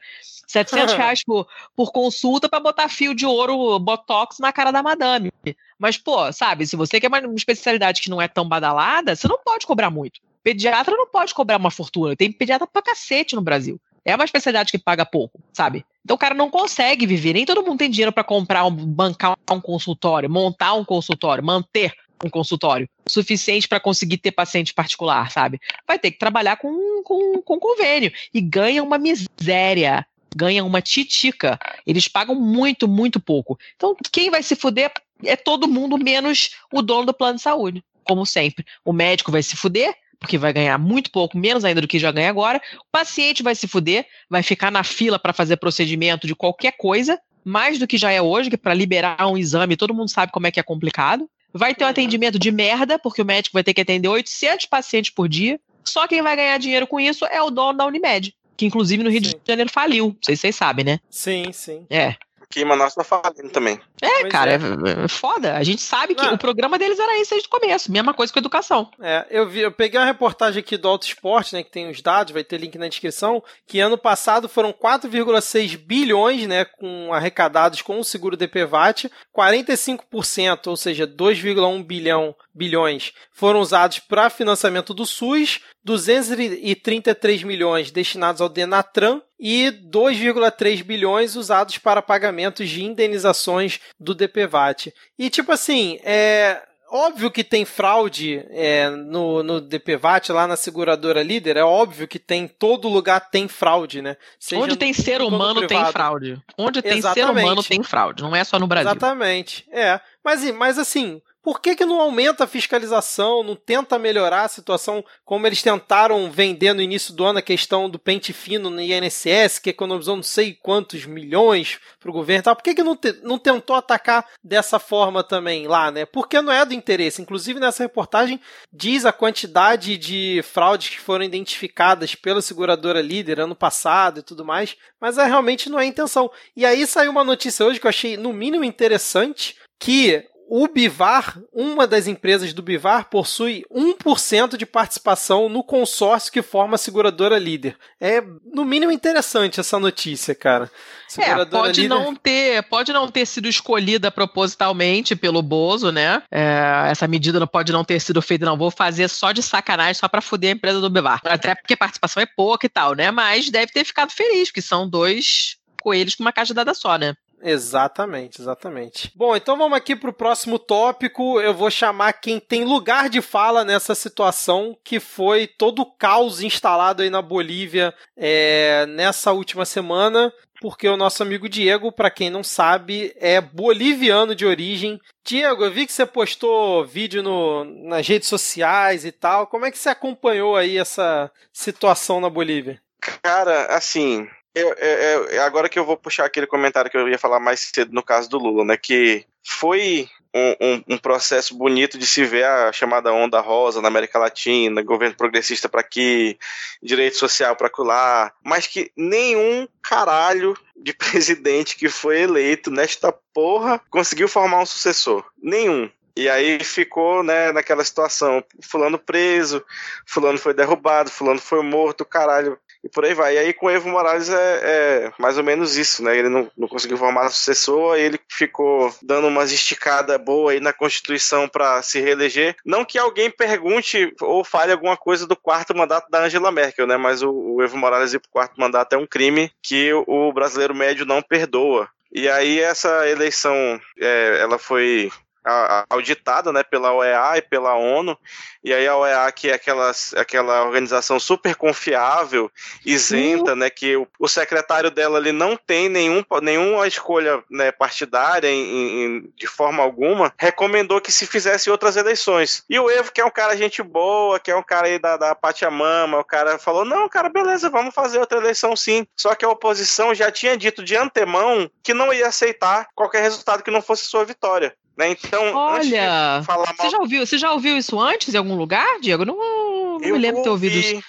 700 reais por, por consulta para botar fio de ouro, botox na cara da madame. Mas, pô, sabe, se você quer uma especialidade que não é tão badalada, você não pode cobrar muito. Pediatra não pode cobrar uma fortuna. Tem pediatra pra cacete no Brasil. É uma especialidade que paga pouco, sabe? Então o cara não consegue viver. Nem todo mundo tem dinheiro para comprar, bancar um consultório, montar um consultório, manter um consultório suficiente para conseguir ter paciente particular, sabe? Vai ter que trabalhar com, com, com convênio e ganha uma miséria, ganha uma titica. Eles pagam muito, muito pouco. Então quem vai se fuder é todo mundo menos o dono do plano de saúde, como sempre. O médico vai se fuder, porque vai ganhar muito pouco, menos ainda do que já ganha agora. O paciente vai se fuder, vai ficar na fila para fazer procedimento de qualquer coisa, mais do que já é hoje, que para liberar um exame, todo mundo sabe como é que é complicado. Vai ter um uhum. atendimento de merda, porque o médico vai ter que atender 800 pacientes por dia. Só quem vai ganhar dinheiro com isso é o dono da Unimed, que inclusive no Rio sim. de Janeiro faliu. Não sei se vocês sabem, né? Sim, sim. É que Manaus tá falindo também. É, pois cara, é. É, é. foda. A gente sabe que Não. o programa deles era esse desde o começo. Mesma coisa com educação. É, eu vi, eu peguei uma reportagem aqui do Auto Esporte, né, que tem os dados, vai ter link na descrição, que ano passado foram 4,6 bilhões, né, com arrecadados com o seguro DPVAT, 45%, ou seja, 2,1 bilhão bilhões foram usados para financiamento do SUS, 233 milhões destinados ao Denatran e 2,3 bilhões usados para pagamentos de indenizações do DPVAT. E tipo assim, é óbvio que tem fraude é, no, no DPVAT, lá na seguradora líder, é óbvio que tem, todo lugar tem fraude, né? Seja Onde tem ser humano tem fraude. Onde tem Exatamente. ser humano tem fraude, não é só no Brasil. Exatamente, é. Mas, mas assim, por que, que não aumenta a fiscalização, não tenta melhorar a situação, como eles tentaram vender no início do ano a questão do pente fino no INSS, que economizou não sei quantos milhões para o governo e tal? Por que, que não, te, não tentou atacar dessa forma também lá, né? Porque não é do interesse. Inclusive, nessa reportagem, diz a quantidade de fraudes que foram identificadas pela seguradora líder ano passado e tudo mais, mas é, realmente não é a intenção. E aí saiu uma notícia hoje que eu achei, no mínimo, interessante, que o Bivar, uma das empresas do Bivar, possui 1% de participação no consórcio que forma a seguradora líder. É, no mínimo, interessante essa notícia, cara. É, pode líder... não ter, pode não ter sido escolhida propositalmente pelo Bozo, né? É, essa medida não pode não ter sido feita, não. Vou fazer só de sacanagem, só para foder a empresa do Bivar. Até porque a participação é pouca e tal, né? Mas deve ter ficado feliz, que são dois coelhos com uma caixa dada só, né? Exatamente, exatamente. Bom, então vamos aqui para o próximo tópico. Eu vou chamar quem tem lugar de fala nessa situação, que foi todo o caos instalado aí na Bolívia é, nessa última semana porque o nosso amigo Diego, para quem não sabe, é boliviano de origem. Diego, eu vi que você postou vídeo no, nas redes sociais e tal. Como é que você acompanhou aí essa situação na Bolívia? Cara, assim, eu, eu, eu, agora que eu vou puxar aquele comentário que eu ia falar mais cedo no caso do Lula, né? Que foi um, um, um, processo bonito de se ver a chamada onda rosa na América Latina, governo progressista para aqui, direito social para lá, mas que nenhum caralho de presidente que foi eleito nesta porra conseguiu formar um sucessor. Nenhum. E aí ficou, né, naquela situação, fulano preso, fulano foi derrubado, fulano foi morto, caralho. E por aí vai. E aí com o Evo Morales é, é mais ou menos isso, né? Ele não, não conseguiu formar sucessor, ele ficou dando umas esticadas boas aí na Constituição para se reeleger. Não que alguém pergunte ou fale alguma coisa do quarto mandato da Angela Merkel, né? Mas o, o Evo Morales ir pro quarto mandato é um crime que o, o brasileiro médio não perdoa. E aí essa eleição, é, ela foi auditada né, pela OEA e pela ONU, e aí a OEA, que é aquela, aquela organização super confiável, isenta, né, que o, o, secretário dela ali não tem nenhum, nenhuma escolha né, partidária em, em, de forma alguma, recomendou que se fizesse outras eleições. E o Evo, que é um cara gente boa, que é um cara aí da, da Pachamama, o cara falou, não, cara, beleza, vamos fazer outra eleição sim. Só que a oposição já tinha dito de antemão que não ia aceitar qualquer resultado que não fosse sua vitória. Né? Então, Olha, você, já ouviu, você já ouviu isso antes em algum lugar, Diego? Não, não me lembro de ter ouvido isso.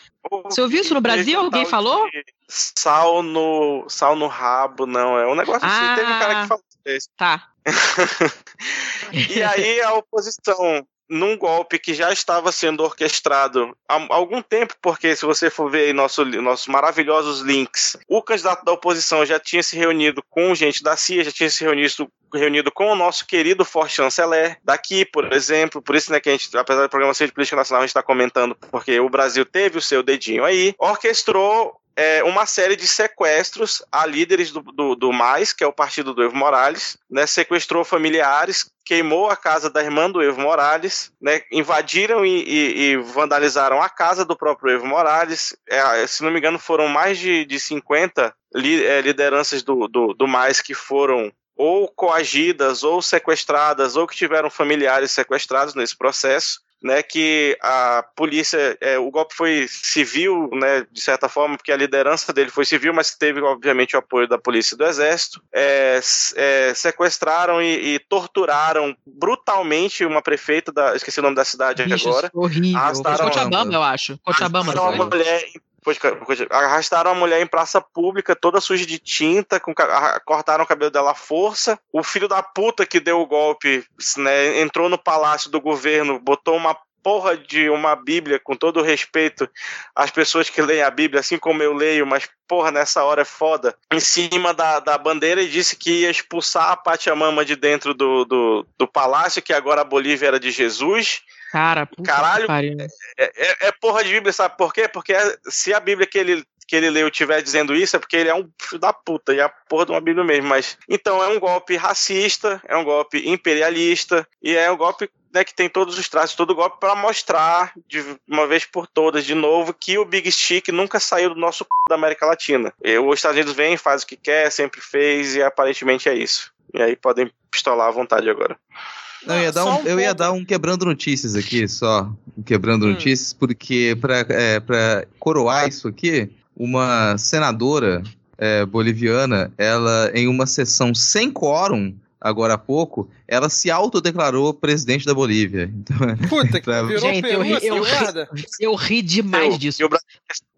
Você ouviu isso no Brasil? Alguém falou? Sal no, sal no rabo, não. É um negócio ah, assim. Teve um cara que ah, falou isso. Tá. e aí a oposição num golpe que já estava sendo orquestrado há algum tempo, porque se você for ver nosso, nossos maravilhosos links, o candidato da oposição já tinha se reunido com gente da CIA, já tinha se reunido reunido com o nosso querido forte chanceler daqui, por exemplo, por isso né, que a gente, apesar do programa de política nacional, a gente está comentando porque o Brasil teve o seu dedinho aí, orquestrou é, uma série de sequestros a líderes do, do, do MAIS, que é o partido do Evo Morales, né, sequestrou familiares, queimou a casa da irmã do Evo Morales, né, invadiram e, e, e, vandalizaram a casa do próprio Evo Morales. É, se não me engano, foram mais de, de 50 li, é, lideranças do, do, do MAIS que foram ou coagidas, ou sequestradas, ou que tiveram familiares sequestrados nesse processo né, que a polícia, é, o golpe foi civil, né, de certa forma, porque a liderança dele foi civil, mas teve, obviamente, o apoio da polícia e do exército, é, é, sequestraram e, e, torturaram brutalmente uma prefeita da, esqueci o nome da cidade Bicho, agora. Horrível. Cochabamba, eu acho. Cochabamba. Uma mulher arrastaram a mulher em praça pública, toda suja de tinta, com, cortaram o cabelo dela à força. O filho da puta que deu o golpe né, entrou no palácio do governo, botou uma porra de uma Bíblia, com todo respeito às pessoas que leem a Bíblia, assim como eu leio, mas porra, nessa hora é foda, em cima da, da bandeira e disse que ia expulsar a Pachamama de dentro do, do, do palácio, que agora a Bolívia era de Jesus. Cara, puta Caralho, é, é, é, porra de Bíblia, sabe por quê? Porque se a Bíblia que ele que ele leu estiver dizendo isso, é porque ele é um filho da puta, e é a porra de uma Bíblia mesmo. Mas então é um golpe racista, é um golpe imperialista, e é um golpe né, que tem todos os traços, todo golpe, para mostrar de uma vez por todas, de novo, que o Big Stick nunca saiu do nosso c... da América Latina. E os Estados Unidos vem, faz o que quer, sempre fez, e aparentemente é isso. E aí podem pistolar à vontade agora. Não, eu ia, dar um, um eu ia dar um quebrando notícias aqui, só. Um quebrando hum. notícias, porque para é, pra coroar isso aqui, uma senadora é, boliviana, ela, em uma sessão sem quórum, agora há pouco, ela se autodeclarou presidente da Bolívia. Então, Puta, que pra... virou Gente, Peru, eu, ri, eu, ri, eu ri demais eu, disso. O Brasil,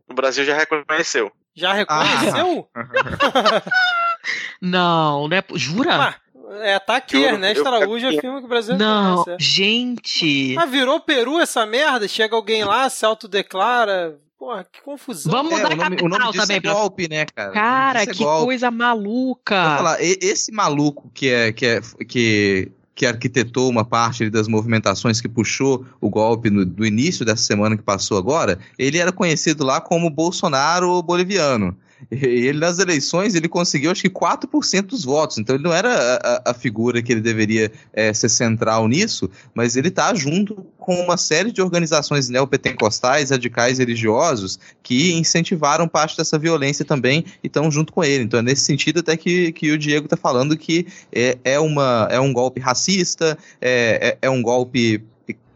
o Brasil, já reconheceu. Já reconheceu? Ah. não, né? Jura? É, tá aqui, eu, Ernesto Araújo afirma que o Brasil Não, reconhece. gente. Ah, virou Peru essa merda? Chega alguém lá, se autodeclara, Porra, que confusão. Vamos mudar é, o nome, o nome disso também. É golpe, né, cara? Cara, é que golpe. coisa maluca. Falar, esse maluco que é que é que que arquitetou uma parte das movimentações que puxou o golpe no, do início dessa semana que passou agora, ele era conhecido lá como Bolsonaro boliviano. Ele nas eleições ele conseguiu acho que 4% dos votos, então ele não era a, a figura que ele deveria é, ser central nisso, mas ele está junto com uma série de organizações neopentecostais, radicais religiosos que incentivaram parte dessa violência também e estão junto com ele. Então é nesse sentido até que, que o Diego está falando que é, é, uma, é um golpe racista, é, é, é um golpe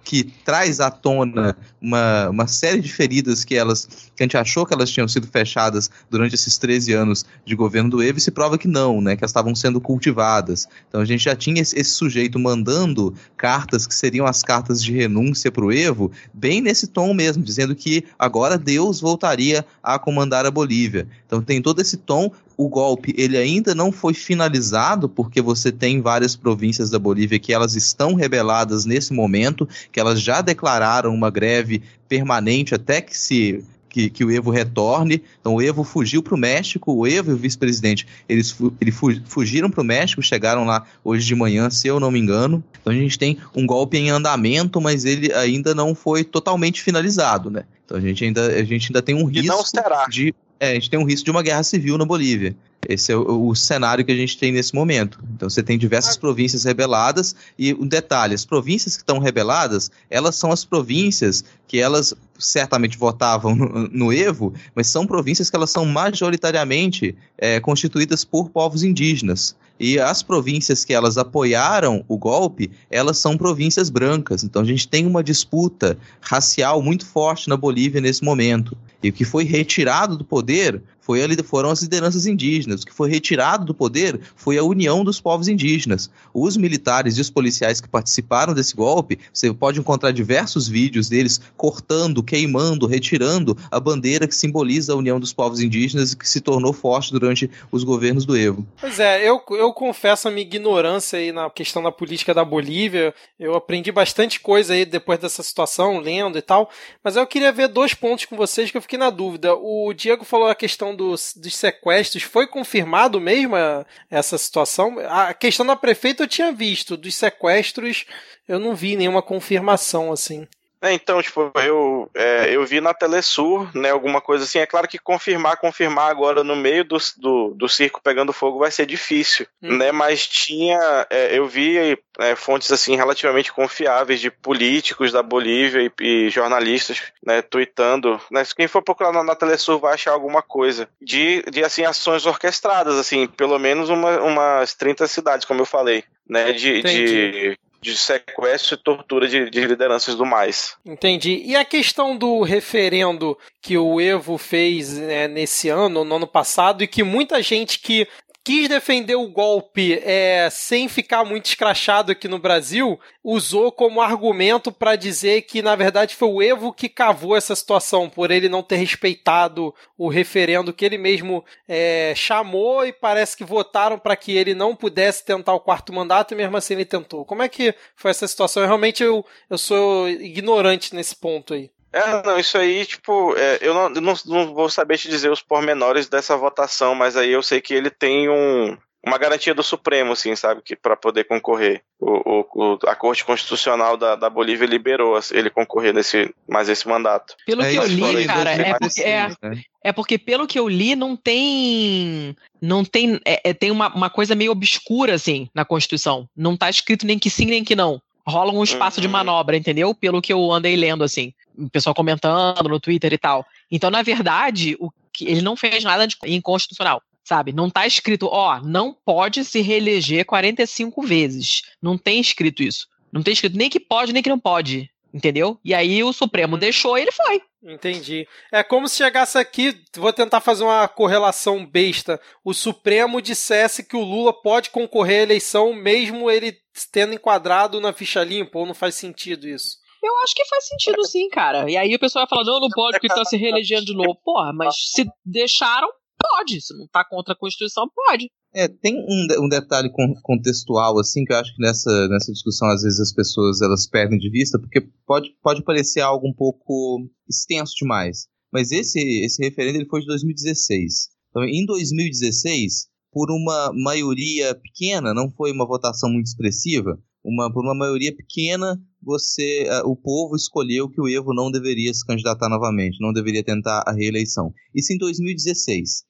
que traz à tona uma, uma série de feridas que elas que a gente achou que elas tinham sido fechadas durante esses 13 anos de governo do Evo e se prova que não, né, que elas estavam sendo cultivadas. Então a gente já tinha esse, esse sujeito mandando cartas que seriam as cartas de renúncia para o Evo, bem nesse tom mesmo, dizendo que agora Deus voltaria a comandar a Bolívia. Então tem todo esse tom o golpe ele ainda não foi finalizado porque você tem várias províncias da Bolívia que elas estão rebeladas nesse momento, que elas já declararam uma greve permanente até que se que, que o Evo retorne. Então o Evo fugiu para o México, o Evo e o vice-presidente eles, fu eles fugiram para o México, chegaram lá hoje de manhã, se eu não me engano. Então a gente tem um golpe em andamento, mas ele ainda não foi totalmente finalizado, né? Então a gente ainda, a gente ainda tem um risco de é, a gente tem um risco de uma guerra civil na Bolívia. Esse é o, o, cenário que a gente tem nesse momento. Então você tem diversas províncias rebeladas e um detalhe, as províncias que estão rebeladas, elas são as províncias que elas certamente votavam no, no Evo, mas são províncias que elas são majoritariamente é, constituídas por povos indígenas. E as províncias que elas apoiaram o golpe, elas são províncias brancas. Então a gente tem uma disputa racial muito forte na Bolívia nesse momento. E o que foi retirado do poder foi ali, foram as lideranças indígenas. O que foi retirado do poder foi a união dos povos indígenas. Os militares e os policiais que participaram desse golpe, você pode encontrar diversos vídeos deles cortando, queimando, retirando a bandeira que simboliza a união dos povos indígenas e que se tornou forte durante os governos do Evo. Pois é, eu, eu confesso a minha ignorância aí na questão da política da Bolívia. Eu aprendi bastante coisa aí depois dessa situação, lendo e tal. Mas eu queria ver dois pontos com vocês que eu fiquei na dúvida. O Diego falou a questão dos, dos sequestros. Foi confirmado mesmo a, essa situação? A questão da prefeita eu tinha visto. Dos sequestros eu não vi nenhuma confirmação assim. É, então, tipo, eu, é, eu vi na Telesur, né, alguma coisa assim. É claro que confirmar, confirmar agora no meio do, do, do circo pegando fogo vai ser difícil, hum. né? Mas tinha, é, eu vi é, fontes assim relativamente confiáveis de políticos da Bolívia e, e jornalistas, né, tweetando. Né, quem for procurar na, na Telesur vai achar alguma coisa de, de assim ações orquestradas, assim, pelo menos uma, umas 30 cidades, como eu falei, né, de, de de sequestro e tortura de, de, lideranças do mais. Entendi. E a questão do referendo que o Evo fez né, nesse ano, no ano passado, e que muita gente que quis defender o golpe é, sem ficar muito escrachado aqui no Brasil, usou como argumento para dizer que, na verdade, foi o Evo que cavou essa situação, por ele não ter respeitado o referendo que ele mesmo é, chamou e parece que votaram para que ele não pudesse tentar o quarto mandato e mesmo assim ele tentou. Como é que foi essa situação? Realmente eu, eu sou ignorante nesse ponto aí. É, não, isso aí, tipo, é, eu, não, eu não, não, vou saber te dizer os pormenores dessa votação, mas aí eu sei que ele tem um, uma garantia do Supremo, assim, sabe, que para poder concorrer. O, o, a Corte Constitucional da, da Bolívia liberou ele concorrer nesse mais esse mandato. Pelo é que eu li, cara, é porque, é, né? é porque pelo que eu li não tem não tem é, é, tem uma, uma coisa meio obscura assim na Constituição. Não tá escrito nem que sim nem que não. Rola um espaço uhum. de manobra, entendeu? Pelo que eu andei lendo assim o pessoal comentando no Twitter e tal. Então, na verdade, o que, ele não fez nada de inconstitucional, sabe? Não está escrito, ó, não pode se reeleger 45 vezes. Não tem escrito isso. Não tem escrito nem que pode, nem que não pode. Entendeu? E aí o Supremo deixou e ele foi. Entendi. É como se chegasse aqui, vou tentar fazer uma correlação besta. O Supremo dissesse que o Lula pode concorrer à eleição mesmo ele tendo enquadrado na ficha limpa, ou não faz sentido isso? Eu acho que faz sentido sim, cara. E aí o pessoal vai falar, não, não pode porque tá se reelegendo de novo. Porra, mas se deixaram, pode. Se não tá contra a Constituição, pode. É, tem um, um detalhe contextual, assim, que eu acho que nessa, nessa discussão, às vezes, as pessoas elas perdem de vista, porque pode, pode parecer algo um pouco extenso demais. Mas esse, esse referendo ele foi de 2016. Então, em 2016, por uma maioria pequena, não foi uma votação muito expressiva, uma, por uma maioria pequena, você, uh, o povo escolheu que o Evo não deveria se candidatar novamente, não deveria tentar a reeleição. Isso em 2016.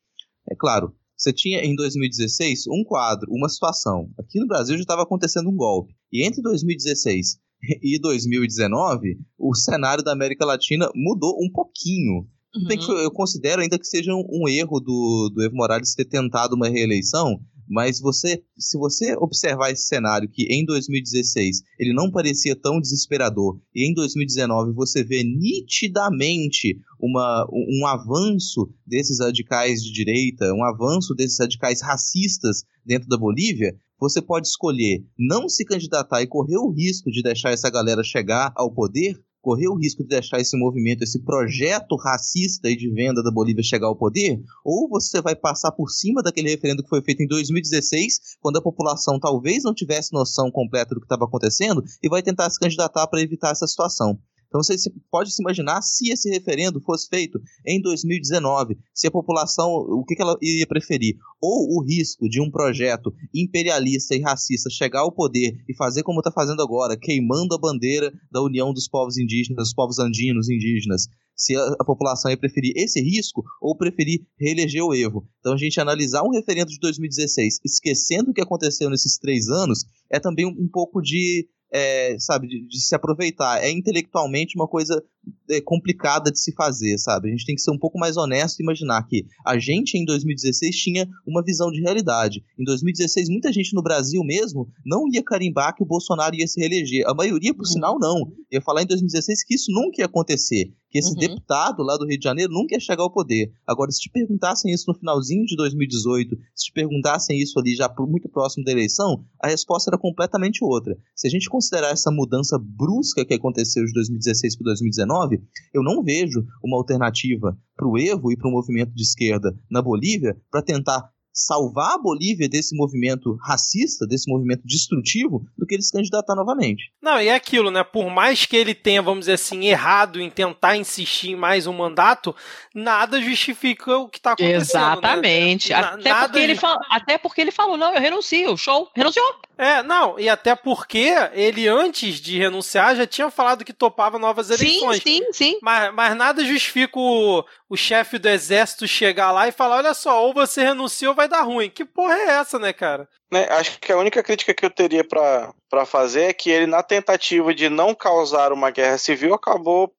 É claro, você tinha em 2016 um quadro, uma situação. Aqui no Brasil já estava acontecendo um golpe. E entre 2016 e 2019, o cenário da América Latina mudou um pouquinho. Uhum. Que, eu considero ainda que seja um, um erro do, do Evo Morales ter tentado uma reeleição, mas você, se você observar esse cenário que em 2016 ele não parecia tão desesperador e em 2019 você vê nitidamente uma, um avanço desses radicais de direita, um avanço desses radicais racistas dentro da Bolívia, você pode escolher não se candidatar e correr o risco de deixar essa galera chegar ao poder correr o risco de deixar esse movimento, esse projeto racista e de venda da Bolívia chegar ao poder, ou você vai passar por cima daquele referendo que foi feito em 2016, quando a população talvez não tivesse noção completa do que estava acontecendo, e vai tentar se candidatar para evitar essa situação. Então você pode se imaginar se esse referendo fosse feito em 2019, se a população, o que, ela iria preferir? Ou o risco de um projeto imperialista e racista chegar ao poder e fazer como está fazendo agora, queimando a bandeira da união dos povos indígenas, dos povos andinos indígenas, se a, população ia preferir esse risco ou preferir reeleger o Evo. Então a gente analisar um referendo de 2016, esquecendo o que aconteceu nesses três anos, é também um pouco de é, sabe, de, de, se aproveitar. É intelectualmente uma coisa é, complicada de se fazer, sabe? A gente tem que ser um pouco mais honesto e imaginar que a gente em 2016 tinha uma visão de realidade. Em 2016, muita gente no Brasil mesmo não ia carimbar que o Bolsonaro ia se reeleger. A maioria, por sinal, não. Ia falar em 2016 que isso nunca ia acontecer. Que esse uhum. deputado lá do Rio de Janeiro nunca ia chegar ao poder. Agora, se te perguntassem isso no finalzinho de 2018, se te perguntassem isso ali já muito próximo da eleição, a resposta era completamente outra. Se a gente considerar essa mudança brusca que aconteceu de 2016 para 2019, eu não vejo uma alternativa para o Evo e para o movimento de esquerda na Bolívia para tentar salvar a Bolívia desse movimento racista, desse movimento destrutivo, do que ele se candidatar novamente. Não, e é aquilo, né? Por mais que ele tenha, vamos dizer assim, errado em tentar insistir em mais um mandato, nada justifica o que está acontecendo. Né? Exatamente. Né? Até, nada porque ele fal... até porque ele falou, não, eu renuncio, show, renunciou. É, não, e até porque ele, antes de renunciar, já tinha falado que topava novas eleições. Sim, sim, sim. Mas, mas nada justifica o, o chefe do exército chegar lá e falar: olha só, ou você renuncia ou vai dar ruim. Que porra é essa, né, cara? Né, acho que a única crítica que eu teria para fazer é que ele, na tentativa de não causar uma guerra civil, acabou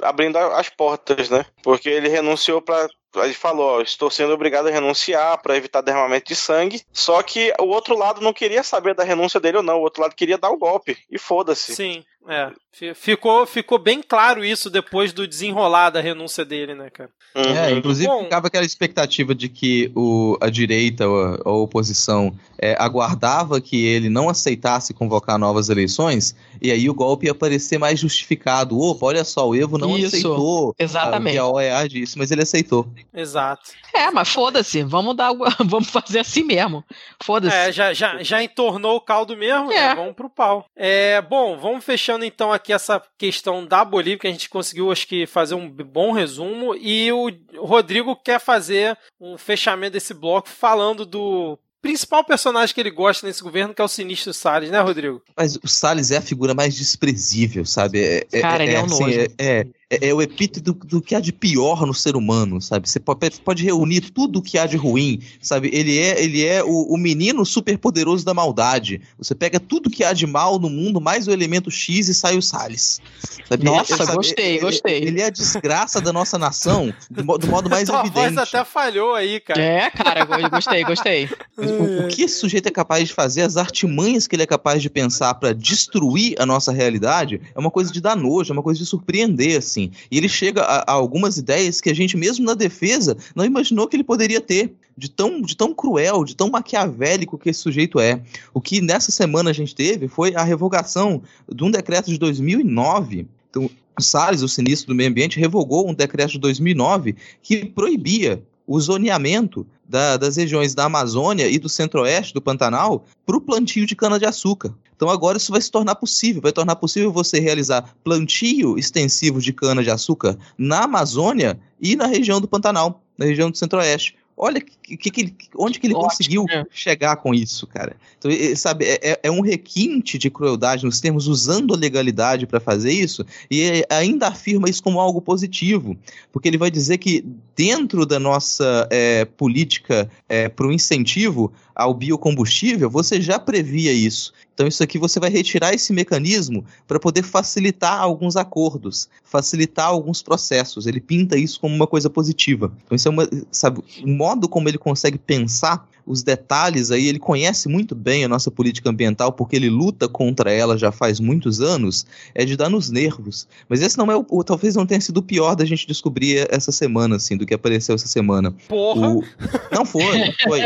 abrindo as portas, né? Porque ele renunciou para ele falou, estou sendo obrigado a renunciar para evitar derramamento de sangue. Só que o outro lado não queria saber da renúncia dele ou não, o outro lado queria dar o golpe. E foda-se. Sim, é. Ficou, ficou bem claro isso depois do desenrolar da renúncia dele, né, cara? Uhum. É, inclusive Bom, ficava aquela expectativa de que o, a direita, a, a oposição, é, aguardava que ele não aceitasse convocar novas eleições, e aí o golpe ia parecer mais justificado. Opa, olha só, o Evo não isso, aceitou exatamente. que a OEA disse, mas ele aceitou. Exato. É, mas foda-se, vamos dar, vamos fazer assim mesmo. Foda-se. É, já, já, já entornou o caldo mesmo, né? é. né? Vamos pro pau. É, bom, vamos fechando então aqui essa questão da Bolívia, que a gente conseguiu, acho que, fazer um bom resumo. E o Rodrigo quer fazer um fechamento desse bloco falando do principal personagem que ele gosta nesse governo, que é o Sinistro Salles, né, Rodrigo? Mas o Salles é a figura mais desprezível, sabe? É, é Cara, é, ele é, é um assim, nojo. É, é, é, é, o epíteto do, do, que há de pior no ser humano, sabe? Você pode, pode reunir tudo o que há de ruim, sabe? Ele é, ele é o, o menino superpoderoso da maldade. Você pega tudo que há de mal no mundo, mais o elemento X e sai o Salles. Sabe? Nossa, sabe? gostei, ele, gostei. Ele é a desgraça da nossa nação, do, do modo mais Tua evidente. voz até falhou aí, cara. É, cara, gostei, gostei. O, o, que esse sujeito é capaz de fazer, as artimanhas que ele é capaz de pensar para destruir a nossa realidade, é uma coisa de dar nojo, é uma coisa de surpreender, assim assim. E ele chega a, a, algumas ideias que a gente, mesmo na defesa, não imaginou que ele poderia ter. De tão, de tão cruel, de tão maquiavélico que esse sujeito é. O que nessa semana a gente teve foi a revogação de um decreto de 2009. Então, o Salles, o sinistro do meio ambiente, revogou um decreto de 2009 que proibia o zoneamento da, das regiões da Amazônia e do centro-oeste do Pantanal para o plantio de cana-de-açúcar. Então agora isso vai se tornar possível, vai tornar possível você realizar plantio extensivo de cana-de-açúcar na Amazônia e na região do Pantanal, na região do centro-oeste. Olha que, que, onde que ele Ótimo, conseguiu né? chegar com isso, cara. Então, sabe, é, é, é um requinte de crueldade nos termos usando a legalidade para fazer isso e ainda afirma isso como algo positivo, porque ele vai dizer que dentro da nossa é, política é, para o incentivo ao biocombustível, você já previa isso. Então, isso aqui você vai retirar esse mecanismo para poder facilitar alguns acordos, facilitar alguns processos. Ele pinta isso como uma coisa positiva. Então, isso é uma, sabe, o modo como ele consegue pensar os detalhes aí, ele conhece muito bem a nossa política ambiental, porque ele luta contra ela já faz muitos anos, é de dar nos nervos. Mas esse não é o, talvez não tenha sido o pior da gente descobrir essa semana, assim, do que apareceu essa semana. Porra! O... Não foi, foi.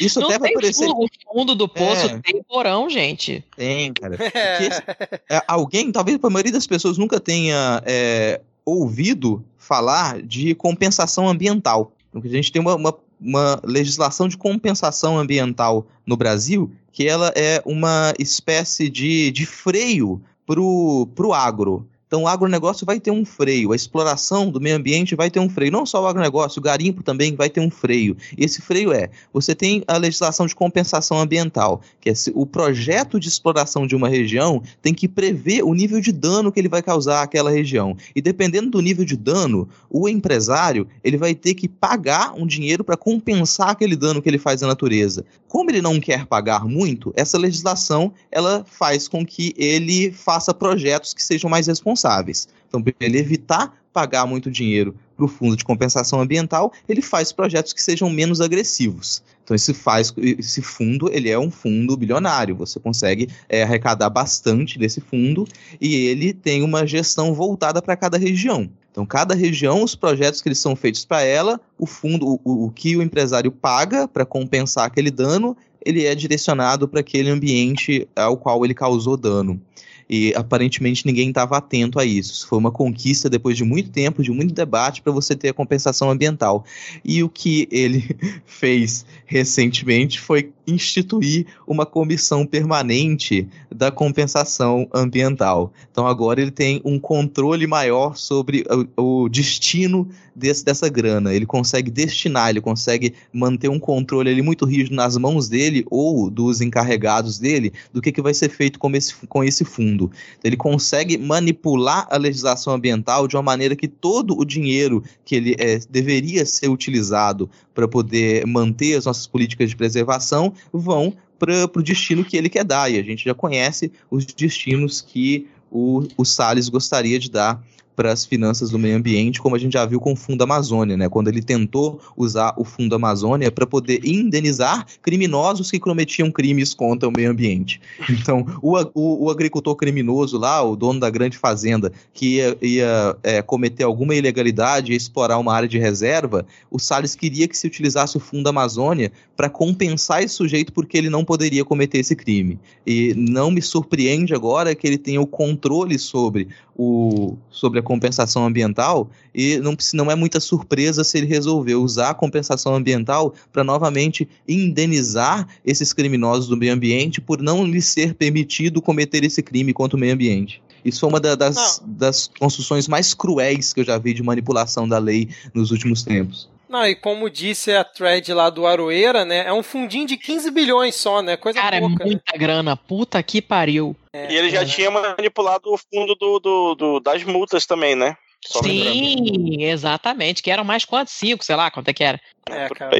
Isso não até vai aparecer. O fundo do poço é. tem porão, gente. Tem, cara. Porque, é, alguém, talvez a maioria das pessoas nunca tenha é, ouvido falar de compensação ambiental. Porque a gente tem uma, uma uma legislação de compensação ambiental no Brasil, que ela é uma espécie de, de freio para o agro. Então o agronegócio vai ter um freio, a exploração do meio ambiente vai ter um freio. Não só o agronegócio, o garimpo também vai ter um freio. Esse freio é: você tem a legislação de compensação ambiental, que é o projeto de exploração de uma região tem que prever o nível de dano que ele vai causar àquela região. E dependendo do nível de dano, o empresário ele vai ter que pagar um dinheiro para compensar aquele dano que ele faz à natureza. Como ele não quer pagar muito, essa legislação ela faz com que ele faça projetos que sejam mais responsáveis. Então, para ele evitar pagar muito dinheiro para o fundo de compensação ambiental, ele faz projetos que sejam menos agressivos. Então esse faz esse fundo ele é um fundo bilionário. Você consegue é, arrecadar bastante desse fundo e ele tem uma gestão voltada para cada região. Então cada região, os projetos que eles são feitos para ela, o fundo, o, o que o empresário paga para compensar aquele dano, ele é direcionado para aquele ambiente ao qual ele causou dano. E aparentemente ninguém estava atento a isso. Isso foi uma conquista depois de muito tempo, de muito debate, para você ter a compensação ambiental. E o que ele fez recentemente foi instituir uma comissão permanente da compensação ambiental. Então agora ele tem um controle maior sobre o, o destino desse, dessa grana. Ele consegue destinar, ele consegue manter um controle ali muito rígido nas mãos dele ou dos encarregados dele do que, que vai ser feito com esse, com esse fundo. Então, ele consegue manipular a legislação ambiental de uma maneira que todo o dinheiro que ele é, deveria ser utilizado para poder manter as nossas políticas de preservação vão para o destino que ele quer dar. E a gente já conhece os destinos que o, o Salles gostaria de dar para as finanças do meio ambiente, como a gente já viu com o Fundo Amazônia, né? Quando ele tentou usar o Fundo Amazônia para poder indenizar criminosos que cometiam crimes contra o meio ambiente. Então, o, o, o agricultor criminoso lá, o dono da grande fazenda, que ia, ia é, cometer alguma ilegalidade e explorar uma área de reserva, o Salles queria que se utilizasse o Fundo Amazônia para compensar esse sujeito porque ele não poderia cometer esse crime. E não me surpreende agora que ele tenha o controle sobre o, sobre a compensação ambiental e não, não é muita surpresa se ele resolveu usar a compensação ambiental para novamente indenizar esses criminosos do meio ambiente por não lhes ser permitido cometer esse crime contra o meio ambiente. Isso foi uma da, das, das construções mais cruéis que eu já vi de manipulação da lei nos últimos tempos. Não, e como disse a thread lá do Aroeira, né? É um fundinho de 15 bilhões só, né? Coisa Cara, é pouca. é muita né? grana. Puta que pariu. É, e ele já é. tinha manipulado o fundo do, do, do das multas também, né? Só Sim, exatamente. Que eram mais quantos? Cinco, sei lá, quanto é que era. É, cara.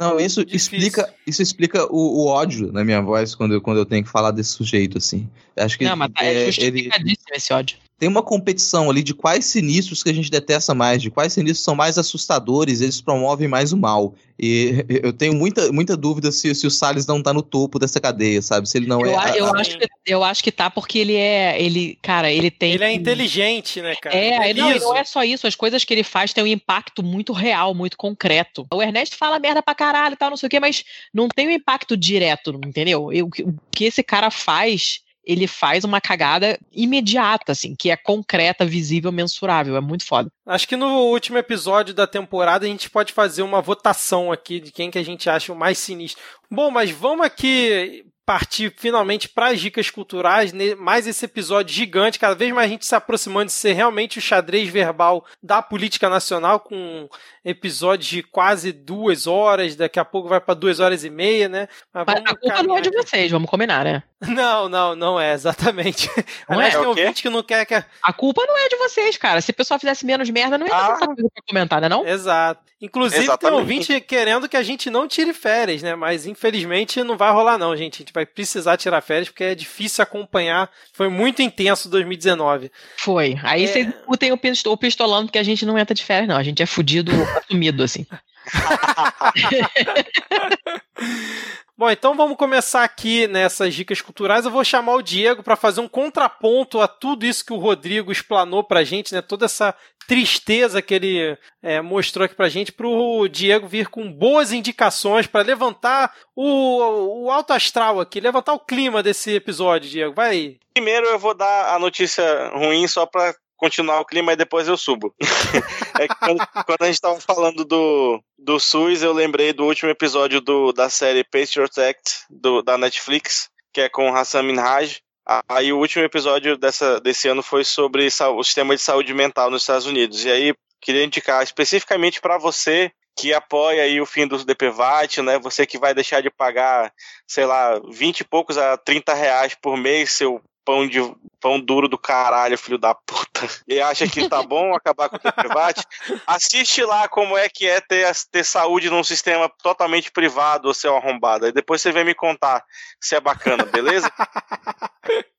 Não, isso explica, isso explica o, o, ódio na minha voz quando eu, quando eu tenho que falar desse sujeito, assim. Acho que Não, mas tá, é, é ele, esse ódio tem uma competição ali de quais sinistros que a gente detesta mais, de quais sinistros são mais assustadores, eles promovem mais o mal. E eu tenho muita, muita dúvida se, se o Salles não tá no topo dessa cadeia, sabe? Se ele não eu, é. Eu, a... acho que, eu acho que tá porque ele é. Ele, cara, ele tem. Ele é inteligente, né, cara? É, é não, não é só isso. As coisas que ele faz têm um impacto muito real, muito concreto. O Ernesto fala merda pra caralho e tal, não sei o quê, mas não tem um impacto direto, entendeu? Eu, o que esse cara faz ele faz uma cagada imediata, assim, que é concreta, visível, mensurável. É muito foda. Acho que no último episódio da temporada a gente pode fazer uma votação aqui de quem que a gente acha o mais sinistro. Bom, mas vamos aqui partir finalmente para as dicas culturais, mais esse episódio gigante, cada vez mais a gente se aproximando de ser realmente o xadrez verbal da política nacional, com episódios de quase duas horas, daqui a pouco vai para duas horas e meia, né? Mas a culpa não é de vocês, vamos combinar, né? Não, não, não é, exatamente. Não Aliás, é? tem ouvinte que não quer que. A culpa não é de vocês, cara. Se o pessoal fizesse menos merda, não ia ter ah. tanta coisa pra comentar, né? Não? Exato. Inclusive, Exatamente. tem ouvinte querendo que a gente não tire férias, né? Mas infelizmente não vai rolar, não, gente. Gente vai precisar tirar férias porque é difícil acompanhar. Foi muito intenso 2019. Foi. Aí é... vocês tem o pistolando porque a gente não entra de férias, não. A gente é fudido assumido, assim. Bom, então vamos começar aqui nessas dicas culturais. Eu vou chamar o Diego para fazer um contraponto a tudo isso que o Rodrigo explanou para a gente, né? Toda essa tristeza que ele é, mostrou aqui para a gente, para o Diego vir com boas indicações para levantar o, o alto astral aqui, levantar o clima desse episódio, Diego. Vai aí. Primeiro eu vou dar a notícia ruim só para continuar o clima e depois eu subo. é quando, quando, a gente estava falando do, do SUS, eu lembrei do último episódio do, da série Patriot Act do, da Netflix, que é com Hassan Minhaj, Aí o último episódio dessa, desse ano foi sobre o sistema de saúde mental nos Estados Unidos. E aí queria indicar especificamente para você que apoia aí o fim do DPVAT, né? Você que vai deixar de pagar, sei lá, 20 e poucos a 30 reais por mês seu pão de pão duro do caralho, filho da puta. E acha que tá bom acabar com o DPVAT? Assiste lá como é que é ter, ter saúde num sistema totalmente privado, seu arrombado. Aí depois você vem me contar se é bacana, beleza?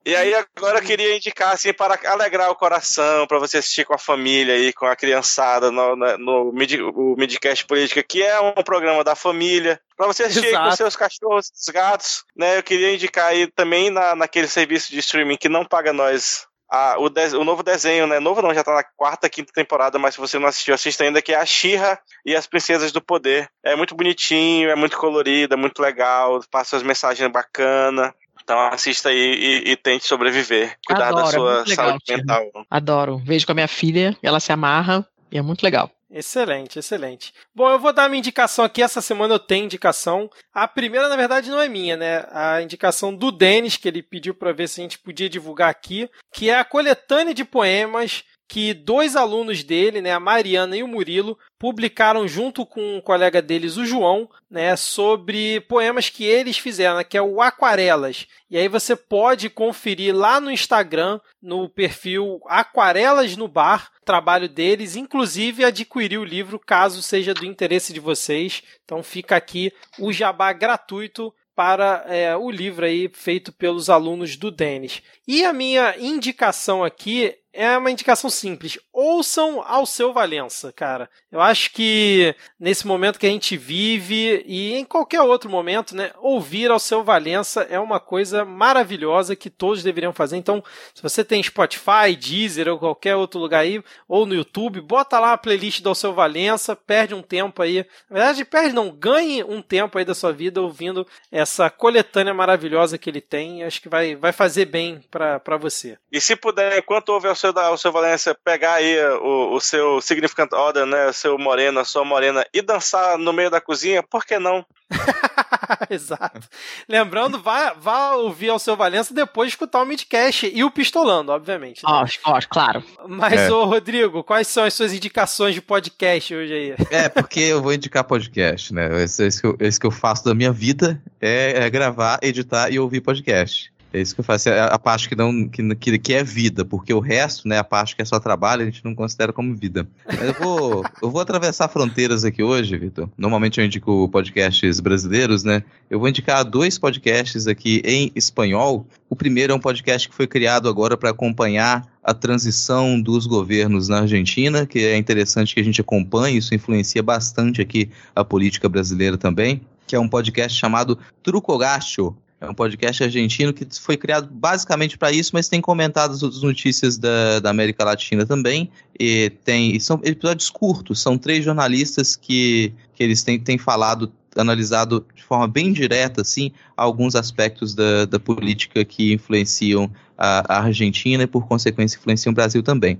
E aí agora eu queria indicar assim para alegrar o coração, para você assistir com a família aí, com a criançada no, no, no Mid, o Midcast Política, que é um programa da família, para você assistir com seus cachorros, seus gatos, né? Eu queria indicar aí também na, naquele serviço de streaming que não paga nós a, o, de, o, novo desenho, né? Novo não, já tá na quarta, quinta temporada, mas se você não assistiu, assista ainda, que é a Shira e as Princesas do Poder. É muito bonitinho, é muito colorido, é muito legal, passa as mensagens bacanas. Então assista aí e, e, tente sobreviver. Cuidar Adoro, da sua legal, saúde mental. Adoro. Vejo com a minha filha, ela se amarra e é muito legal. Excelente, excelente. Bom, eu vou dar minha indicação aqui. Essa semana eu tenho indicação. A primeira, na verdade, não é minha, né? A indicação do Denis, que ele pediu para ver se a gente podia divulgar aqui, que é a coletânea de poemas que dois alunos dele, né, a Mariana e o Murilo, publicaram junto com um colega deles, o João, né, sobre poemas que eles fizeram, né, que é o Aquarelas. E aí você pode conferir lá no Instagram, no perfil Aquarelas no Bar, trabalho deles, inclusive adquirir o livro caso seja do interesse de vocês. Então fica aqui o jabá gratuito para é, o livro aí feito pelos alunos do Denis. E a minha indicação aqui é uma indicação simples. Ouçam ao seu Valença, cara. Eu acho que nesse momento que a gente vive e em qualquer outro momento, né, ouvir ao seu Valença é uma coisa maravilhosa que todos deveriam fazer. Então, se você tem Spotify, Deezer ou qualquer outro lugar aí, ou no YouTube, bota lá a playlist do seu Valença, perde um tempo aí. Na verdade, perde não, ganhe um tempo aí da sua vida ouvindo essa coletânea maravilhosa que ele tem. Acho que vai, vai fazer bem para você. E se puder, enquanto ouve ao seu, ao seu Valência, pegar aí o, o seu Significant Order, né? O seu morena, a sua morena, e dançar no meio da cozinha, por que não? Exato. Lembrando, vá, vá ouvir ao seu Valença depois de escutar o Midcast e o Pistolando, obviamente. Né? Ó, claro. Mas, é. ô Rodrigo, quais são as suas indicações de podcast hoje aí? É, porque eu vou indicar podcast, né? Esse, esse, que, eu, esse que eu faço da minha vida é, é gravar, editar e ouvir podcast. É isso que eu faço, é a parte que não que, que é vida, porque o resto, né, a parte que é só trabalho, a gente não considera como vida. Mas eu vou, eu vou atravessar fronteiras aqui hoje, Vitor. Normalmente eu indico podcasts brasileiros, né? Eu vou indicar dois podcasts aqui em espanhol. O primeiro é um podcast que foi criado agora para acompanhar a transição dos governos na Argentina, que é interessante que a gente acompanhe, isso influencia bastante aqui a política brasileira também, que é um podcast chamado Trucogacho, é um podcast argentino que foi criado basicamente para isso, mas tem comentado as outras notícias da, da América Latina também. E tem e são episódios curtos, são três jornalistas que, que eles têm, têm falado, analisado de forma bem direta, assim, alguns aspectos da, da política que influenciam a, a Argentina e, por consequência, influenciam o Brasil também.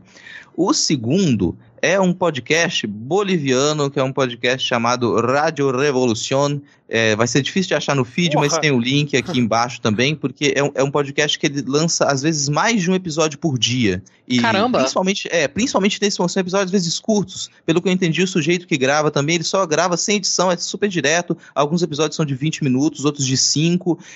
O segundo é um podcast boliviano, que é um podcast chamado Radio Revolución. É, vai ser difícil de achar no feed, Porra. mas tem o link aqui embaixo também, porque é um, é um podcast que ele lança, às vezes, mais de um episódio por dia. E Caramba! Principalmente, é, principalmente nesses são episódios, às vezes, curtos. Pelo que eu entendi, o sujeito que grava também, ele só grava sem edição, é super direto. Alguns episódios são de 20 minutos, outros de 5,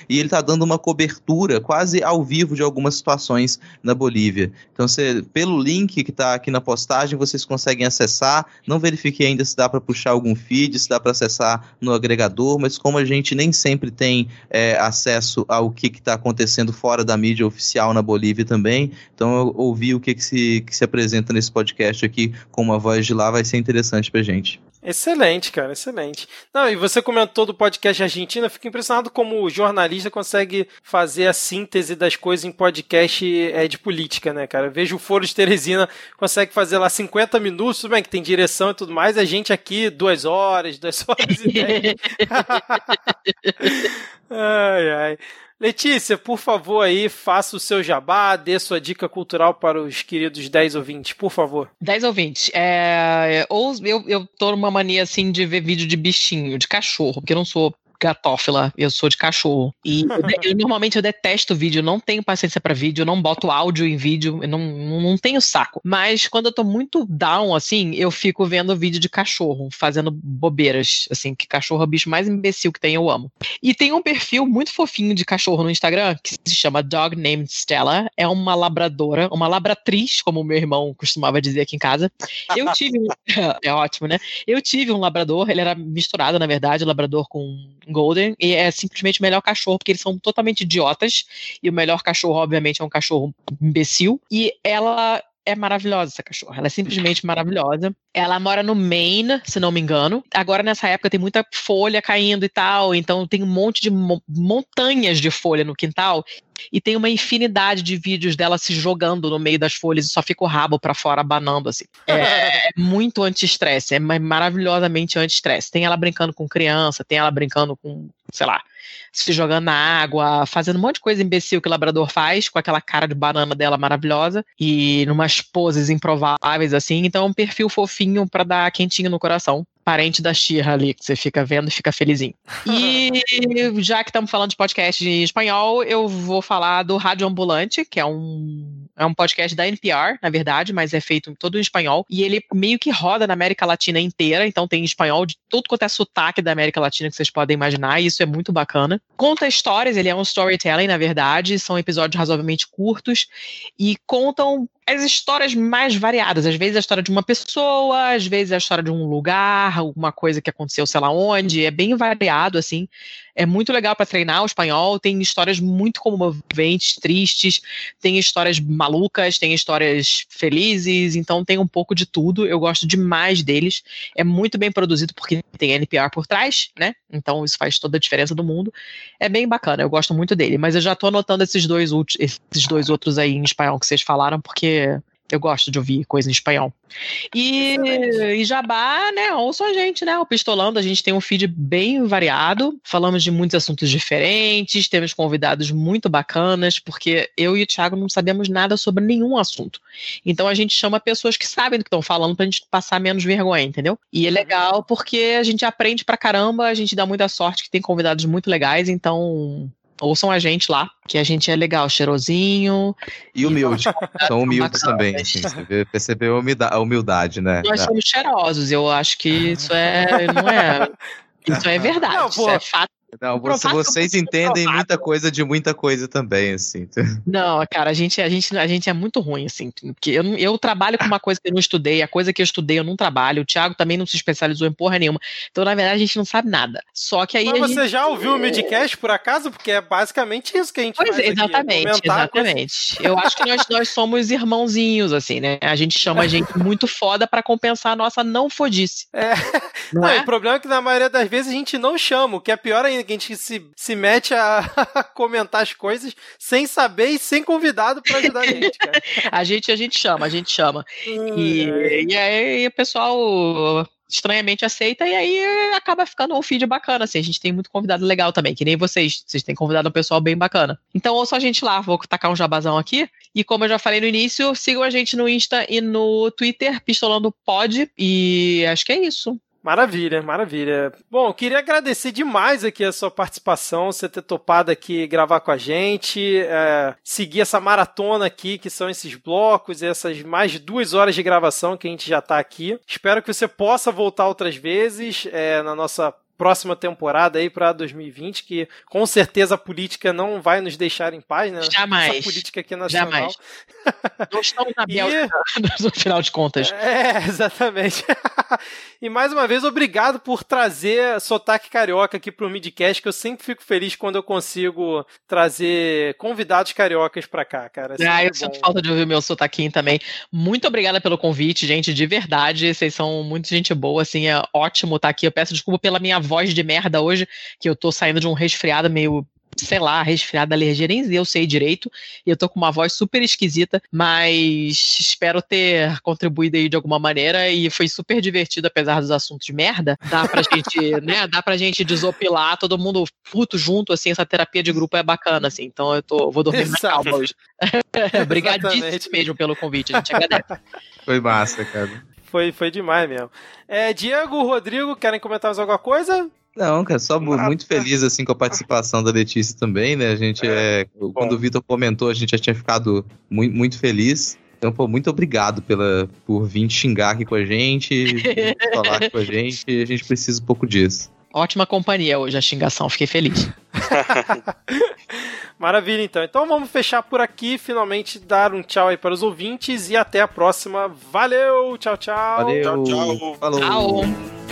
e ele tá dando uma cobertura quase ao vivo de algumas situações na Bolívia. Então, você, pelo link que tá aqui na postagem, vocês conseguem acessar. Não verifiquei ainda se dá para puxar algum feed, se dá para acessar no agregador, mas como a gente nem sempre tem é, acesso ao que está acontecendo fora da mídia oficial na Bolívia também, então eu ouvi o que, que, se, que se apresenta nesse podcast aqui com uma voz de lá, vai ser interessante pra gente. Excelente, cara, excelente. Não, e você comentou do podcast Argentina, eu fico impressionado como o jornalista consegue fazer a síntese das coisas em podcast é, de política, né, cara? Eu vejo o Foro de Teresina consegue fazer lá 50 minutos, tudo bem que tem direção e tudo mais, a gente aqui duas horas, duas horas e dez. ai, ai. Letícia, por favor aí, faça o seu jabá, dê sua dica cultural para os queridos 10 ouvintes, por favor. 10 ouvintes. É, ou eu, eu tô numa mania assim de ver vídeo de bichinho, de cachorro, porque eu não sou gatófila, eu sou de cachorro. E eu, eu, normalmente eu detesto vídeo, não tenho paciência para vídeo, não boto áudio em vídeo, não, não tenho saco. Mas quando eu tô muito down, assim, eu fico vendo vídeo de cachorro, fazendo bobeiras, assim, que cachorro é o bicho mais imbecil que tem, eu amo. E tem um perfil muito fofinho de cachorro no Instagram, que se chama Dog Named Stella, é uma labradora, uma labratriz, como meu irmão costumava dizer aqui em casa. Eu tive, é ótimo, né? Eu tive um labrador, ele era misturado, na verdade, labrador com golden, e é simplesmente o melhor cachorro, porque eles são totalmente idiotas, e o melhor cachorro, obviamente, é um cachorro imbecil, e ela é maravilhosa essa cachorra. Ela é simplesmente maravilhosa. Ela mora no Maine, se não me engano. Agora, nessa época, tem muita folha caindo e tal. Então, tem um monte de mo montanhas de folha no quintal. E tem uma infinidade de vídeos dela se jogando no meio das folhas e só fica o rabo para fora abanando, assim. É, é muito anti-estresse. É maravilhosamente anti-estresse. Tem ela brincando com criança, tem ela brincando com, sei lá, se jogando na água, fazendo um monte de coisa imbecil que o labrador faz, com aquela cara de banana dela maravilhosa, e numas poses improváveis, assim. Então, é um perfil fofinho para dar quentinho no coração parente da Xirra ali, que você fica vendo e fica felizinho. E já que estamos falando de podcast em espanhol, eu vou falar do Rádio Ambulante, que é um, é um podcast da NPR, na verdade, mas é feito todo em espanhol. E ele meio que roda na América Latina inteira, então tem espanhol de tudo quanto é sotaque da América Latina que vocês podem imaginar, e isso é muito bacana. Conta histórias, ele é um storytelling, na verdade, são episódios razoavelmente curtos e contam as histórias mais variadas. Às vezes a história de uma pessoa, às vezes a história de um lugar, alguma coisa que aconteceu, sei lá onde. É bem variado, assim. É muito legal para treinar o espanhol. Tem histórias muito comoventes, tristes, tem histórias malucas, tem histórias felizes. Então tem um pouco de tudo. Eu gosto demais deles. É muito bem produzido porque tem NPR por trás, né? Então isso faz toda a diferença do mundo. É bem bacana. Eu gosto muito dele. Mas eu já tô anotando esses dois, esses dois outros aí em espanhol que vocês falaram porque eu gosto de ouvir coisa em espanhol. E, e Jabá, né? Ouçam a gente, né? O Pistolando, a gente tem um feed bem variado. Falamos de muitos assuntos diferentes, temos convidados muito bacanas, porque eu e o Thiago não sabemos nada sobre nenhum assunto. Então a gente chama pessoas que sabem do que estão falando pra gente passar menos vergonha, entendeu? E é legal porque a gente aprende pra caramba, a gente dá muita sorte que tem convidados muito legais, então ouçam a gente lá, que a gente é legal, cheirosinho. E humilde. São humildes também, assim, você percebeu a humildade, né? Nós somos cheirosos, eu acho que isso é, não é, isso é verdade, não, isso é fato não, você, vocês entendem muita coisa de muita coisa também, assim. Não, cara, a gente, a gente, a gente é muito ruim, assim. Porque eu, eu trabalho com uma coisa que eu não estudei, a coisa que eu estudei eu não trabalho. O Thiago também não se especializou em porra nenhuma. Então, na verdade, a gente não sabe nada. Só que aí. Mas você gente... já ouviu o Midcast, por acaso? Porque é basicamente isso que a gente pois faz. É, exatamente, aqui, é exatamente. Coisa... Eu acho que nós, nós somos irmãozinhos, assim, né? A gente chama a gente muito foda para compensar a nossa não fodice. É. Não, não é? O problema é que na maioria das vezes a gente não chama, o que é pior ainda, que a gente se se mete a comentar as coisas sem saber e sem convidado para ajudar a gente, cara. a gente, a gente chama, a gente chama. e, e aí o pessoal estranhamente aceita e aí acaba ficando um feed bacana, assim, a gente tem muito convidado legal também, que nem vocês, vocês têm convidado um pessoal bem bacana. Então ouça a gente lá, vou tacar um jabazão aqui, e como eu já falei no início, sigam a gente no Insta e no Twitter, Pistolando Pod, e acho que é isso. Maravilha, maravilha. Bom, queria agradecer demais aqui a sua participação, você ter topado aqui gravar com a gente, é, seguir essa maratona aqui, que são esses blocos, essas mais de duas horas de gravação que a gente já está aqui. Espero que você possa voltar outras vezes é, na nossa próxima temporada aí para 2020, que com certeza a política não vai nos deixar em paz, né? Jamais. Essa política aqui nacional. Jamais. Não estamos na Bélgica, e... no final de contas. É, exatamente. e mais uma vez, obrigado por trazer sotaque carioca aqui pro Midcast, que eu sempre fico feliz quando eu consigo trazer convidados cariocas para cá, cara. É ah, eu sinto falta de ouvir meu sotaquinho também. Muito obrigada pelo convite, gente, de verdade. Vocês são muito gente boa, assim, é ótimo estar aqui. Eu peço desculpa pela minha voz de merda hoje, que eu tô saindo de um resfriado meio sei lá, resfriada, alergia, nem eu sei direito, e eu tô com uma voz super esquisita, mas espero ter contribuído aí de alguma maneira, e foi super divertido, apesar dos assuntos de merda, dá pra gente, né, dá pra gente desopilar, todo mundo puto junto, assim, essa terapia de grupo é bacana, assim, então eu tô, vou dormir na calma hoje. Obrigadíssimo mesmo pelo convite, a gente agradece. Foi massa, cara. Foi, foi demais mesmo. É, Diego, Rodrigo, querem comentar mais alguma coisa? Não, cara, só Nada. muito feliz assim com a participação da Letícia também, né? A gente é, é quando o Vitor comentou, a gente já tinha ficado muito, muito feliz. Então, pô, muito obrigado pela, por vir xingar aqui com a gente, falar aqui com a gente. A gente precisa um pouco disso. Ótima companhia hoje a xingação, fiquei feliz. Maravilha, então. Então vamos fechar por aqui, finalmente dar um tchau aí para os ouvintes e até a próxima. Valeu, tchau, tchau. Valeu, tchau, tchau. Falou. Tchau.